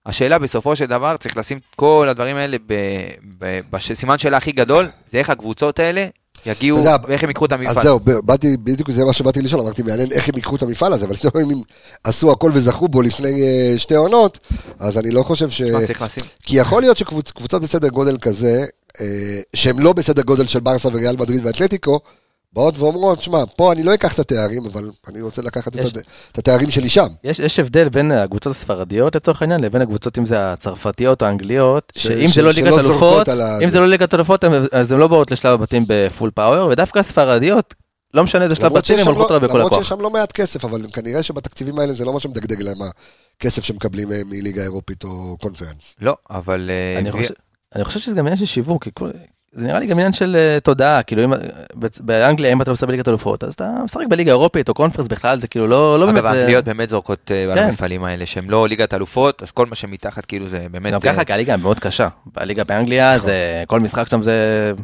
[SPEAKER 4] השאלה בסופו של דבר, צריך לשים את כל הדברים האלה בסימן שאלה הכי גדול, זה איך הקבוצות האלה יגיעו,
[SPEAKER 1] יודע,
[SPEAKER 4] ואיך הם ייקחו את
[SPEAKER 1] אז
[SPEAKER 4] המפעל.
[SPEAKER 1] זהו, ב- באתי, בדיוק זה מה שבאתי לשאול, אמרתי, מעניין איך הם ייקחו את המפעל הזה, אבל לא אם הם עשו הכל וזכו בו לפני אה, שתי עונות, אז אני לא חושב ש... כי יכול להיות שקבוצות בסדר גודל כזה, אה, שהן לא בסדר גודל של ברסה וריאל מדריד ואתלטיקו, באות ואומרות, שמע, פה אני לא אקח את התארים, אבל אני רוצה לקחת את
[SPEAKER 5] יש-
[SPEAKER 1] הד- את התארים שלי שם.
[SPEAKER 5] יש, יש הבדל בין הקבוצות הספרדיות לצורך העניין לבין הקבוצות אם זה הצרפתיות או האנגליות,
[SPEAKER 1] ש-
[SPEAKER 5] שאם
[SPEAKER 1] ש-
[SPEAKER 5] זה לא ליגת אלופות, אם זה לא ליגת אלופות אז הן לא באות לשלב הבתים בפול פאוור, ודווקא הספרדיות, לא משנה איזה שלב
[SPEAKER 1] למרות
[SPEAKER 5] בתים, הן הולכות
[SPEAKER 1] לא-
[SPEAKER 5] עליו בכל
[SPEAKER 1] למרות
[SPEAKER 5] הכוח.
[SPEAKER 1] שיש שם לא מעט כסף, אבל כנראה שבתקציבים האלה זה לא מה שמדגדג להם הכסף שמקבלים אה, מליגה אירופית או קונפרנס.
[SPEAKER 4] לא, אבל... אה,
[SPEAKER 5] אני חושב- אני חושב שזה גם עניין של שיווק, זה נראה לי גם עניין של אה, תודעה, כאילו אם בצ- באנגליה אם אתה עושה בליגת אלופות, אז אתה משחק בליגה אירופית או קונפרנס בכלל, זה כאילו לא לא באמת,
[SPEAKER 4] אגב,
[SPEAKER 5] זה-
[SPEAKER 4] האנגליות באמת זורקות אה, על
[SPEAKER 5] כן.
[SPEAKER 4] המפעלים האלה, שהם לא ליגת אלופות, אז כל מה שמתחת כאילו זה באמת...
[SPEAKER 5] גם
[SPEAKER 4] אה,
[SPEAKER 5] ככה כי הליגה מאוד קשה, בליגה באנגליה
[SPEAKER 1] נכון.
[SPEAKER 5] זה כל משחק שם זה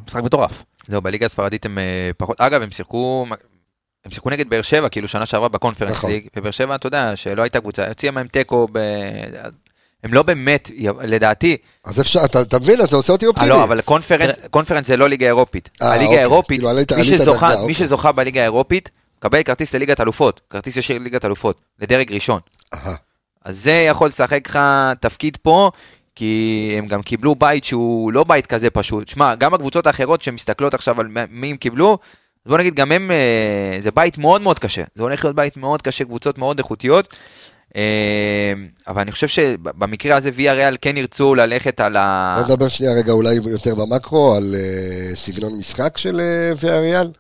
[SPEAKER 5] משחק מטורף.
[SPEAKER 4] זהו, בליגה הספרדית הם אה, פחות... אגב, הם שיחקו... הם שיחקו נגד באר שבע, כאילו שנה שעברה בקונפרנס
[SPEAKER 1] נכון.
[SPEAKER 4] ליג, ובאר שבע, אתה יודע, שלא הייתה קבוצה, הוציאה מהם תיקו, ב... הם לא באמת, לדעתי,
[SPEAKER 1] אז אפשר, אתה אתה מבין? אז זה עושה אותי
[SPEAKER 4] אה,
[SPEAKER 1] אופטימי.
[SPEAKER 4] לא, אבל קונפרנס, קונפרנס זה לא ליגה אירופית.
[SPEAKER 1] אה,
[SPEAKER 4] הליגה
[SPEAKER 1] אוקיי,
[SPEAKER 4] האירופית,
[SPEAKER 1] כאילו, עלית-
[SPEAKER 4] מי שזוכה-
[SPEAKER 1] אוקיי.
[SPEAKER 4] שזוכה בליגה האירופית, מקבל כרטיס לליגת אלופות, כרטיס ישיר לליגת אלופות, לדרג ראשון. אז זה יכול לשחק לך תפקיד פה, כי הם גם קיבלו בית שהוא לא בית כזה פשוט. שמע, גם הקבוצות האחרות שמסתכלות עכשיו על מי הם קיבלו, בוא נגיד, גם הם, אה, זה בית מאוד מאוד קשה. זה הולך להיות בית מאוד קשה, קבוצות מאוד איכותיות. אה, אבל אני חושב שבמקרה הזה ויה ריאל כן ירצו ללכת על ה...
[SPEAKER 1] בוא נדבר שנייה רגע אולי יותר במקרו על אה, סגנון משחק של אה, ויאריאל.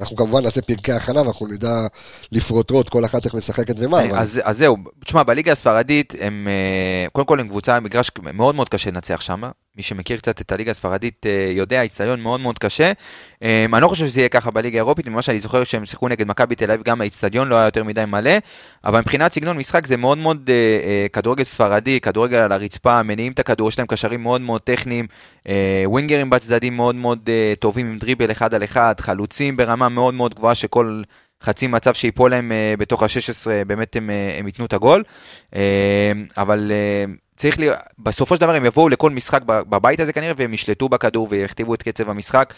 [SPEAKER 1] אנחנו כמובן נעשה פרקי הכנה ואנחנו נדע לפרוטרוט כל אחת איך משחקת ומה. אבל-
[SPEAKER 4] אז, אז זהו, תשמע, בליגה הספרדית הם, קודם כל הם קבוצה, מגרש מאוד מאוד קשה לנצח שם. מי שמכיר קצת את הליגה הספרדית אה, יודע, איצטדיון מאוד מאוד קשה. אה, אני לא חושב שזה יהיה ככה בליגה האירופית, ממה שאני זוכר שהם שיחקו נגד מכבי תל אביב, גם האיצטדיון לא היה יותר מדי מלא, אבל מבחינת סגנון משחק זה מאוד מאוד אה, כדורגל ספרדי, כדורגל על הרצפה, מניעים את הכדור, יש להם קשרים מאוד מאוד טכניים, ווינגרים בצדדים מאוד מאוד טובים עם דריבל אחד על אחד, חלוצים ברמה מאוד מאוד גבוהה שכל חצי מצב שיפול להם אה, בתוך ה-16, באמת הם, אה, הם ייתנו את הגול. אה, אבל צריך לי, בסופו של דבר הם יבואו לכל משחק בבית הזה כנראה, והם ישלטו בכדור ויכתיבו את קצב המשחק.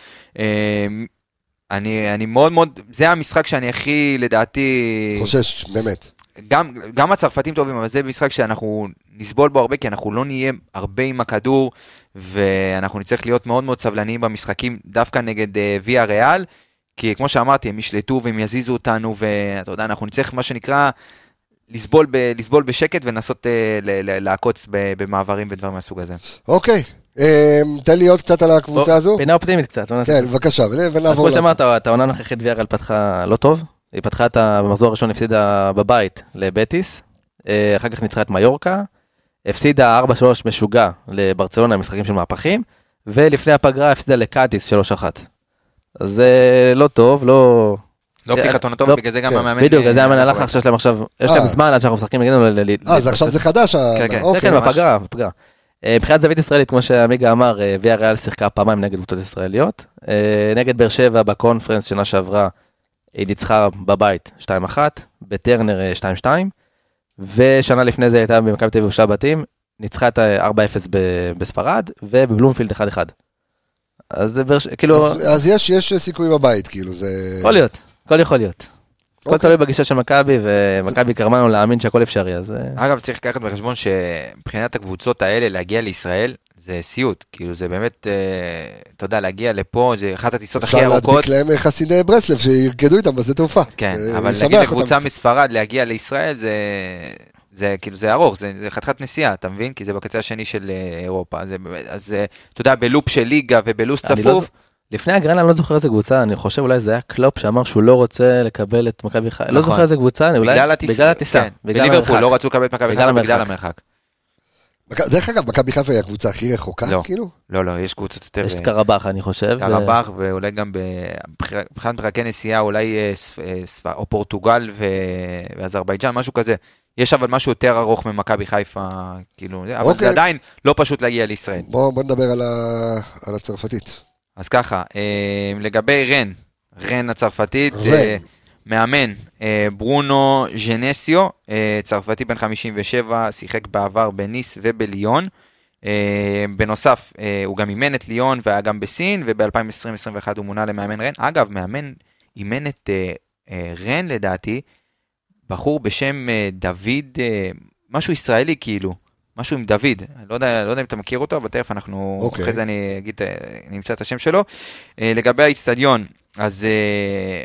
[SPEAKER 4] אני, אני מאוד מאוד, זה המשחק שאני הכי, לדעתי,
[SPEAKER 1] חושש, באמת.
[SPEAKER 4] גם, גם הצרפתים טובים, אבל זה משחק שאנחנו נסבול בו הרבה, כי אנחנו לא נהיה הרבה עם הכדור, ואנחנו נצטרך להיות מאוד מאוד סבלניים במשחקים, דווקא נגד uh, ויה ריאל, כי כמו שאמרתי, הם ישלטו והם יזיזו אותנו, ואתה יודע, אנחנו נצטרך מה שנקרא לסבול, ב, לסבול בשקט ולנסות uh, ל- לעקוץ במעברים ודברים מהסוג הזה.
[SPEAKER 1] אוקיי, אה, תן לי עוד קצת על הקבוצה הזו.
[SPEAKER 5] פינה אופטימית קצת. בוא נעשה.
[SPEAKER 1] כן, בבקשה, ון-
[SPEAKER 5] אז
[SPEAKER 1] ונעבור.
[SPEAKER 5] כמו. שאמרת, את העונה הנוכחית ויארל פתחה לא טוב. היא פתחה את ה... במחזור הראשון הפסידה בבית לבטיס, אה, אחר כך ניצחה את מיורקה, הפסידה 4-3 משוגע לברצלונה, משחקים של מהפכים, ולפני הפגרה הפסידה לקאטיס 3-1. אז זה לא טוב, לא...
[SPEAKER 4] לא
[SPEAKER 5] אה,
[SPEAKER 4] פתיחת עונה
[SPEAKER 5] לא,
[SPEAKER 4] טובה, בגלל זה גם
[SPEAKER 1] כן,
[SPEAKER 4] המאמן...
[SPEAKER 5] בדיוק, זה
[SPEAKER 4] אה,
[SPEAKER 5] המאמן הלך. עכשיו, יש להם עכשיו, יש
[SPEAKER 1] אה.
[SPEAKER 5] להם זמן עד שאנחנו משחקים נגדנו. ל-
[SPEAKER 1] אה, אז עכשיו זה חדש.
[SPEAKER 4] כן, כן.
[SPEAKER 1] אוקיי.
[SPEAKER 5] כן, כן. בפגרה, בפגרה. אה, מבחינת זווית ישראלית, כמו שעמיגה אמר, אה, ויה ריאל שיחקה פעמיים נגד קבוצות ישראליות. אה, נגד באר שבע בקונפרנס שנה שעברה, היא ניצחה בבית 2-1, בטרנר אה, 2-2, ושנה לפני זה הייתה במכבי תל אביב בשלב בתים, ניצחה את ה- 4-0 ב- בספרד, ובבלומפילד 1-1. אז זה באר ש... כאילו,
[SPEAKER 1] אז- אז יש יש סיכוי בבית, כאילו, זה...
[SPEAKER 5] יכול להיות, הכל יכול להיות. הכל
[SPEAKER 1] אוקיי.
[SPEAKER 5] תלוי בגישה של מכבי, ומכבי גרמה לנו להאמין שהכל אפשרי, אז... אה,
[SPEAKER 4] אגב, צריך לקחת בחשבון שמבחינת הקבוצות האלה, להגיע לישראל, זה סיוט. כאילו, זה באמת, אה, אתה יודע, להגיע לפה, זה אחת הטיסות הכי
[SPEAKER 1] אפשר
[SPEAKER 4] ארוכות.
[SPEAKER 1] להדביק להם חסידי ברסלב, שירקדו איתם בשדה תעופה.
[SPEAKER 4] כן,
[SPEAKER 1] אה,
[SPEAKER 4] אבל להגיד לקבוצה. מספרד להגיע לישראל, זה... זה כאילו זה ארוך, זה, זה חתיכת נסיעה, אתה מבין? כי זה בקצה השני של אה, אירופה. זה, אז אתה יודע, בלופ של ליגה ובלו"ז
[SPEAKER 5] אני לא
[SPEAKER 4] צפוף,
[SPEAKER 5] ז- לפני הגרלה אני לא זוכר איזה קבוצה, אני חושב אולי זה היה קלופ שאמר שהוא לא רוצה לקבל את מכבי חיפה, לא
[SPEAKER 4] נכון.
[SPEAKER 5] זוכר איזה קבוצה, אולי
[SPEAKER 4] בגלל הטיסה.
[SPEAKER 5] בגלל הטיסה,
[SPEAKER 4] כן,
[SPEAKER 5] בגלל
[SPEAKER 4] בליברפול
[SPEAKER 5] המרחק.
[SPEAKER 4] לא רצו לקבל את מכבי
[SPEAKER 5] בגלל
[SPEAKER 4] חיפה בגלל
[SPEAKER 5] המרחק.
[SPEAKER 1] דרך אגב, מכבי חיפה היא הקבוצה הכי רחוקה,
[SPEAKER 4] לא.
[SPEAKER 1] כאילו?
[SPEAKER 4] לא, לא, יש קבוצות יותר...
[SPEAKER 5] יש את
[SPEAKER 4] אה,
[SPEAKER 5] קרבח, אני חושב.
[SPEAKER 4] קרבח, ואולי גם מבחינת מרחקי נסיעה, אולי אה, ספ- ספ- או פורטוגל ו- ואזרבייג'אן, משהו כזה. יש אבל משהו יותר ארוך ממכבי חיפה, כאילו, אבל
[SPEAKER 1] אוקיי.
[SPEAKER 4] זה עדיין לא פשוט להגיע לישראל.
[SPEAKER 1] בוא בוא נדבר על ה- על הצרפתית.
[SPEAKER 4] אז ככה, אה, לגבי רן, רן הצרפתית,
[SPEAKER 1] רן.
[SPEAKER 4] אה, מאמן, אה, ברונו ז'נסיו, אה, צרפתי בן 57, שיחק בעבר בניס ובליון. אה, בנוסף, אה, הוא גם אימן את ליון והיה גם בסין, וב-2020-2021 הוא מונה למאמן רן. אגב, מאמן, אימן את אה, אה, רן לדעתי, בחור בשם אה, דוד, אה, משהו ישראלי כאילו, משהו עם דוד, אני לא יודע, לא יודע אם אתה מכיר אותו, אבל תכף אנחנו,
[SPEAKER 1] אוקיי.
[SPEAKER 4] אחרי זה אני אגיד, אה, אני אמצא את השם שלו. לגבי האיצטדיון, אז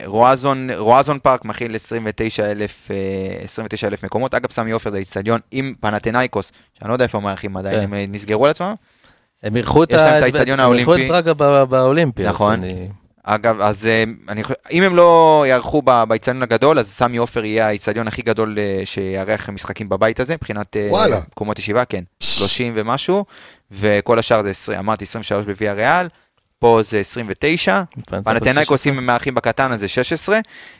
[SPEAKER 4] רואזון, רואזון פארק מכיל 29,000 אה, 29,000 מקומות. אגב, סמי עופר זה איצטדיון עם פנתנאיקוס, שאני לא יודע איפה הם מארחים עדיין,
[SPEAKER 5] כן.
[SPEAKER 4] הם נסגרו על עצמם.
[SPEAKER 5] הם אירחו את
[SPEAKER 4] האיצטדיון
[SPEAKER 5] הם אירחו את
[SPEAKER 4] האולימפי.
[SPEAKER 5] פראגה באולימפי.
[SPEAKER 4] נכון.
[SPEAKER 5] אני-
[SPEAKER 4] אגב, אז אה, אני חושב, אם הם לא יארחו ב- באיצטדיון הגדול, אז סמי עופר יהיה האיצטדיון הכי גדול אה, שיארח משחקים בבית הזה, מבחינת אה. מקומות ישיבה, כן, 30 ומשהו, וכל השאר זה 20, אמרתי 23 בוויה ריאל, פה זה 29, פנתנאיקוס אם הם מארחים בקטן אז זה 16,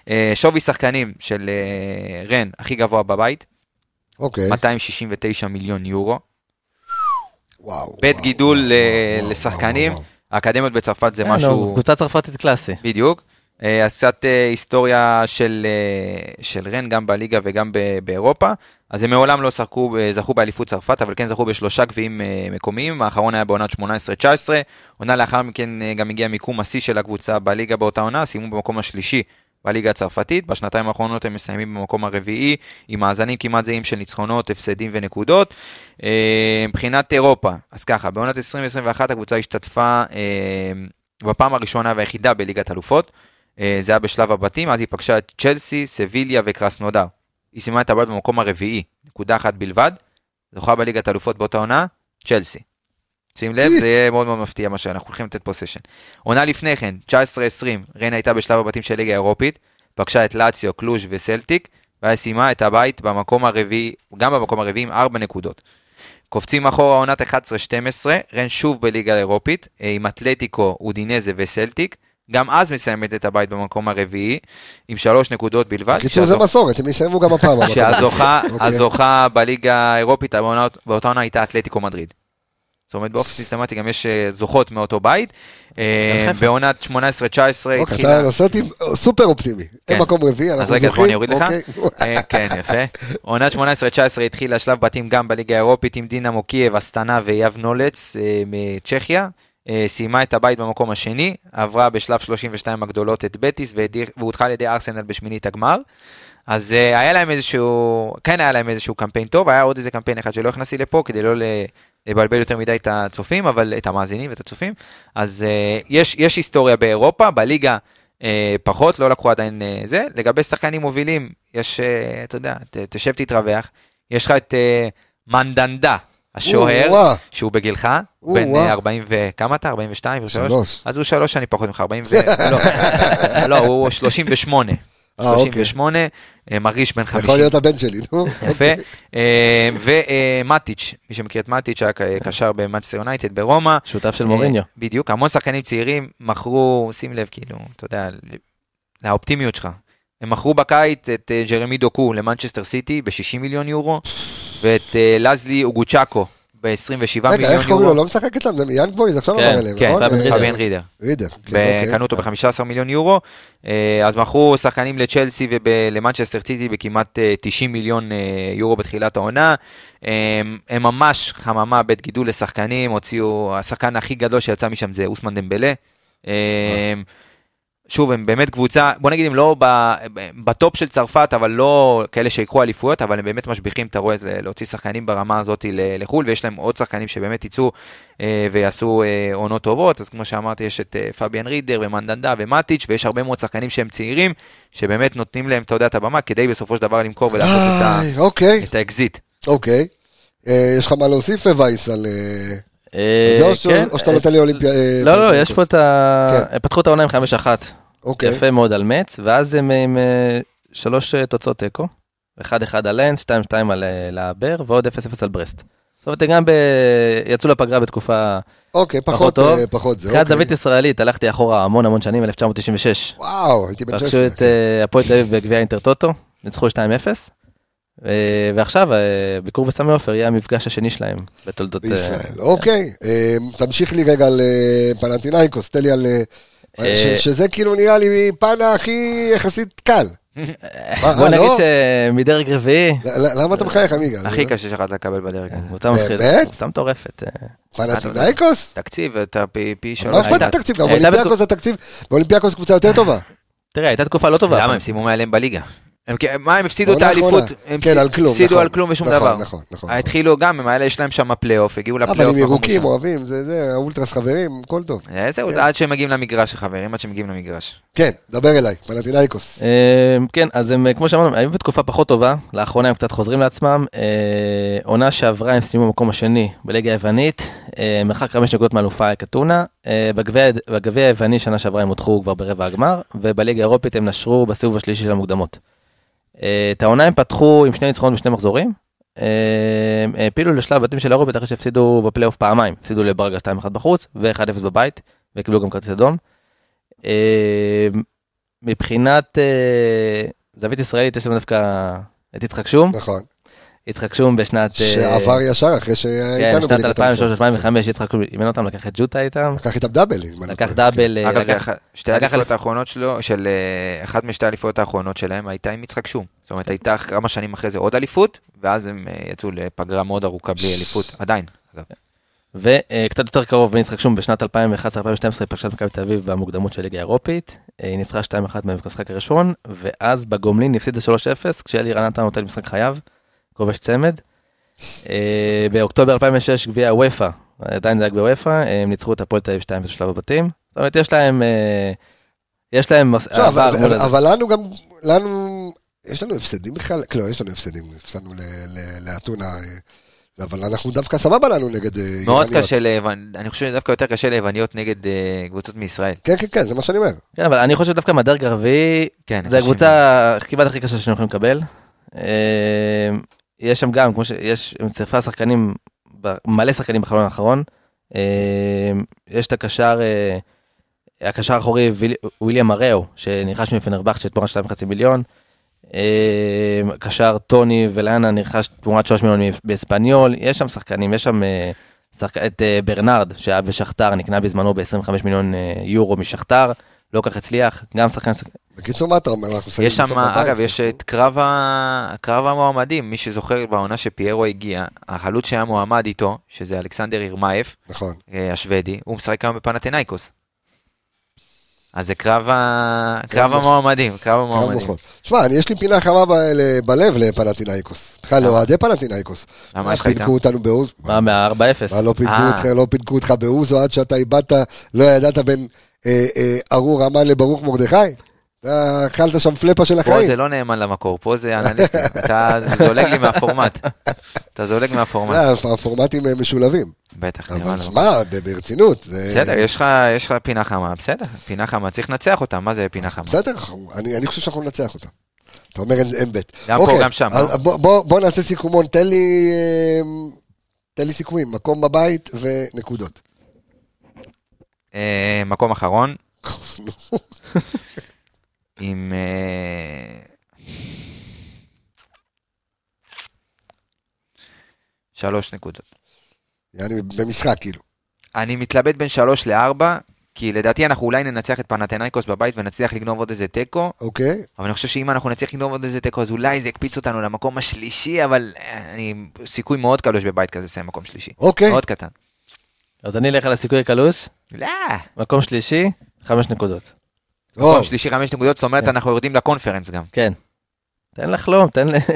[SPEAKER 4] אה, שווי שחקנים של אה, רן הכי גבוה בבית,
[SPEAKER 1] אוקיי.
[SPEAKER 4] 269 מיליון יורו,
[SPEAKER 1] וואו.
[SPEAKER 4] בית
[SPEAKER 1] וואו,
[SPEAKER 4] גידול
[SPEAKER 1] וואו,
[SPEAKER 4] אה,
[SPEAKER 1] וואו,
[SPEAKER 4] לשחקנים,
[SPEAKER 1] וואו,
[SPEAKER 4] האקדמיות בצרפת זה
[SPEAKER 5] כן, נו,
[SPEAKER 4] משהו...
[SPEAKER 5] קבוצה צרפתית קלאסי.
[SPEAKER 4] בדיוק. אה, אז קצת אה, היסטוריה של, אה, של רן גם בליגה וגם באירופה. אז הם מעולם לא שחקו, אה, זכו באליפות צרפת, אבל כן זכו בשלושה גביעים אה, מקומיים. האחרון היה בעונת 18-19. עונה לאחר מכן אה, גם הגיע מיקום השיא של הקבוצה בליגה באותה עונה, סיימו במקום השלישי בליגה הצרפתית. בשנתיים האחרונות הם מסיימים במקום הרביעי, עם מאזנים כמעט זהים של ניצחונות, הפסדים ונקודות. אה, מבחינת אירופה, אז ככה, בעונת 2021 הקבוצה השתתפה אה, בפעם הראשונה והיחידה בליגת אלופות. אה, זה היה בשלב הבתים, אז היא פגשה את צ'לסי, סביליה וקרסנודר. היא סיימה את הבית במקום הרביעי, נקודה אחת בלבד. זוכה בליגת אלופות באותה עונה, צ'לסי. שים לב, זה יהיה מאוד מאוד מפתיע מה שאנחנו הולכים לתת פה סשן. עונה לפני כן, 19-20, ריינה הייתה בשלב הבתים של ליגה אירופית, פגשה את לאציו, קלוז' וסלטיק, ואז סיימה את הבית במקום הרביעי, גם במקום הרביעי עם 4 נקודות. קופצים אחורה עונת 11-12, רן שוב בליגה האירופית, אה, עם אתלטיקו, אודינזה וסלטיק, גם אז מסיימת את הבית במקום הרביעי, עם שלוש נקודות בלבד.
[SPEAKER 1] בקיצור זה מסורת, הם יסיימו גם הפעם.
[SPEAKER 4] שהזוכה
[SPEAKER 1] אוקיי.
[SPEAKER 4] בליגה האירופית באותה עונה הייתה אתלטיקו מדריד. זאת אומרת באופן סיסטמטי גם יש אה, זוכות מאותו בית. אה. בעונת 18-19
[SPEAKER 1] אוקיי,
[SPEAKER 4] התחילה...
[SPEAKER 1] אתה עושה אותי סופר אופטימי.
[SPEAKER 4] כן.
[SPEAKER 1] הם מקום רביעי, אנחנו
[SPEAKER 4] אז רגע, אז בוא. אני אוריד לך.
[SPEAKER 1] אוקיי.
[SPEAKER 4] אה, כן, יפה. עונת 18-19 התחילה שלב בתים גם בליגה האירופית עם דינמו קייב, אסטנה ויאבלונץ אה, מצ'כיה. אה, סיימה את הבית במקום השני, עברה בשלב 32 הגדולות את בטיס והודחה על ידי ארסנל בשמינית הגמר. אז אה, היה להם איזשהו, כן היה להם איזשהו קמפיין טוב, היה עוד איזה קמפיין אחד שלא הכנסתי לפה כדי לא לבלבל יותר מדי את הצופים, אבל את המאזינים ואת הצופים. אז אה, יש, יש היסטוריה באירופה, בליגה אה, פחות, לא לקחו עדיין אה, זה. לגבי שחקנים מובילים, יש, אה, אתה יודע, ת, תשב תתרווח, יש לך את אה, מנדנדה, השוער. שהוא בגילך. בן אה, 40 וכמה אתה? 42? או שלוש?
[SPEAKER 1] שלוש.
[SPEAKER 4] אז הוא שלוש שנים פחות ממך, 40 ו... *laughs* לא, לא, הוא 38.
[SPEAKER 1] אה, אוקיי.
[SPEAKER 4] 38, אה, מרגיש בן
[SPEAKER 1] זה
[SPEAKER 4] 50.
[SPEAKER 1] יכול להיות הבן שלי, נו. *laughs*
[SPEAKER 4] יפה. אה, ומטיץ', מי שמכיר את מטיץ', היה קשר במאצ'סטר יונייטד ברומא.
[SPEAKER 5] שותף של מוריניו.
[SPEAKER 4] בדיוק, המון שחקנים צעירים מכרו, שים לב, כאילו, אתה יודע, לאופטימיות שלך. הם מכרו בקיץ את ג'רמי דוקו למנצ'סטר סיטי ב-60 מיליון יורו, ואת לזלי אוגוצ'וקו ב-27
[SPEAKER 1] רגע,
[SPEAKER 4] מיליון
[SPEAKER 1] איך קוראים לו?
[SPEAKER 4] יורו.
[SPEAKER 1] לא משחק אצלם, זה יאנג בויז, עכשיו
[SPEAKER 5] כן,
[SPEAKER 1] אמר אליהם,
[SPEAKER 4] כן,
[SPEAKER 1] נכון?
[SPEAKER 5] פאביאן
[SPEAKER 1] אה,
[SPEAKER 4] פאביאן רידר.
[SPEAKER 1] רידר. כן, אוקיי.
[SPEAKER 4] וקנו אותו ב-15 מיליון יורו, אה, אז מכרו שחקנים לצ'לסי ולמנצ'סטר סיטי בכמעט אה, 90 מיליון אה, יורו בתחילת העונה. אה, הם ממש חממה, בית גידול לשחקנים, הוציאו, השחקן הכי גדול שיצא משם זה אוסמן דמבלה. שוב, הם באמת קבוצה, בוא נגיד, הם לא ב top של צרפת, אבל לא כאלה שיקחו אליפויות, אבל הם באמת משביחים, אתה רואה, להוציא שחקנים ברמה הזאת לחו"ל, ויש להם עוד שחקנים שבאמת יצאו אה, ויעשו אה, עונות טובות, אז כמו שאמרתי, יש את אה, פביאן רידר ומנדנדה ומטיץ', ויש הרבה מאוד שחקנים שהם צעירים, שבאמת נותנים להם, אתה יודע, את הבמה, כדי בסופו של דבר למכור ולעשות את
[SPEAKER 1] אוקיי,
[SPEAKER 4] האקזיט.
[SPEAKER 1] אוקיי. יש לך מה להוסיף, וייס, על... אה,
[SPEAKER 5] אה,
[SPEAKER 1] זה או ש-
[SPEAKER 5] כן.
[SPEAKER 1] או שאתה נותן לי אולימפיה... אה,
[SPEAKER 5] לא, לא, יש פה את ה...
[SPEAKER 1] כן.
[SPEAKER 5] הם פתחו את העונה עם 5-1.
[SPEAKER 1] אוקיי.
[SPEAKER 5] יפה מאוד על מצ, ואז הם עם אה, שלוש אה, תוצאות תיקו. 1-1 על לנס, 2-2 על אה, לאבר, ועוד 0-0 על ברסט. זאת אומרת, גם ב... יצאו לפגרה בתקופה
[SPEAKER 1] אוקיי,
[SPEAKER 5] פחות
[SPEAKER 1] פחות
[SPEAKER 5] טוב.
[SPEAKER 1] אה, פחות זה,
[SPEAKER 5] מבחינת
[SPEAKER 1] אוקיי.
[SPEAKER 5] זווית ישראלית, הלכתי אחורה המון המון שנים, 1996.
[SPEAKER 1] וואו, הייתי בן
[SPEAKER 5] רכשו
[SPEAKER 1] 16.
[SPEAKER 5] את אה, הפועל תל אביב בגביע אינטרטוטו, ניצחו 2-0. אה, ועכשיו, אה, ביקור בסמי עופר יהיה המפגש השני שלהם בתולדות... אה,
[SPEAKER 1] בישראל, אוקיי. תמשיך לי רגע על פנטינאיקוס, תן לי על... שזה כאילו נראה לי פן הכי יחסית קל. *laughs*
[SPEAKER 5] בוא נגיד
[SPEAKER 1] לא?
[SPEAKER 5] שמדרג רביעי,
[SPEAKER 1] למה אתה מחייך, עמיגה?
[SPEAKER 4] הכי קשה שיכולת לקבל בדרג
[SPEAKER 1] באמת?
[SPEAKER 5] קבוצה מטורפת.
[SPEAKER 1] פנטינאיקוס?
[SPEAKER 4] תקציב, אתה פי פי
[SPEAKER 1] מה
[SPEAKER 4] שלוש.
[SPEAKER 1] אכפת התקציב? גם אולימפיאקוס
[SPEAKER 5] בתקופ-
[SPEAKER 1] התקציב, באולימפיאקוס קבוצה יותר טובה.
[SPEAKER 5] תראה, הייתה תקופה לא טובה.
[SPEAKER 4] למה הם סיימו מעליהם בליגה? הם מה הם הפסידו את האליפות? הם
[SPEAKER 1] כן, על כלום,
[SPEAKER 4] הפסידו
[SPEAKER 1] נכון.
[SPEAKER 4] על כלום ושום
[SPEAKER 1] נכון,
[SPEAKER 4] דבר.
[SPEAKER 1] נכון, נכון.
[SPEAKER 4] התחילו גם, הם האלה יש להם שם פלייאוף, הגיעו
[SPEAKER 1] אבל
[SPEAKER 4] לפלייאוף.
[SPEAKER 1] הם
[SPEAKER 4] מקום
[SPEAKER 1] ירוקים. אוהבים, זה זה, האולטרס חברים, הכל טוב.
[SPEAKER 4] אה, זהו,
[SPEAKER 1] כן.
[SPEAKER 4] זה עד שהם מגיעים למגרש, חברים, עד שהם מגיעים למגרש.
[SPEAKER 1] כן, דבר אליי, פנטינאיקוס.
[SPEAKER 5] אה, כן, אז הם, כמו שאמרנו, היו בתקופה פחות טובה, לאחרונה הם קצת חוזרים לעצמם. אה, עונה שעברה הם סיימו במקום השני בליגה היוונית, מרחק חמש נקודות מאלופה קטונה. בגביע היווני שנה שעברה הם הודחו כבר ברבע הגמר, ובליגה האירופית הם נשרו בסיבוב השלישי של המוקדמות. אה, את העונה הם פתחו עם שני ניצחונות ושני מחזורים. אה, העפילו לשלב בתים של האירופית אחרי שהפסידו בפלייאוף פעמיים, הפסידו לברגה 2-1 בחוץ ו-1-0 בבית, וקיבלו גם כרטיס אדום. אה, מבחינת זווית ישראלית יש לנו דווקא את יצחק שום,
[SPEAKER 1] נכון.
[SPEAKER 5] יצחק שום בשנת... אה,
[SPEAKER 1] שעבר ישר אחרי
[SPEAKER 5] כן,
[SPEAKER 1] שהייתנו
[SPEAKER 5] בשנת 2003-2005 יצחק שום אימן אותם, לקח את ג'וטה איתם,
[SPEAKER 1] לקח איתם דאבל. לא
[SPEAKER 5] לקח. דאבל, אה,
[SPEAKER 4] אגב, שתי האליפויות האחרונות שלו, של אה, אחת משתי האליפויות האחרונות שלהם הייתה עם יצחק שום. זאת אומרת, הייתה כמה שנים אחרי זה עוד אליפות, ואז הם יצאו לפגרה מאוד ארוכה בלי אליפות, עדיין.
[SPEAKER 5] וקצת יותר קרוב בין יצחק שום בשנת 2011-2012 פגשה את מכבי תל אביב במוקדמות של ליגה האירופית, אה, היא ניצחה 2-1 במשחק הראשון, ואז בגומלין הפסידה 3-0 כשאלירן נתן נותן משחק חייו, כובש צמד. אה, באוקטובר 2006 גביע הוופא, עדיין זה היה גביע הוופא, הם ניצחו את הפועל תל אביב 2 בשלב הבתים. זאת אומרת, יש להם, אה, יש להם
[SPEAKER 1] אבל- לנו גם, לנו, יש לנו הפסדים בכלל? לא, יש לנו הפסדים, הפסדנו ל- ל- לאתונה, אה, אבל אנחנו דווקא סבבה לנו נגד אה,
[SPEAKER 4] מאוד
[SPEAKER 1] איראניות.
[SPEAKER 4] קשה ליוון, אני חושב שדווקא יותר קשה ליווניות נגד אה, קבוצות מישראל.
[SPEAKER 1] כן, כן, כן, זה מה שאני אומר.
[SPEAKER 5] כן, אבל אני חושב שדווקא מהדרג הרביעי,
[SPEAKER 4] כן,
[SPEAKER 5] זה הקבוצה כמעט הכי קשה שהם יכולים לקבל. יש שם גם, כמו שיש, הם צירפה שחקנים, מלא שחקנים בחלון האחרון. אה, יש את הקשר, אה, הקשר האחורי ויל- וויליאם מראו, שנרכש מפנרבכט שתמורת 2.5 מיליון. אה, קשר טוני ולאנה נרכש תמורת 3 מיליון באספניול. יש שם שחקנים, יש שם שחק... את ברנרד שהיה בשכתר, נקנה בזמנו ב-25 מיליון יורו משכתר, לא כך הצליח, גם שחקן...
[SPEAKER 1] בקיצור, מה אתה אומר? אנחנו
[SPEAKER 4] יש שם, אגב, יש את קרב, ה... קרב המועמדים, מי שזוכר בעונה שפיירו הגיע, החלוץ שהיה מועמד איתו, שזה אלכסנדר ירמייב,
[SPEAKER 1] נכון.
[SPEAKER 4] אה, השוודי, הוא משחק היום בפנתנאיקוס. אז זה קרב, ה... קרב
[SPEAKER 1] נכון.
[SPEAKER 4] המועמדים, קרב המועמדים.
[SPEAKER 1] מוחות. שמע, אני- יש לי פינה חמה ב- ל- בלב לפנטינאיקוס. בכלל? לאוהדי פנטינאיקוס.
[SPEAKER 4] למה יש לך איתם?
[SPEAKER 1] פינקו אותנו באוז.
[SPEAKER 5] מה, מה-4-0?
[SPEAKER 1] מה, לא פינקו
[SPEAKER 4] אה.
[SPEAKER 1] אותך, לא פינקו אותך באוזו עד שאתה איבדת, לא ידעת בין אה, אה, ארור המן לברוך מרדכי? אתה אכלת שם פלאפה של
[SPEAKER 4] פה
[SPEAKER 1] החיים.
[SPEAKER 4] זה לא נאמן למקור, פה זה אנליסטים, *laughs* אתה זולג לי מהפורמט. אתה זולג מהפורמט,
[SPEAKER 1] אה, הפורמטים אה, משולבים.
[SPEAKER 4] בטח,
[SPEAKER 1] אבל
[SPEAKER 4] לנו.
[SPEAKER 1] מה, ברצינות.
[SPEAKER 4] בסדר, יש לך, פינה חמה, בסדר, פינה חמה, צריך לנצח אותה, מה זה פינה חמה?
[SPEAKER 1] בסדר, אני חושב שאנחנו ננצח אותה. אתה אומר אין בית.
[SPEAKER 4] גם פה,
[SPEAKER 1] אוקיי,
[SPEAKER 4] גם שם, לא?
[SPEAKER 1] בוא- נעשה סיכומון. אה, תן לי סיכומים, מקום בבית ונקודות.
[SPEAKER 4] אה, מקום אחרון, *laughs* עם... אה, שלוש נקודות.
[SPEAKER 1] יעני במשחק, כאילו.
[SPEAKER 4] אני מתלבט בין שלוש לארבע, כי לדעתי אנחנו אולי ננצח את פנתנאיקוס בבית ונצליח לגנוב עוד איזה תיקו,
[SPEAKER 1] אוקיי?
[SPEAKER 4] אבל אני חושב שאם אנחנו נצליח לגנוב עוד איזה תיקו, אז אולי זה יקפיץ אותנו למקום השלישי, אבל אה, אני, סיכוי מאוד קלוש בבית כזה לסיים מקום שלישי.
[SPEAKER 1] אוקיי.
[SPEAKER 4] מאוד קטן.
[SPEAKER 5] אז אני אלך על הסיכוי הקלוש,
[SPEAKER 4] לא,
[SPEAKER 5] מקום שלישי, חמש נקודות.
[SPEAKER 4] מקום שלישי חמש נקודות, זאת אומרת
[SPEAKER 5] כן.
[SPEAKER 4] אנחנו יורדים לקונפרנס גם.
[SPEAKER 5] כן. תן לחלום, תן ל- *laughs*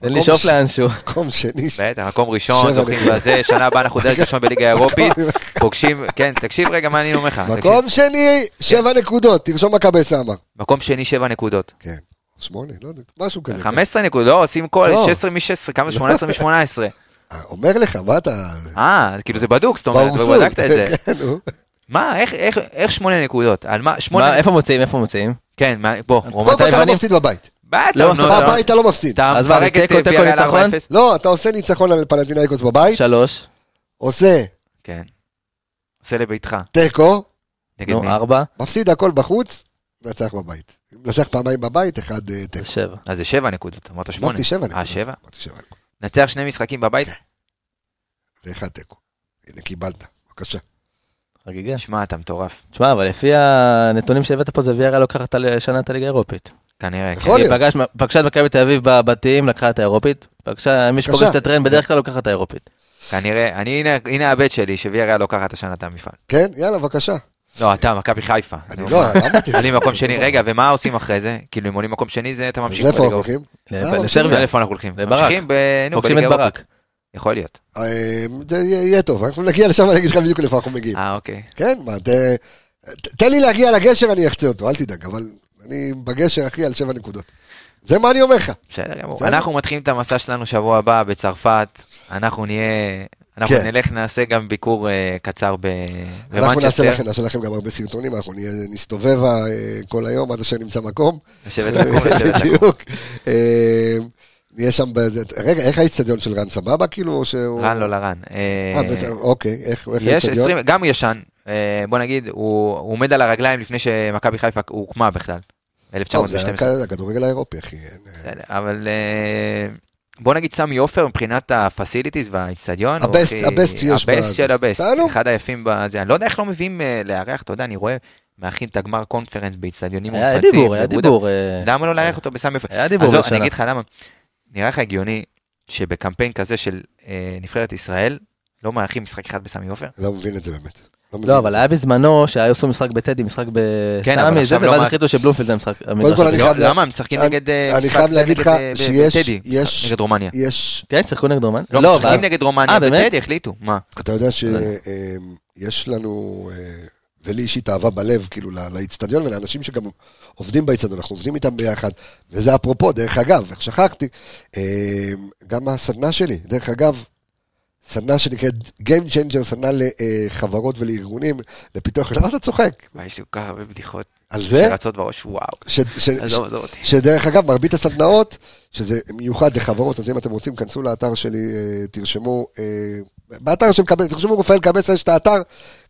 [SPEAKER 5] תן
[SPEAKER 1] מקום
[SPEAKER 5] לשאוף לאנשהו.
[SPEAKER 1] מקום שני.
[SPEAKER 4] בטח, מקום ראשון, זוכים. בזה, שנה הבאה אנחנו דרג ראשון בליגה *laughs* האירופית, פוגשים, כן, תקשיב רגע מה אני אומר לך.
[SPEAKER 1] מקום שני, שבע נקודות, תרשום מכבי סמא.
[SPEAKER 4] מקום שני, שבע נקודות.
[SPEAKER 1] כן. שמונה, לא יודע, משהו כזה.
[SPEAKER 4] 15 נקודות, לא, עושים כל,
[SPEAKER 1] לא.
[SPEAKER 4] 16 מ-16, כמה זה 18 מ-18.
[SPEAKER 1] אה, אומר לך, מה אתה...
[SPEAKER 4] אה, כאילו זה בדוק, זאת אומרת,
[SPEAKER 1] ברסות.
[SPEAKER 4] ובדקת את זה.
[SPEAKER 1] כן, נו.
[SPEAKER 4] מה, איך- איך איך שמונה נקודות? על מה,
[SPEAKER 5] מה,
[SPEAKER 4] שמונה,
[SPEAKER 5] איפה מוצאים, איפה מוצאים?
[SPEAKER 4] כן, מה- בוא,
[SPEAKER 1] קודם
[SPEAKER 4] רומת
[SPEAKER 1] כל אתה לא מפסיד בבית.
[SPEAKER 5] לא.
[SPEAKER 1] בבית אתה לא מפסיד.
[SPEAKER 4] אתה
[SPEAKER 5] אז מה,
[SPEAKER 4] מפרק את
[SPEAKER 5] תיקו, ניצחון?
[SPEAKER 4] 4-0?
[SPEAKER 1] לא, אתה עושה ניצחון על פנטינאיקוס בבית,
[SPEAKER 5] שלוש,
[SPEAKER 1] עושה
[SPEAKER 4] כן. עושה לביתך.
[SPEAKER 1] תיקו,
[SPEAKER 4] נגד מי?
[SPEAKER 5] ארבע,
[SPEAKER 1] מפסיד הכל בחוץ, מנצח בבית. מנצח פעמיים בבית, אחד אה,
[SPEAKER 5] זה
[SPEAKER 1] תיקו.
[SPEAKER 5] שבע.
[SPEAKER 4] אז זה שבע נקודות, אמרת שמונה.
[SPEAKER 1] אמרתי שבע נקודות.
[SPEAKER 4] אה, שבע?
[SPEAKER 1] אמרתי שבע נקודות.
[SPEAKER 4] נצח שני משחקים בבית?
[SPEAKER 1] ואחד תיקו. הנה, קיבלת, בבקשה.
[SPEAKER 5] חגיגה.
[SPEAKER 4] שמע, אתה מטורף.
[SPEAKER 5] תשמע, אבל לפי הנתונים שהבאת פה, זה ויארה לוקחת על- שנה את הליגה האירופית.
[SPEAKER 4] כנראה, כן.
[SPEAKER 1] יכול להיות.
[SPEAKER 5] פגש- פגשה את מכבי תל אביב בבתים, לקחה את האירופית. פגשה, מי שפוגש. את הטרנד בדרך כלל לוקחת את האירופית.
[SPEAKER 4] כנראה, אני, הנה- הנה הבט שלי, שוויאריאל לוקחת השנה את המפעל.
[SPEAKER 1] כן, יאללה, בבקשה.
[SPEAKER 4] לא, אתה, מכבי חיפה.
[SPEAKER 1] אני לא,
[SPEAKER 4] מה?
[SPEAKER 1] לא אמרתי.
[SPEAKER 4] עולים מקום שני, רגע, ומה עושים אחרי זה? כאילו, אם עולים מקום שני, זה אתה
[SPEAKER 1] אז
[SPEAKER 4] ממשיך
[SPEAKER 1] לאיפה אנחנו. הולכים?
[SPEAKER 5] ל-
[SPEAKER 1] אה,
[SPEAKER 5] לסרביה.
[SPEAKER 4] לאיפה אנחנו הולכים?
[SPEAKER 5] לברק.
[SPEAKER 4] ממשיכים ב...
[SPEAKER 5] פוגשים את ברק.
[SPEAKER 4] יכול להיות.
[SPEAKER 1] אה, זה יהיה טוב, אנחנו נגיע לשם ואני אגיד לך בדיוק לאיפה אנחנו מגיעים.
[SPEAKER 4] אה, אוקיי.
[SPEAKER 1] כן, מה, תן לי להגיע לגשר, אני אחצה אותו, אל תדאג, אבל אני בגשר, אחי, על שבע נקודות. זה מה אני אומר לך.
[SPEAKER 4] בסדר גמור. אנחנו מתחילים את המסע שלנו שבוע הבא בצרפת. אנחנו נהיה... אנחנו
[SPEAKER 1] כן.
[SPEAKER 4] נלך, נעשה גם ביקור אה, קצר ב-
[SPEAKER 1] אנחנו נעשה
[SPEAKER 4] במנצ'סטר.
[SPEAKER 1] לכם, נעשה לכם גם הרבה סרטונים, אנחנו נהיה- נסתובב אה, כל היום עד אשר נמצא מקום.
[SPEAKER 4] לשבת לקום, לשבת *laughs* לקום.
[SPEAKER 1] בדיוק. אה, נהיה שם, באיזה- רגע, איך האיצטדיון של רן, סבבה כאילו, או שהוא...
[SPEAKER 4] רן לא לרן.
[SPEAKER 1] אה, בטח, אוקיי, איך האיצטדיון?
[SPEAKER 4] 20, גם ישן, בוא נגיד, הוא הוא עומד על הרגליים לפני שמכבי חיפה הוקמה בכלל.
[SPEAKER 1] טוב, זה
[SPEAKER 4] 1912.
[SPEAKER 1] הכדורגל האירופי, אחי.
[SPEAKER 4] בסדר, אבל בוא נגיד סמי עופר מבחינת ה facilities והאיצטדיון. ה
[SPEAKER 1] best-
[SPEAKER 4] הכי-
[SPEAKER 1] ה best שיש
[SPEAKER 4] ה
[SPEAKER 1] best.
[SPEAKER 4] של ה best,
[SPEAKER 1] בסדר.
[SPEAKER 4] אחד היפים בזה. אני לא יודע איך לא מביאים אה, לארח, אתה יודע, אני רואה, מארחים את הגמר conference באיצטדיונים
[SPEAKER 5] היה
[SPEAKER 4] מונפצים.
[SPEAKER 5] דיבור, היה. דיבור. אה,
[SPEAKER 4] למה לא לארח אותו בסמי עופר?
[SPEAKER 5] היה דיבור
[SPEAKER 4] עזוב, אני. אגיד לך למה. נראה לך הגיוני שבקמפיין כזה של אה, נבחרת ישראל, לא מארחים משחק אחד בסמי עופר?
[SPEAKER 1] לא מבין את זה באמת.
[SPEAKER 5] לא,
[SPEAKER 1] את
[SPEAKER 5] אבל
[SPEAKER 1] זה.
[SPEAKER 5] היה בזמנו שהיו עושים משחק בטדי, משחק
[SPEAKER 4] כן,
[SPEAKER 5] בסמי, זה,
[SPEAKER 4] עכשיו לא
[SPEAKER 5] ואז החליטו שבלומפילד זה המשחק.
[SPEAKER 1] כל,
[SPEAKER 5] המגרש
[SPEAKER 1] אני. חייב
[SPEAKER 4] לא, למה? הם משחקים נגד... אה,
[SPEAKER 1] אני חייב
[SPEAKER 4] זה
[SPEAKER 1] להגיד
[SPEAKER 4] נגד,
[SPEAKER 1] לך
[SPEAKER 4] אה,
[SPEAKER 1] שיש-
[SPEAKER 4] נגד רומניה.
[SPEAKER 1] יש,
[SPEAKER 5] כן, שיחקו נגד רומניה?
[SPEAKER 4] לא,
[SPEAKER 5] לא,
[SPEAKER 4] משחקים נגד רומניה
[SPEAKER 5] אה, באמת?
[SPEAKER 4] בטדי, החליטו. מה?
[SPEAKER 1] אתה יודע שיש לנו, ולי אישית אהבה בלב, כאילו, ל- לאיצטדיון ולאנשים שגם עובדים באיצטדיון, אנחנו עובדים איתם ביחד, וזה אפרופו, דרך אגב, איך שכחתי, גם הסדנה שלי, דרך אגב, סדנה שנקראת Game Changer, סדנה לחברות ולארגונים, לפיתוח, למה אתה צוחק?
[SPEAKER 4] וואי, יש לי כל כך הרבה בדיחות.
[SPEAKER 1] על זה?
[SPEAKER 4] שרצות בראש, וואו.
[SPEAKER 1] ש- ש-
[SPEAKER 4] עזוב, עזוב אותי.
[SPEAKER 1] שדרך אגב, מרבית הסדנאות, שזה מיוחד לחברות, אז אם אתם רוצים, כנסו לאתר שלי, אה, תרשמו, אה, באתר של קבס, תרשמו רפאל קבסה, יש את האתר,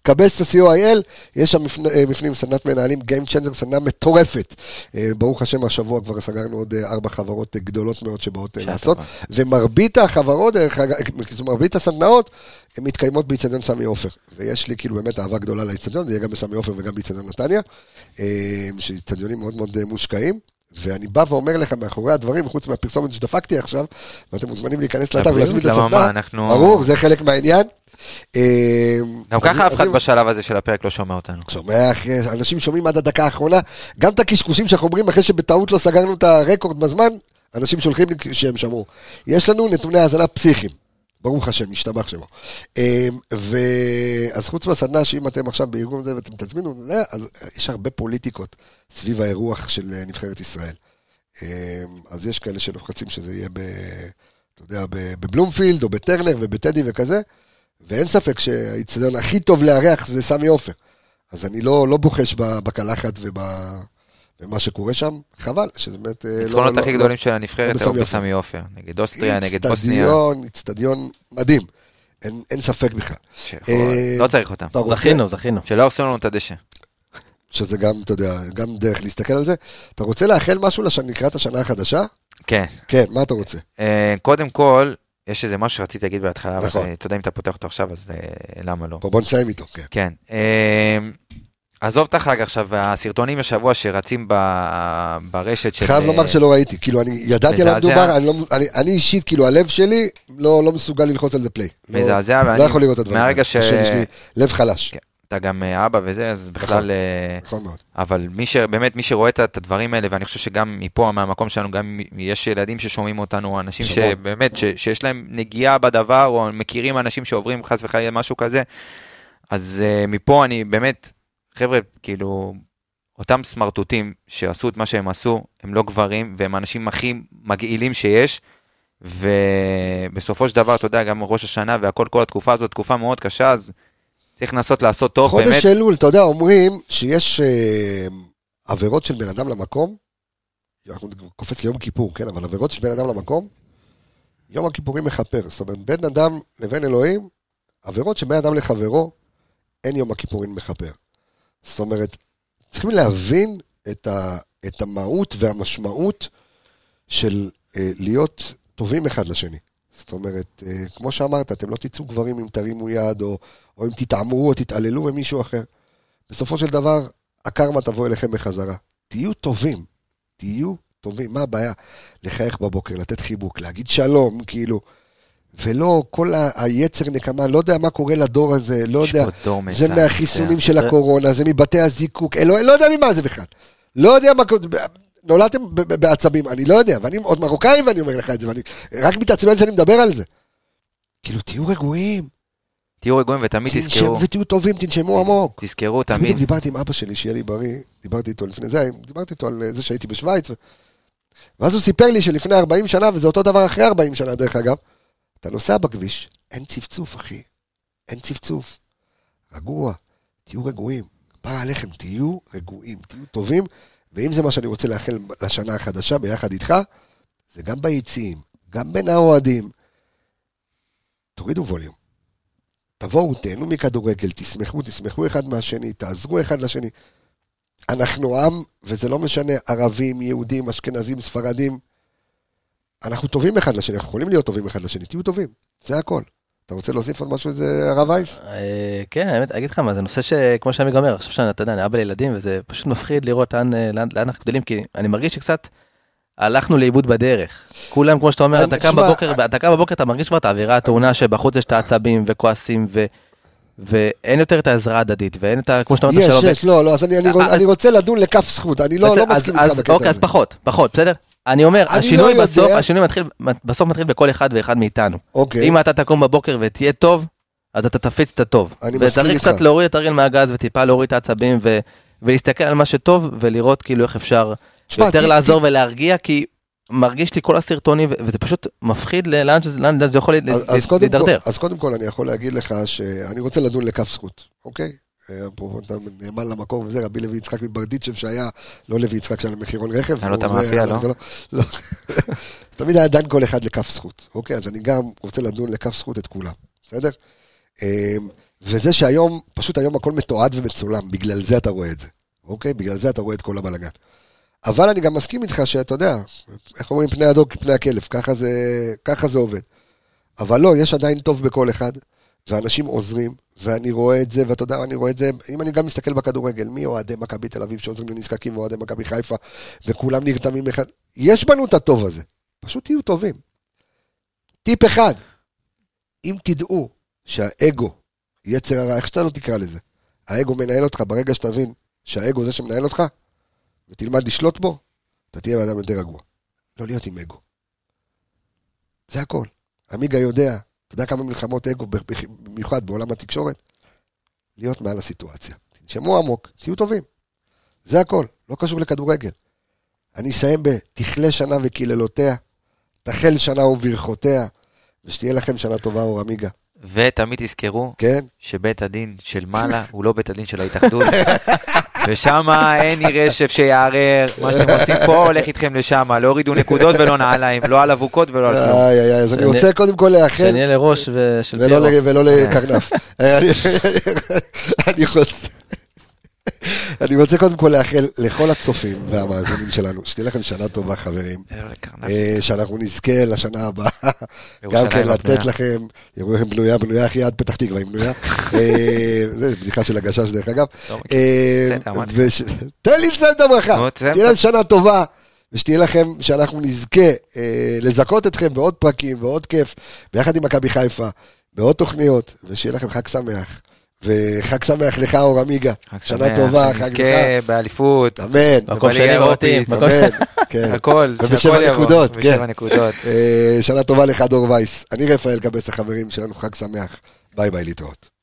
[SPEAKER 1] קבסה co.il, יש שם אה, בפנים סדנת מנהלים, Game Changer, סדנה מטורפת. אה, ברוך השם, השבוע כבר סגרנו עוד אה, ארבע חברות גדולות מאוד שבאות לעשות,
[SPEAKER 4] טובה.
[SPEAKER 1] ומרבית החברות, דרך אגב, מרבית הסדנאות, הן מתקיימות באיצטדיון סמי עופר. ויש לי כאילו באמת אהבה גדולה לאיצטדיון, זה יהיה גם בסמי עופר וגם באיצטדיון נתניה, שאיצטדיונים מאוד מאוד מושקעים. ואני בא ואומר לך מאחורי הדברים, חוץ מהפרסומת שדפקתי עכשיו, ואתם מוזמנים להיכנס לאתר ולהזמין את הסדנה,
[SPEAKER 4] אנחנו...
[SPEAKER 1] ברור, זה חלק מהעניין. אה,
[SPEAKER 4] גם ככה אף אחד בשלב הזה של הפרק לא שומע אותנו.
[SPEAKER 1] שומע, אחי, אנשים שומעים עד הדקה האחרונה, גם את הקשקושים שאנחנו אומרים אחרי שבטעות לא סגרנו את הרקורד בזמן, אנשים שולחים לי שהם שמעו. יש לנו נתוני האזנה פסיכיים, ברוך השם, משתבח שמו. אה, ו... אז חוץ מהסדנה, שאם אתם עכשיו בארגון זה ואתם תזמינו, אז יש הרבה פוליטיקות סביב האירוח של אה, נבחרת ישראל. אה, אז יש כאלה שלוחצים שזה יהיה ב... אתה יודע, בבלומפילד או בטרנר ובטדי וכזה, ואין ספק שהאיצטדיון הכי טוב לארח זה סמי עופר. אז אני לא, לא בוחש בקלחת וב... במה שקורה שם, חבל, שזה באמת... אה, לא-
[SPEAKER 4] הניצחונות
[SPEAKER 1] לא-
[SPEAKER 4] הכי
[SPEAKER 1] לא-
[SPEAKER 4] גדולים של הנבחרת היו
[SPEAKER 1] בסמי
[SPEAKER 4] עופר. נגד אוסטריה, נגד בוסניה.
[SPEAKER 1] איצטדיון מדהים, אין, אין ספק בכלל. אה,
[SPEAKER 4] לא צריך אותם.
[SPEAKER 5] זכינו, זכינו.
[SPEAKER 4] שלא הרסו לנו את הדשא.
[SPEAKER 1] שזה גם, אתה יודע, גם דרך להסתכל על זה. אתה רוצה לאחל משהו. לקראת השנה החדשה?
[SPEAKER 4] כן.
[SPEAKER 1] כן, מה אתה רוצה?
[SPEAKER 4] אה, קודם כל, יש איזה משהו שרציתי להגיד בהתחלה, אבל
[SPEAKER 1] נכון.
[SPEAKER 4] אתה יודע אם אתה פותח אותו עכשיו, אז אה, למה לא?
[SPEAKER 1] בוא, בוא נסיים איתו, כן.
[SPEAKER 4] כן. אה, עזוב את החג עכשיו, הסרטונים השבוע שרצים ב- ברשת של...
[SPEAKER 1] חייב
[SPEAKER 4] אה,
[SPEAKER 1] לומר שלא ראיתי, כאילו, אני ידעתי על. המדובר, אני, לא, אני, אני אישית, כאילו, הלב שלי לא, לא מסוגל ללחוץ על זה פליי. לא-
[SPEAKER 4] מזעזע,
[SPEAKER 1] לא
[SPEAKER 4] ואני...
[SPEAKER 1] יכול לראות את הדברים.
[SPEAKER 4] מהרגע. ש-
[SPEAKER 1] קשה לי, יש לי לב חלש.
[SPEAKER 4] כן. אתה גם אה, אבא וזה, אז
[SPEAKER 1] נכון.
[SPEAKER 4] בכלל... אה,
[SPEAKER 1] נכון מאוד.
[SPEAKER 4] אבל מי שבאמת, מי שרואה את הדברים האלה, ואני חושב שגם מפה, מהמקום שלנו, גם יש ילדים ששומעים אותנו, אנשים. שבאמת, ש, שיש להם נגיעה בדבר, או מכירים אנשים שעוברים חס וחלילה משהו כזה, אז uh, מפה אני באמת, חבר'ה, כאילו, אותם סמרטוטים שעשו את מה שהם עשו, הם לא גברים, והם האנשים הכי מגעילים שיש, ובסופו של דבר, אתה יודע, גם ראש השנה והכל, כל התקופה הזאת, תקופה מאוד קשה, אז צריך לנסות לעשות טוב, באמת.
[SPEAKER 1] חודש אלול, אתה יודע, אומרים שיש אה, עבירות של בן אדם למקום, אנחנו קופץ ליום כיפור, כן, אבל עבירות של בן אדם למקום, יום הכיפורים מכפר. זאת אומרת, בין אדם לבין אלוהים, עבירות של בן אדם לחברו, אין יום הכיפורים מכפר. זאת אומרת, צריכים להבין את, ה, את המהות והמשמעות של אה, להיות טובים אחד לשני. זאת אומרת, אה, כמו שאמרת, אתם לא תצאו גברים אם תרימו יד, או, או אם תתעמרו או תתעללו במישהו אחר. בסופו של דבר, הקרמה תבוא אליכם בחזרה. תהיו טובים, תהיו טובים. מה הבעיה? לחייך בבוקר, לתת חיבוק, להגיד שלום, כאילו. ולא כל ה- היצר נקמה, לא יודע מה קורה לדור הזה, לא יודע. זה. מהחיסונים של הקורונה, זה מבתי הזיקוק, לא, לא יודע ממה זה בכלל. לא יודע מה קורה, נולדתם בעצבים, אני לא יודע, ואני עוד מרוקאי ואני אומר לך את זה, ואני רק מתעצבן שאני מדבר על זה. כאילו, תהיו רגועים,
[SPEAKER 4] תהיו רגועים ותמיד תזכרו,
[SPEAKER 1] ותהיו טובים, תנשמו עמוק.
[SPEAKER 4] תזכרו
[SPEAKER 1] בדיוק
[SPEAKER 4] תמיד,
[SPEAKER 1] דיברתי עם אבא שלי, שיהיה לי בריא, דיברתי איתו לפני זה, דיברתי איתו על זה שהייתי בשוויץ. ואז הוא סיפר לי שלפני 40 שנה, וזה אותו דבר אחרי 40 שנה דרך אגב, אתה נוסע בכביש, אין צפצוף אחי, אין צפצוף. רגוע, תהיו רגועים, בא עליכם, תהיו רגועים, תהיו טובים, ואם זה מה שאני רוצה לאחל לשנה החדשה ביחד איתך, זה גם ביציעים, גם בין האוהדים. תורידו ווליום. תבואו, תהנו מכדורגל, תשמחו, תשמחו אחד מהשני, תעזרו אחד לשני. אנחנו עם, וזה לא משנה, ערבים, יהודים, אשכנזים, ספרדים. אנחנו טובים אחד לשני, אנחנו יכולים להיות טובים אחד לשני, תהיו טובים, זה הכל. אתה רוצה להוסיף עוד משהו לזה, הרב וייס?
[SPEAKER 5] אה, כן, האמת, אגיד לך מה, זה נושא שכמו שעמיג אומר, עכשיו שאני, אתה יודע, אני אבא לילדים, וזה פשוט מפחיד לראות לאן, אה, לאן, אנחנו גדלים, כי אני מרגיש שקצת הלכנו לאיבוד בדרך. כולם, כמו שאתה אומר, אתה קם בבוקר, אתה קם בבוקר, אתה מרגיש כבר את האווירה הטעונה שבחוץ יש את העצבים וכועסים, ו... ואין יותר את העזרה ההדדית, ואין את ה... כמו שאתה אומר,
[SPEAKER 1] יש, יש, לא, לא, אז אני- רוצה לדון לכף זכות, אני לא לא מסכים איתך בקטע
[SPEAKER 5] אוקיי, אז
[SPEAKER 1] הזה.
[SPEAKER 5] פחות, פחות, בסדר? אני אומר,
[SPEAKER 1] אני
[SPEAKER 5] השינוי
[SPEAKER 1] לא
[SPEAKER 5] בסוף,
[SPEAKER 1] יודע.
[SPEAKER 5] השינוי מתחיל, בסוף מתחיל בכל אחד ואחד מאיתנו.
[SPEAKER 1] אוקיי,
[SPEAKER 5] אם אתה תקום בבוקר ותהיה טוב, אז אתה תפיץ את הטוב.
[SPEAKER 1] אני מסכים
[SPEAKER 5] וצריך
[SPEAKER 1] איתך.
[SPEAKER 5] קצת להוריד את הריל מהגז וטיפה להוריד את העצבים ו- ולהסתכל על מה שטוב ולראות כאילו איך אפשר
[SPEAKER 1] תשמע,
[SPEAKER 5] יותר
[SPEAKER 1] ת-
[SPEAKER 5] לעזור ולהרגיע, כי מרגיש לי כל הסרטונים וזה פשוט מפחיד לאן שזה לאן זה יכול ל-
[SPEAKER 1] אז-
[SPEAKER 5] להידרדר.
[SPEAKER 1] אז קודם כל אני יכול להגיד לך שאני רוצה לדון לכף זכות, אוקיי? אפרופו, אתה נאמן למקום וזה, רבי לוי יצחק מברדיצ'ב שהיה, לא לוי יצחק שהיה למחירון רכב.
[SPEAKER 4] היה לו את המאפייה, לא?
[SPEAKER 1] זה לא? *laughs* תמיד היה דן כל אחד לכף זכות, אוקיי? אז אני גם רוצה לדון לכף זכות את כולם, בסדר? אה, וזה שהיום, פשוט היום הכל מתועד ומצולם, בגלל זה אתה רואה את זה, אוקיי? בגלל זה אתה רואה את כל הבלאגן. אבל אני גם מסכים איתך שאתה יודע, איך אומרים פני הדוג כפני הכלב, ככה זה, ככה זה עובד. אבל לא, יש עדיין טוב בכל אחד, ואנשים עוזרים, ואני רואה את זה, ואתה יודע, אני רואה את זה, אם אני גם מסתכל בכדורגל, מי אוהדי מכבי תל אביב שעוזרים לנזקקים ואוהדי מכבי חיפה, וכולם נרתמים אחד, יש בנו את הטוב הזה, פשוט תהיו טובים. טיפ אחד, אם תדעו שהאגו, יצר הרע, איך שאתה לא תקרא לזה, האגו מנהל אותך, ברגע שתבין שהאגו זה שמנהל אותך, ותלמד לשלוט בו, אתה תהיה אדם יותר רגוע. לא להיות עם אגו. זה הכל. עמיגה יודע, אתה יודע כמה מלחמות אגו, במיוחד בעולם התקשורת? להיות מעל הסיטואציה. תנשמו עמוק, תהיו טובים. זה הכל, לא קשור לכדורגל. אני אסיים ב"תכלה שנה וקללותיה, תחל שנה וברכותיה", ושתהיה לכם שנה טובה, אור עמיגה.
[SPEAKER 4] ותמיד תזכרו
[SPEAKER 1] כן?
[SPEAKER 4] שבית הדין של מעלה הוא לא בית הדין של ההתאחדות. *laughs* ושם אין ירשף שיערער, מה שאתם עושים פה הולך איתכם לשם, לא הורידו נקודות ולא נעליים, לא על אבוקות ולא על כלום.
[SPEAKER 1] איי איי איי, אז אני רוצה קודם כל לאחל...
[SPEAKER 5] שנהיה לראש ושל.
[SPEAKER 1] ל- ולא לקרנף. אה, אני- *laughs* אני רוצה... אני רוצה קודם כל לאחל לכל הצופים והמאזינים שלנו, שתהיה לכם שנה טובה חברים,
[SPEAKER 4] לקרנף.
[SPEAKER 1] אה, שאנחנו נזכה לשנה הבאה, גם כן לתת. לכם, יראו לכם בנויה, בנויה אחי עד פתח תקווה היא בנויה, אה, זה בדיחה של הגשש דרך אגב,
[SPEAKER 4] לא.
[SPEAKER 1] אה, תן לי לסיים את הברכה,
[SPEAKER 4] נו, תסיים
[SPEAKER 1] שתהיה
[SPEAKER 4] את
[SPEAKER 1] לכם שנה טובה. ושתהיה לכם, שאנחנו נזכה אה, לזכות אתכם בעוד פרקים ועוד כיף, ביחד עם מכבי חיפה, בעוד תוכניות, ושיהיה לכם חג שמח. וחג שמח לך, אור עמיגה. שנה
[SPEAKER 4] שמח,
[SPEAKER 1] טובה, חג לך.
[SPEAKER 4] שנזכה באליפות,
[SPEAKER 1] אמן,
[SPEAKER 5] מקום שני
[SPEAKER 4] האירופית.
[SPEAKER 5] בבתים.
[SPEAKER 1] אמן, כן.
[SPEAKER 4] הכל,
[SPEAKER 1] ובשבע נקודות, כן.
[SPEAKER 4] בשבע נקודות.
[SPEAKER 1] אה, שנה טובה לך, דור וייס. אני רפאל קבס, החברים שלנו, חג שמח. ביי ביי, להתראות.